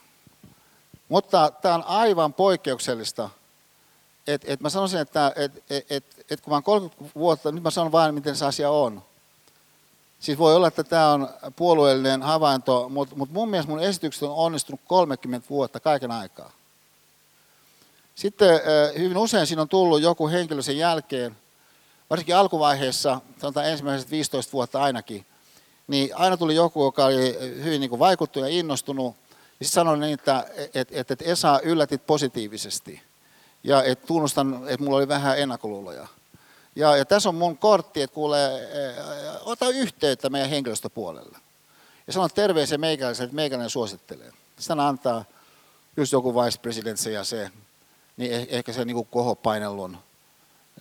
Mutta tämä on aivan poikkeuksellista. Et, et mä sanoisin, että et, et, et, et kun mä oon 30 vuotta, nyt mä sanon vain, miten se asia on. Siis voi olla, että tämä on puolueellinen havainto, mutta, mutta mun mielestä mun esitykset on onnistunut 30 vuotta kaiken aikaa. Sitten hyvin usein siinä on tullut joku henkilö sen jälkeen, varsinkin alkuvaiheessa, sanotaan ensimmäiset 15 vuotta ainakin, niin aina tuli joku, joka oli hyvin niin vaikuttunut ja innostunut, ja sitten sanoi niin, että, että, että Esa yllätit positiivisesti, ja että tunnustan, että mulla oli vähän ennakkoluuloja. Ja, ja tässä on mun kortti, että kuule, ota yhteyttä meidän henkilöstöpuolelle. Ja sanon terveisiä meikäläiselle, että meikäläinen suosittelee. Sitten antaa just joku vice president ja se, niin eh, ehkä se niin kohopainellun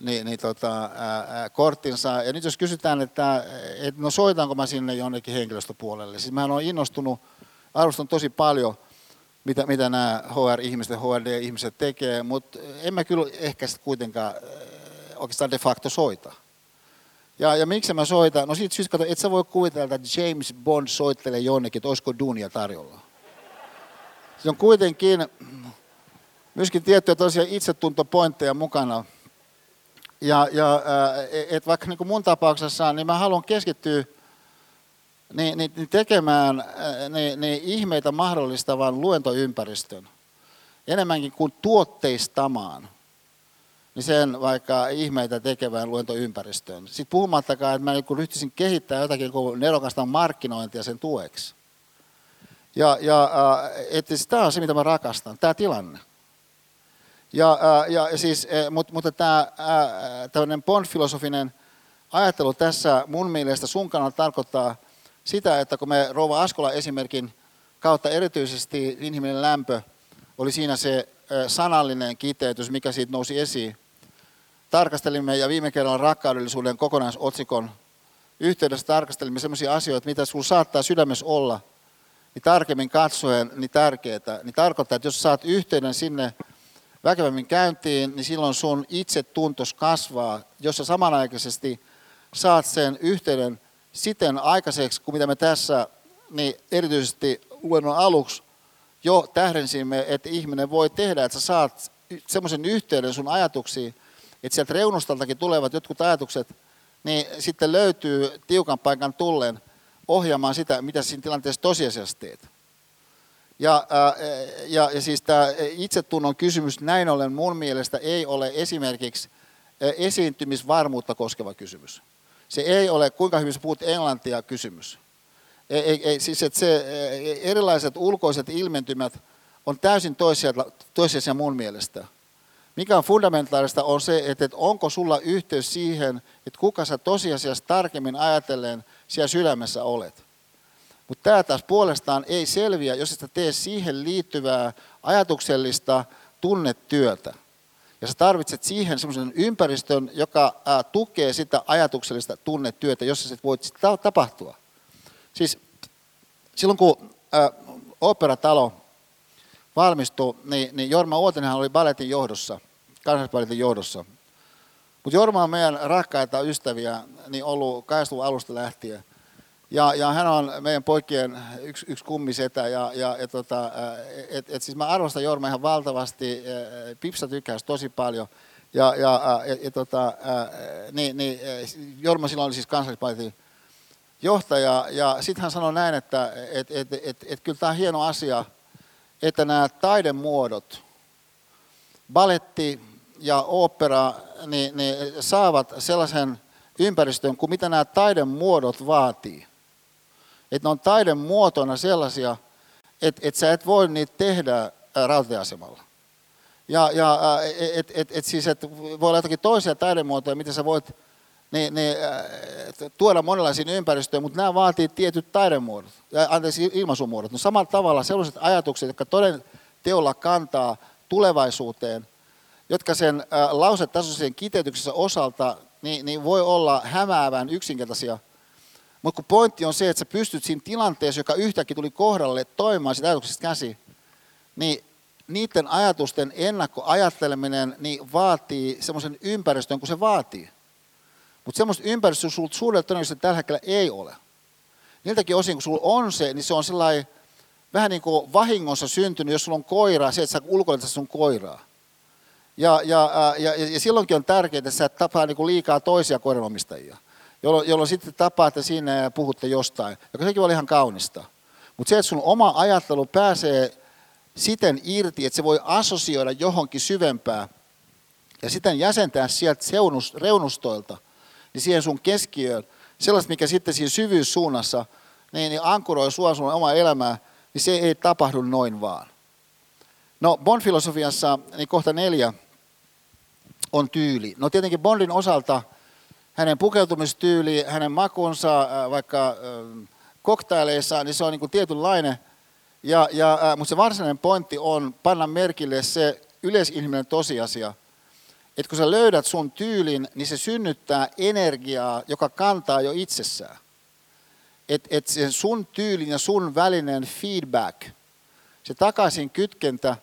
niin, niin tota, ää, korttinsa. Ja nyt jos kysytään, että et, no soitanko mä sinne jonnekin henkilöstöpuolelle. Siis mä olen innostunut, arvostan tosi paljon, mitä, mitä nämä HR-ihmiset HRD-ihmiset tekee, mutta en mä kyllä ehkä sitten kuitenkaan oikeastaan de facto soita. Ja, ja miksi mä soitan? No siitä syystä, että sä voi kuvitella, että James Bond soittelee jonnekin, että olisiko duunia tarjolla. Se on kuitenkin myöskin tiettyjä tosiaan itsetuntopointteja mukana. Ja, ja et vaikka niin kuin mun tapauksessa, niin mä haluan keskittyä niin, niin, niin tekemään niin, niin ihmeitä mahdollistavan luentoympäristön enemmänkin kuin tuotteistamaan niin sen vaikka ihmeitä tekevään luentoympäristöön. Sitten puhumattakaan, että mä niin ryhtyisin kehittämään jotakin kuin nerokasta markkinointia sen tueksi. Ja, ja että tämä on se, mitä mä rakastan, tämä tilanne. Ja, ja siis, mutta, mutta tämä tämmöinen Bond-filosofinen ajattelu tässä mun mielestä sun kannalta tarkoittaa sitä, että kun me Rouva Askola esimerkin kautta erityisesti inhimillinen lämpö oli siinä se sanallinen kiteytys, mikä siitä nousi esiin, tarkastelimme ja viime kerralla rakkaudellisuuden kokonaisotsikon yhteydessä tarkastelimme sellaisia asioita, mitä sinulla saattaa sydämessä olla, niin tarkemmin katsoen niin tärkeää, niin tarkoittaa, että jos saat yhteyden sinne väkevämmin käyntiin, niin silloin sun itse tuntos kasvaa, jos sä samanaikaisesti saat sen yhteyden siten aikaiseksi, kuin mitä me tässä niin erityisesti luennon aluksi jo tähdensimme, että ihminen voi tehdä, että sä saat semmoisen yhteyden sun ajatuksiin, että sieltä reunustaltakin tulevat jotkut ajatukset, niin sitten löytyy tiukan paikan tullen ohjaamaan sitä, mitä siinä tilanteessa tosiasiassa teet. Ja, ja, ja siis tämä itsetunnon kysymys näin ollen mun mielestä ei ole esimerkiksi esiintymisvarmuutta koskeva kysymys. Se ei ole, kuinka hyvin sä puhut englantia kysymys. Ei, ei, ei, siis että se, erilaiset ulkoiset ilmentymät on täysin toisiaisia mun mielestä. Mikä on fundamentaalista on se, että onko sulla yhteys siihen, että kuka sä tosiasiassa tarkemmin ajatellen siellä sydämessä olet. Mutta tämä taas puolestaan ei selviä, jos et tee siihen liittyvää ajatuksellista tunnetyötä. Ja sä tarvitset siihen semmoisen ympäristön, joka tukee sitä ajatuksellista tunnetyötä, jossa se voit ta- tapahtua. Siis silloin kun operatalo valmistui, niin, niin Jorma Uotinenhan oli balletin johdossa, kansallisballetin johdossa. Mutta Jorma on meidän rakkaita ystäviä niin ollut 80 alusta lähtien. Ja, ja hän on meidän poikien yksi, yksi kummisetä. Ja, ja, ja tota, et, et siis mä arvostan Jorma ihan valtavasti. Pipsa tykkäsi tosi paljon. Ja, ja, ja, ja tota, niin, niin, Jorma silloin oli siis kansallisballetin johtaja. Ja sitten hän sanoi näin, että et, et, et, et, et kyllä tämä on hieno asia, että nämä taidemuodot, baletti ja opera, niin, niin saavat sellaisen ympäristön kuin mitä nämä taidemuodot vaatii. Että ne on taidemuotona sellaisia, että et sä et voi niitä tehdä rautatieasemalla. Ja, ja et, et, et siis, et voi olla jotakin toisia taidemuotoja, mitä sä voit niin, niin, tuoda monenlaisiin ympäristöön, mutta nämä vaatii tietyt taidemuodot, anteeksi ilmaisumuodot. No samalla tavalla sellaiset ajatukset, jotka toden teolla kantaa tulevaisuuteen, jotka sen lausetasoisen kiteytyksessä osalta niin, niin voi olla hämäävän yksinkertaisia. Mutta kun pointti on se, että sä pystyt siinä tilanteessa, joka yhtäkkiä tuli kohdalle, toimimaan sitä ajatuksesta käsi, niin niiden ajatusten ennakkoajatteleminen niin vaatii semmoisen ympäristön, kun se vaatii. Mutta semmoista ympäristöä sulta suurella todennäköisesti tällä hetkellä ei ole. Niiltäkin osin, kun sulla on se, niin se on sellainen vähän niin kuin vahingossa syntynyt, jos sulla on koira, se, että sä ulkoilet sun koiraa. Ja, ja, ja, ja, ja silloinkin on tärkeää, että sä et tapaa niin kuin liikaa toisia koiranomistajia, jolloin, jolloin sitten tapaatte siinä ja puhutte jostain, joka sekin oli ihan kaunista. Mutta se, että sun oma ajattelu pääsee siten irti, että se voi assosioida johonkin syvempää ja sitten jäsentää sieltä seunus, reunustoilta, niin siihen sun keskiöön, sellaista, mikä sitten siinä syvyyssuunnassa niin, niin ankuroi sua sun omaa elämää, niin se ei tapahdu noin vaan. No Bond-filosofiassa niin kohta neljä on tyyli. No tietenkin Bondin osalta hänen pukeutumistyyli, hänen makunsa äh, vaikka äh, koktaileissa, niin se on niin kuin tietynlainen. Ja, ja, äh, mutta se varsinainen pointti on panna merkille se yleisinhimillinen tosiasia, että kun sä löydät sun tyylin, niin se synnyttää energiaa, joka kantaa jo itsessään. Että et se sun tyylin ja sun välinen feedback, se takaisin kytkentä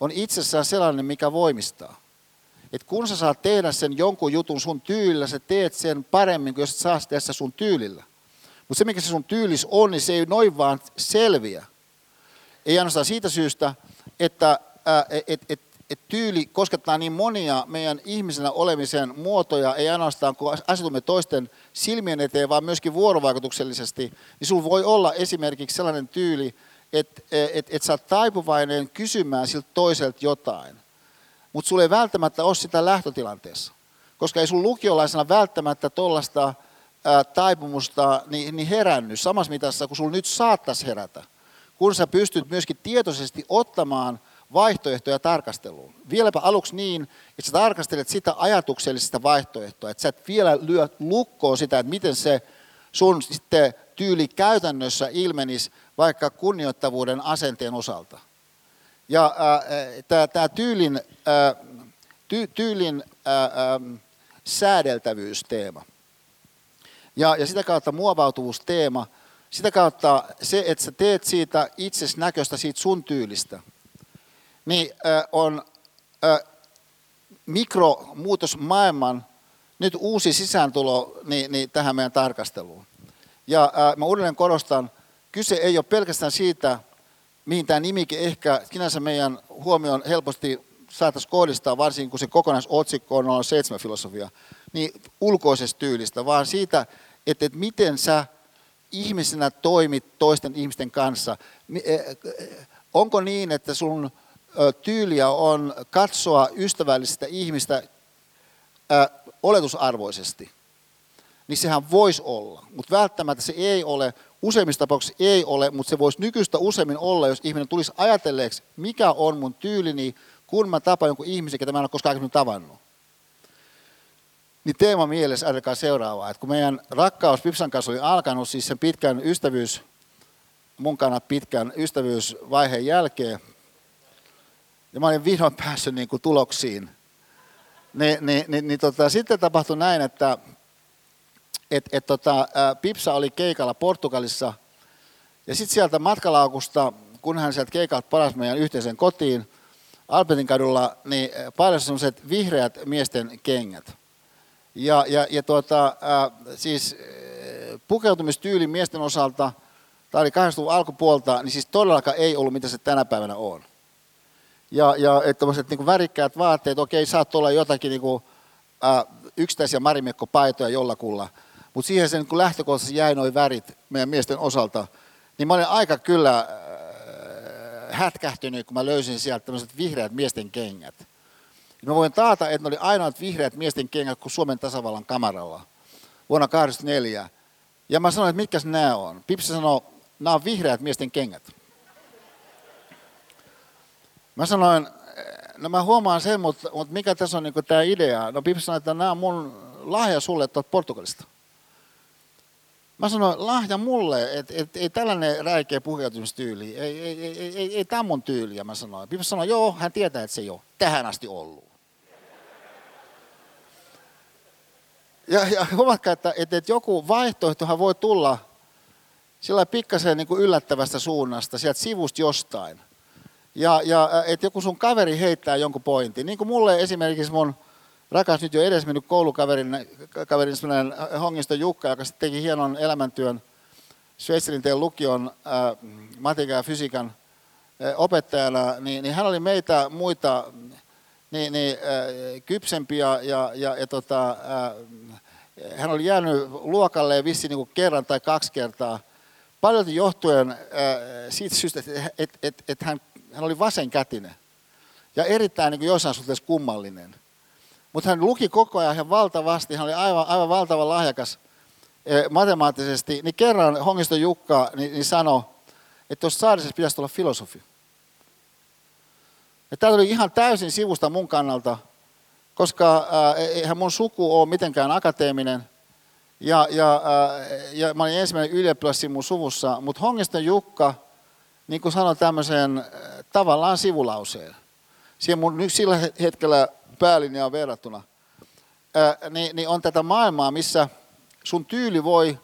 on itsessään sellainen, mikä voimistaa. Et kun sä saat tehdä sen jonkun jutun sun tyylillä, sä teet sen paremmin kuin jos et saa tehdä sun tyylillä. Mutta se, mikä se sun tyylis on, niin se ei noin vaan selviä. Ei ainoastaan siitä syystä, että et, et, et tyyli koskettaa niin monia meidän ihmisenä olemisen muotoja, ei ainoastaan kun asetumme toisten silmien eteen, vaan myöskin vuorovaikutuksellisesti, niin sulla voi olla esimerkiksi sellainen tyyli, että et, et sä oot taipuvainen kysymään siltä toiselta jotain. Mutta sulla ei välttämättä ole sitä lähtötilanteessa. Koska ei sun lukiolaisena välttämättä tuollaista taipumusta niin, niin herännyt samassa mitassa, kun sulla nyt saattaisi herätä. Kun sä pystyt myöskin tietoisesti ottamaan vaihtoehtoja tarkasteluun. Vieläpä aluksi niin, että sä tarkastelet sitä ajatuksellisesta vaihtoehtoa, että sä et vielä lyö lukkoon sitä, että miten se sun sitten tyyli käytännössä ilmenisi vaikka kunnioittavuuden asenteen osalta. Ja äh, tämä tyylin, äh, ty, tyylin äh, äh, säädeltävyysteema ja, ja sitä kautta muovautuvuusteema, sitä kautta se, että sä teet siitä itses näköistä, siitä sun tyylistä, niin äh, on äh, mikromuutos maailman nyt uusi sisääntulo niin, niin tähän meidän tarkasteluun. Ja äh, mä uudelleen korostan, kyse ei ole pelkästään siitä, mihin tämä nimikin ehkä sinänsä meidän huomioon helposti saataisiin kohdistaa, varsinkin kun se kokonaisotsikko on seitsemän filosofia, niin ulkoisesta tyylistä, vaan siitä, että, että miten sä ihmisenä toimit toisten ihmisten kanssa. E, e, onko niin, että sun tyyliä on katsoa ystävällistä ihmistä oletusarvoisesti? Niin sehän voisi olla, mutta välttämättä se ei ole, useimmissa tapauksissa ei ole, mutta se voisi nykyistä useimmin olla, jos ihminen tulisi ajatelleeksi, mikä on mun tyylini, kun mä tapaan jonkun ihmisen, ketä mä en ole koskaan aikaisemmin tavannut. Niin teema mielessä ajatelkaa seuraavaa, että kun meidän rakkaus Pipsan kanssa oli alkanut, siis sen pitkän ystävyys, mun kannalta pitkän ystävyysvaiheen jälkeen, ja mä olin vihdoin päässyt niin kuin tuloksiin, niin, niin, niin, niin tota, sitten tapahtui näin, että et, et tota, Pipsa oli keikalla Portugalissa, ja sitten sieltä matkalaukusta, kun hän sieltä keikalta palasi meidän yhteisen kotiin, Albertin kadulla, niin paljon sellaiset vihreät miesten kengät. Ja, ja, ja tuota, äh, siis pukeutumistyyli miesten osalta, tämä oli 80-luvun alkupuolta, niin siis todellakaan ei ollut mitä se tänä päivänä on. Ja, ja että niin värikkäät vaatteet, okei, saat olla jotakin niin kuin, äh, yksittäisiä marimekkopaitoja jollakulla, mutta siihen se niin lähtökohtaisesti jäi noin värit meidän miesten osalta. Niin mä olin aika kyllä äh, hätkähtynyt, kun mä löysin sieltä tämmöiset vihreät miesten kengät. Mä voin taata, että ne oli ainoat vihreät miesten kengät kuin Suomen tasavallan kamaralla vuonna 1984. Ja mä sanoin, että mitkä nämä on. Pipsi sanoi, nämä on vihreät miesten kengät. Mä sanoin, no mä huomaan sen, mutta, mutta mikä tässä on niin tämä idea? No Pipsi sanoi, että nämä on mun lahja sulle tuolta Portugalista. Mä sanoin, lahja mulle, että et, ei tällainen räikeä pukeutumistyyli, ei, ei, ei, ei, ei, tämä mun tyyliä, mä sanoin. Pipsi sanoi, joo, hän tietää, että se ei ole tähän asti ollut. Ja, ja huomatkaa, että, että, että joku vaihtoehtohan voi tulla sillä pikkasen niin kuin yllättävästä suunnasta, sieltä sivusta jostain. Ja, ja että joku sun kaveri heittää jonkun pointin. Niin kuin mulle esimerkiksi mun rakas nyt jo edesmennyt koulukaverin kaverin Hongisto Jukka, joka sitten teki hienon elämäntyön Sveitselinteen lukion äh, matikan ja fysiikan äh, opettajana, niin, niin hän oli meitä muita niin, niin, äh, kypsempi ja, ja, ja, ja tota, äh, hän oli jäänyt luokalle vissi niin kuin kerran tai kaksi kertaa. Paljon johtuen äh, siitä syystä, että et, et, et hän, hän oli vasenkätinen ja erittäin niin kuin jossain suhteessa kummallinen. Mutta hän luki koko ajan ihan valtavasti, hän oli aivan, aivan valtava lahjakas äh, matemaattisesti. Niin kerran Hongisto Jukka niin, niin sanoi, että tuossa saadessa pitäisi olla filosofi. Ja tämä oli ihan täysin sivusta mun kannalta, koska äh, eihän mun suku ole mitenkään akateeminen. Ja, ja, äh, ja mä olin ensimmäinen ylioppilas mun suvussa, mutta Hongiston Jukka, niin kuin sanoin tämmöisen tavallaan sivulauseen. Siihen mun sillä hetkellä päälinjaan verrattuna, niin, niin on tätä maailmaa, missä sun tyyli voi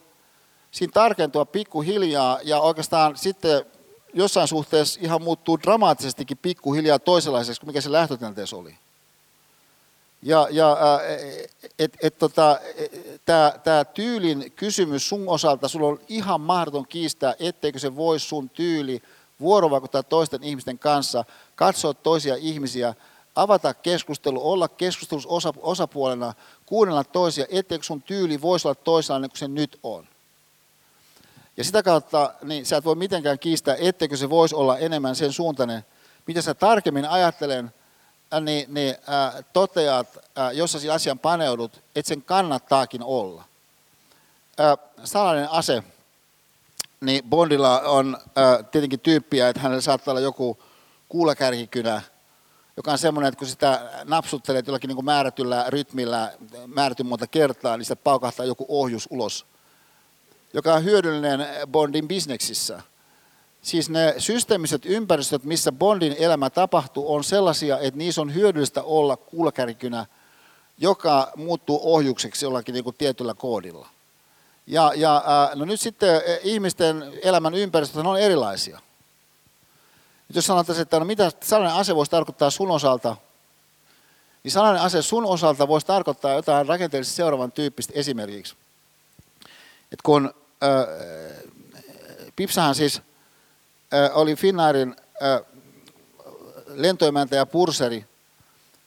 siinä tarkentua pikkuhiljaa ja oikeastaan sitten jossain suhteessa ihan muuttuu dramaattisestikin pikkuhiljaa toisenlaiseksi kuin mikä se lähtötilanteessa oli. Ja, ja et, et, tota, tämä tyylin kysymys sun osalta, sulla on ihan mahdoton kiistää, etteikö se voi sun tyyli vuorovaikuttaa toisten ihmisten kanssa, katsoa toisia ihmisiä, avata keskustelu, olla keskustelussa osa, osapuolena, kuunnella toisia, etteikö sun tyyli voisi olla toisenlainen kuin se nyt on. Ja sitä kautta niin sä et voi mitenkään kiistää, etteikö se voisi olla enemmän sen suuntainen, mitä sä tarkemmin ajattelen, niin, niin äh, toteat, äh, jos sä asian paneudut, että sen kannattaakin olla. Äh, salainen ase, niin Bondilla on äh, tietenkin tyyppiä, että hänellä saattaa olla joku kuulakärkikynä, joka on semmoinen, että kun sitä napsuttelet jollakin niin määrätyllä rytmillä määrätyn monta kertaa, niin sitä paukahtaa joku ohjus ulos, joka on hyödyllinen Bondin bisneksissä. Siis ne systeemiset ympäristöt, missä Bondin elämä tapahtuu, on sellaisia, että niissä on hyödyllistä olla kuulakärkynä, joka muuttuu ohjukseksi jollakin niin kuin tietyllä koodilla. Ja, ja no nyt sitten ihmisten elämän ympäristöt on erilaisia. Jos sanotaan, että no mitä sellainen ase voisi tarkoittaa sun osalta, niin sellainen ase sun osalta voisi tarkoittaa jotain rakenteellisesti seuraavan tyyppistä esimerkiksi. Et kun äh, Pipsahan siis äh, oli Finnairin lentoimäntä ja purseri,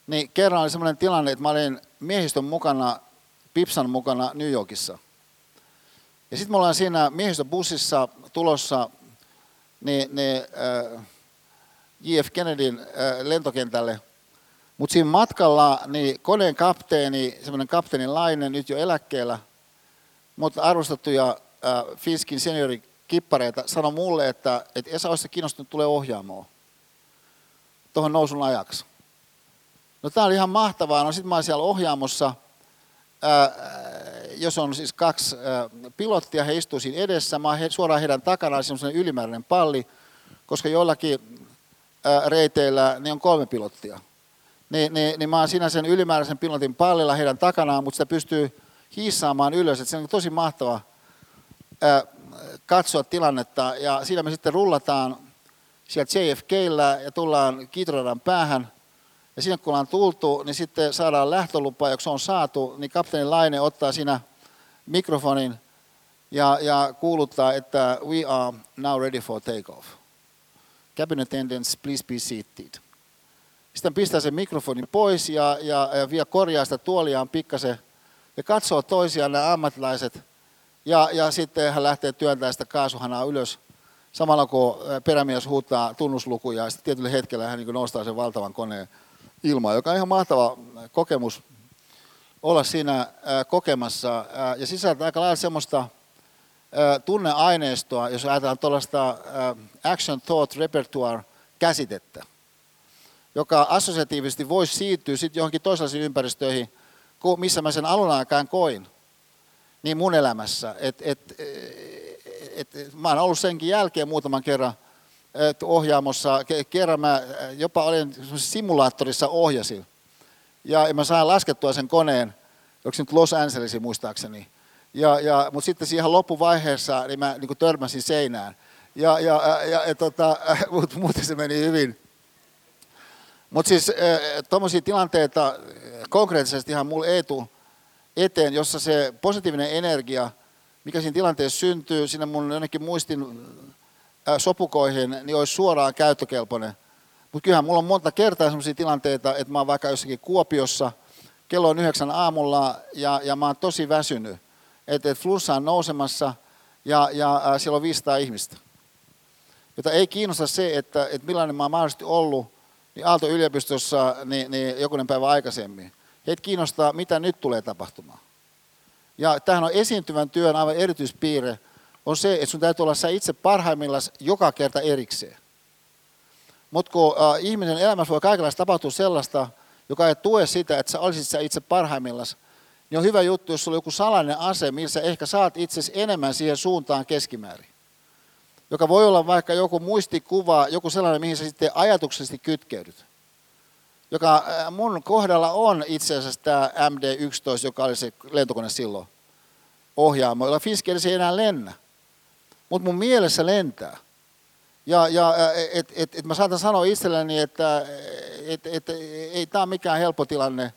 niin kerran oli sellainen tilanne, että mä olin miehistön mukana, Pipsan mukana New Yorkissa. Ja sitten me ollaan siinä miehistön bussissa tulossa niin, niin, äh, JF Kennedyn äh, lentokentälle. Mutta siinä matkalla niin koneen kapteeni, semmoinen kapteenin lainen, nyt jo eläkkeellä, mutta arvostettuja äh, Finskin seniorikippareita sanoi mulle, että, että Esa olisi kiinnostunut tulee ohjaamoon tuohon nousun ajaksi. No tämä oli ihan mahtavaa. No sitten mä olin siellä ohjaamossa, ää, jos on siis kaksi ää, pilottia, he istuivat siinä edessä. Mä he, suoraan heidän takanaan semmoinen ylimääräinen palli, koska joillakin reiteillä niin on kolme pilottia. Niin, niin, niin mä oon siinä sen ylimääräisen pilotin pallilla heidän takanaan, mutta sitä pystyy hiissaamaan ylös. Että se on tosi mahtava ää, katsoa tilannetta. Ja siinä me sitten rullataan sieltä JFKllä ja tullaan kiitoradan päähän. Ja siinä kun ollaan tultu, niin sitten saadaan lähtölupa, joka on saatu, niin kapteeni Laine ottaa siinä mikrofonin ja, ja kuuluttaa, että we are now ready for takeoff. Cabin attendants, please be seated. Sitten pistää sen mikrofonin pois ja, ja, ja vielä korjaa sitä tuoliaan pikkasen ja katsoo toisiaan nämä ammattilaiset. Ja, ja sitten hän lähtee työntämään sitä kaasuhanaa ylös samalla kun perämies huuttaa tunnuslukuja ja sitten tietyllä hetkellä hän niin nostaa sen valtavan koneen ilmaan, joka on ihan mahtava kokemus olla siinä kokemassa ja sisältää aika lailla semmoista tunneaineistoa, jos ajatellaan tuollaista action thought repertoire käsitettä, joka assosiatiivisesti voisi siirtyä sitten johonkin toisenlaisiin ympäristöihin, missä mä sen alun aikaan koin, niin mun elämässä. Et, et, et, et, mä oon ollut senkin jälkeen muutaman kerran ohjaamossa. Kerran mä jopa olin simulaattorissa ohjasin. Ja mä sain laskettua sen koneen, onko se nyt Los Angelesin muistaakseni, ja, ja, mutta sitten siihen loppuvaiheessa niin mä niin törmäsin seinään. Ja, ja, ja, ja tota, mutta muuten se meni hyvin. Mutta siis tuommoisia tilanteita konkreettisesti ihan mulle ei tule eteen, jossa se positiivinen energia, mikä siinä tilanteessa syntyy, sinne mun jonnekin muistin sopukoihin, niin olisi suoraan käyttökelpoinen. Mutta kyllähän mulla on monta kertaa sellaisia tilanteita, että mä oon vaikka jossakin Kuopiossa, kello on yhdeksän aamulla ja, ja mä oon tosi väsynyt että, että flunssa on nousemassa ja, ja ää, siellä on 500 ihmistä. Jota ei kiinnosta se, että, että millainen mä oon mahdollisesti ollut niin Aalto-yliopistossa niin, niin jokunen päivä aikaisemmin. Heitä kiinnostaa, mitä nyt tulee tapahtumaan. Ja tähän on esiintyvän työn aivan erityispiirre, on se, että sun täytyy olla sä itse parhaimmillaan joka kerta erikseen. Mutta kun äh, ihmisen elämässä voi kaikenlaista tapahtua sellaista, joka ei tue sitä, että sä olisit sä itse parhaimmillaan, niin on hyvä juttu, jos sulla on joku salainen ase, missä ehkä saat itse enemmän siihen suuntaan keskimäärin. Joka voi olla vaikka joku muistikuva, joku sellainen, mihin sä sitten ajatuksellisesti kytkeydyt. joka mun kohdalla on itse asiassa tämä MD-11, joka oli se lentokone silloin ohjaamo, jolla Fiskeli ei enää lennä. Mutta mun mielessä lentää. Ja, ja et, et, et mä saatan sanoa itselleni, että et, et, ei tämä ole mikään helppo tilanne,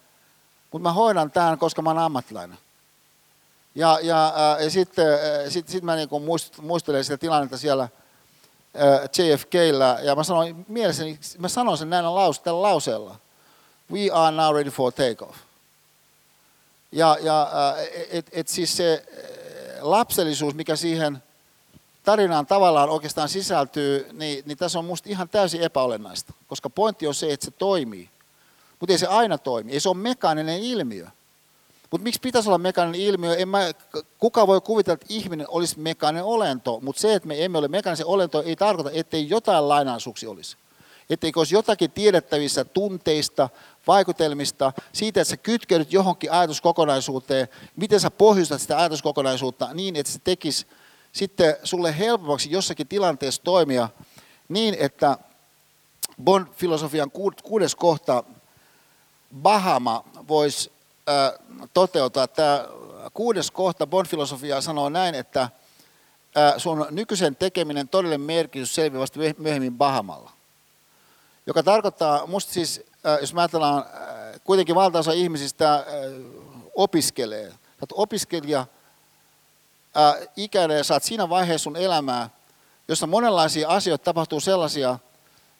mutta mä hoidan tämän, koska mä oon ammattilainen. Ja, ja, ja sitten sit, sit mä niinku muistelen sitä tilannetta siellä JFKllä, ja mä sanoin mielessäni, mä sanoin sen näin laus, tällä lauseella. We are now ready for takeoff. Ja, ja et, et siis se lapsellisuus, mikä siihen tarinaan tavallaan oikeastaan sisältyy, niin, niin tässä on musta ihan täysin epäolennaista, koska pointti on se, että se toimii. Mutta ei se aina toimi, ei se ole mekaaninen ilmiö. Mutta miksi pitäisi olla mekaaninen ilmiö? En mä, kuka voi kuvitella, että ihminen olisi mekaaninen olento, mutta se, että me emme ole mekaaninen olento, ei tarkoita, ettei jotain lainaisuuksia olisi. Etteikö olisi jotakin tiedettävissä tunteista, vaikutelmista, siitä, että sä kytkeydyt johonkin ajatuskokonaisuuteen, miten sä pohjustat sitä ajatuskokonaisuutta niin, että se tekisi sitten sulle helpommaksi jossakin tilanteessa toimia niin, että Bond-filosofian kuudes kohta Bahama voisi toteuttaa. Tämä kuudes kohta Bond-filosofia sanoo näin, että sun nykyisen tekeminen todellinen merkitys selviää vasta myöhemmin Bahamalla. Joka tarkoittaa, musta siis, jos mä ajatellaan, kuitenkin valtaosa ihmisistä opiskelee. Sä opiskelija, ikäinen ja saat siinä vaiheessa sun elämää, jossa monenlaisia asioita tapahtuu sellaisia,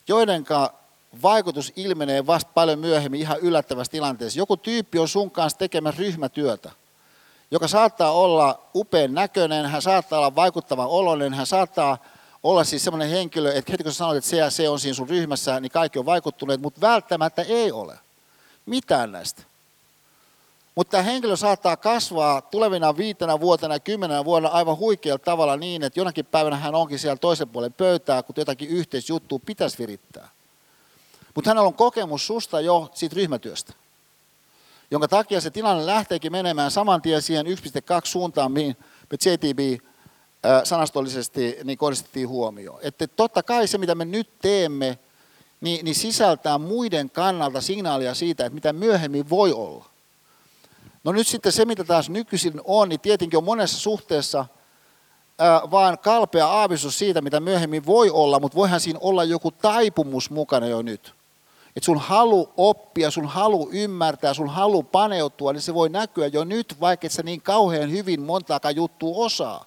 joidenka vaikutus ilmenee vasta paljon myöhemmin ihan yllättävässä tilanteessa. Joku tyyppi on sun kanssa tekemässä ryhmätyötä, joka saattaa olla upean näköinen, hän saattaa olla vaikuttava oloinen, hän saattaa olla siis semmoinen henkilö, että heti kun sä sanot, että se ja se on siinä sun ryhmässä, niin kaikki on vaikuttuneet, mutta välttämättä ei ole. Mitään näistä. Mutta tämä henkilö saattaa kasvaa tulevina viitenä vuotena, kymmenenä vuonna aivan huikealla tavalla niin, että jonakin päivänä hän onkin siellä toisen puolen pöytää, kun jotakin yhteisjuttua pitäisi virittää. Mutta hänellä on kokemus susta jo siitä ryhmätyöstä, jonka takia se tilanne lähteekin menemään saman tien siihen 1.2 suuntaan, mihin me JTB sanastollisesti niin kohdistettiin huomioon. Että totta kai se, mitä me nyt teemme, niin, niin sisältää muiden kannalta signaalia siitä, että mitä myöhemmin voi olla. No nyt sitten se, mitä taas nykyisin on, niin tietenkin on monessa suhteessa ää, vaan kalpea aavistus siitä, mitä myöhemmin voi olla, mutta voihan siinä olla joku taipumus mukana jo nyt. Että sun halu oppia, sun halu ymmärtää, sun halu paneutua, niin se voi näkyä jo nyt, vaikka et sä niin kauhean hyvin montaakaan juttua osaa.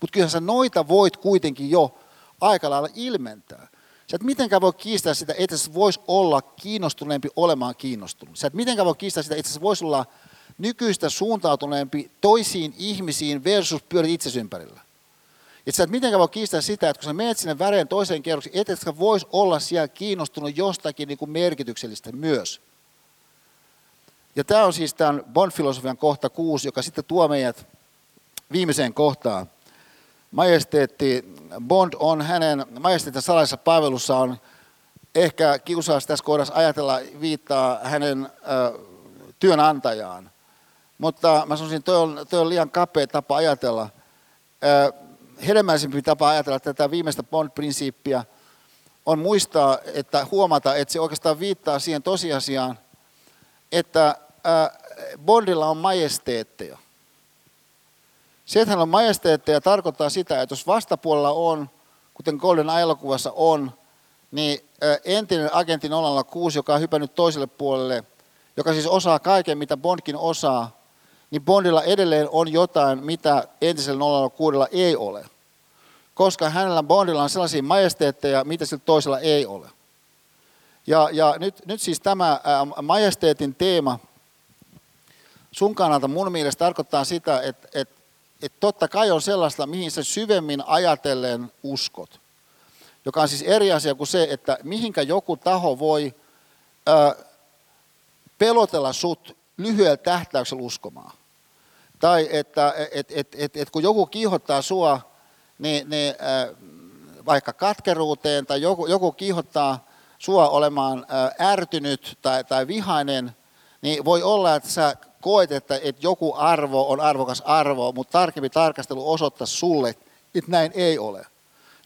Mutta kyllähän sä noita voit kuitenkin jo aika lailla ilmentää. Sä et mitenkään voi kiistää sitä, että sä vois olla kiinnostuneempi olemaan kiinnostunut. Sä et mitenkään voi kiistää sitä, että sä vois olla nykyistä suuntautuneempi toisiin ihmisiin versus pyörit itsesi ympärillä. Et sä et mitenkään voi kiistää sitä, että kun sä menet sinne väreen toiseen kerrokseen, että sä vois olla siellä kiinnostunut jostakin niin kuin merkityksellistä myös. Ja tämä on siis tämän Bond-filosofian kohta kuusi, joka sitten tuo meidät viimeiseen kohtaan. Majesteetti Bond on hänen, majesteetin salaisessa palvelussa on ehkä kiusaus tässä kohdassa ajatella, viittaa hänen ö, työnantajaan. Mutta mä sanoisin, toi on, toi on liian kapea tapa ajatella. Ö, hedelmällisempi tapa ajatella tätä viimeistä Bond-prinsiippiä on muistaa, että huomata, että se oikeastaan viittaa siihen tosiasiaan, että Bondilla on majesteetteja. Se, että hän on majesteetteja, tarkoittaa sitä, että jos vastapuolella on, kuten Golden elokuvassa on, niin entinen agentti 006, joka on hypännyt toiselle puolelle, joka siis osaa kaiken, mitä Bondkin osaa, niin Bondilla edelleen on jotain, mitä entisellä 006 ei ole. Koska hänellä Bondilla on sellaisia majesteetteja, mitä sillä toisella ei ole. Ja, ja nyt, nyt siis tämä ää, majesteetin teema sun kannalta mun mielestä tarkoittaa sitä, että, että, että totta kai on sellaista, mihin sä syvemmin ajatellen uskot. Joka on siis eri asia kuin se, että mihinkä joku taho voi ää, pelotella sut lyhyellä tähtäyksellä uskomaan. Tai että et, et, et, et kun joku kiihottaa sua niin, niin äh, vaikka katkeruuteen tai joku, joku kiihottaa sua olemaan äh, ärtynyt tai, tai vihainen, niin voi olla, että sä koet, että, että joku arvo on arvokas arvo, mutta tarkempi tarkastelu osoittaa sulle, että näin ei ole.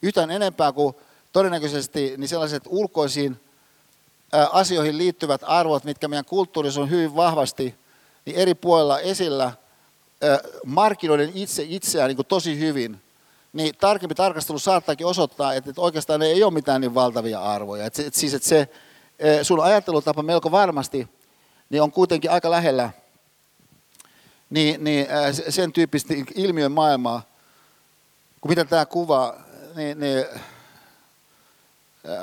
Yhtään enempää kuin todennäköisesti niin sellaiset ulkoisiin asioihin liittyvät arvot, mitkä meidän kulttuurissa on hyvin vahvasti niin eri puolilla esillä, markkinoiden itse itseään niin tosi hyvin, niin tarkempi tarkastelu saattaakin osoittaa, että, oikeastaan ne ei ole mitään niin valtavia arvoja. Että, että siis että se sun ajattelutapa melko varmasti niin on kuitenkin aika lähellä niin, niin sen tyyppistä ilmiön maailmaa, kuin mitä tämä kuva niin, niin,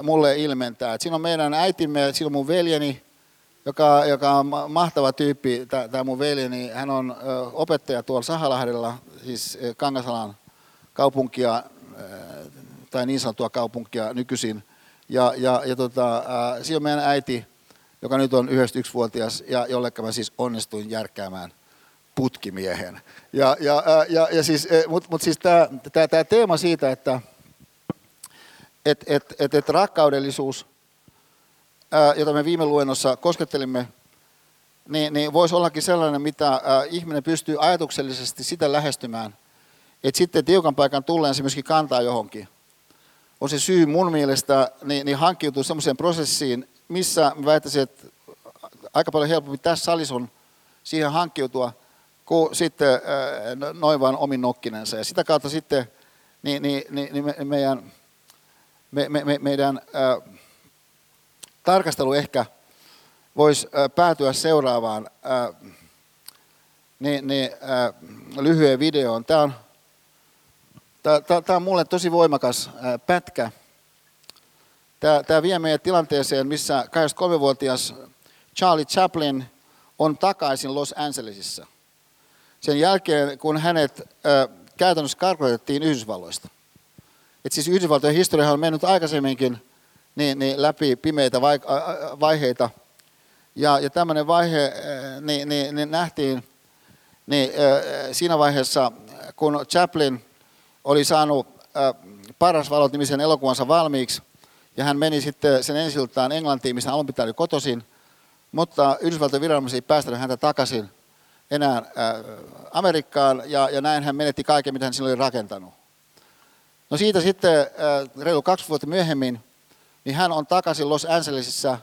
mulle ilmentää. Et siinä on meidän äitimme, siinä on mun veljeni, joka, joka on mahtava tyyppi, tämä mun veljeni. Hän on opettaja tuolla Sahalahdella, siis Kangasalan kaupunkia, tai niin sanottua kaupunkia nykyisin. Ja, ja, ja tota, siinä on meidän äiti, joka nyt on 91-vuotias, ja jollekka mä siis onnistuin järkkäämään putkimiehen. Ja, ja, ja, ja siis, mutta mut siis tämä teema siitä, että et, et, et, et rakkaudellisuus, jota me viime luennossa koskettelimme, niin, niin voisi ollakin sellainen, mitä ihminen pystyy ajatuksellisesti sitä lähestymään, että sitten tiukan paikan tulleen se myöskin kantaa johonkin. On se syy mun mielestä niin, niin hankkiutuu sellaiseen prosessiin, missä mä väittäisin, että aika paljon helpompi tässä salissa on siihen hankkiutua, kuin sitten noin vain omin nokkinensa. Ja sitä kautta sitten niin, niin, niin, niin meidän me, me, me, meidän äh, tarkastelu ehkä voisi päätyä seuraavaan niin, niin, lyhyen videoon. Tämä on, tämä, tämä on mulle tosi voimakas pätkä. Tämä, tämä vie meidät tilanteeseen, missä 23-vuotias Charlie Chaplin on takaisin Los Angelesissa. Sen jälkeen, kun hänet käytännössä karkotettiin Yhdysvalloista. Et siis Yhdysvaltojen historia on mennyt aikaisemminkin niin, niin läpi pimeitä vaiheita. Ja, ja tämmöinen vaihe niin, niin, niin nähtiin niin, siinä vaiheessa, kun Chaplin oli saanut Paras valot nimisen elokuvansa valmiiksi, ja hän meni sitten sen ensiltaan Englantiin, missä alun pitäen kotoisin, mutta Yhdysvaltojen viranomaiset ei päästänyt häntä takaisin enää Amerikkaan, ja, ja näin hän menetti kaiken, mitä hän silloin oli rakentanut. No siitä sitten äh, reilu kaksi vuotta myöhemmin, niin hän on takaisin Los Angelesissa,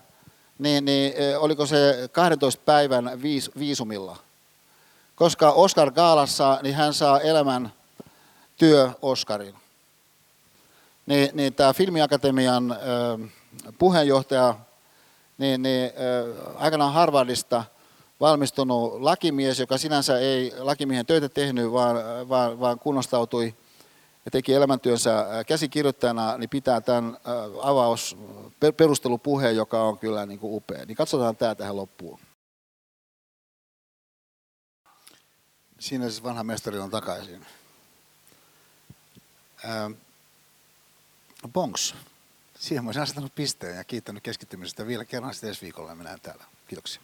niin, niin oliko se 12 päivän viis, viisumilla. Koska Oscar Gaalassa, niin hän saa elämän työ Oscarin. Niin, niin tämä Filmiakatemian äh, puheenjohtaja, niin, niin äh, aikanaan Harvardista valmistunut lakimies, joka sinänsä ei lakimiehen töitä tehnyt, vaan, vaan, vaan kunnostautui ja teki elämäntyönsä käsikirjoittajana, niin pitää tämän avaus perustelupuheen, joka on kyllä niin kuin upea. Niin katsotaan tämä tähän loppuun. Siinä siis vanha mestari on takaisin. Ähm, bonks. Siihen olisin asettanut pisteen ja kiittänyt keskittymisestä vielä kerran sitten ensi viikolla ja minä täällä. Kiitoksia.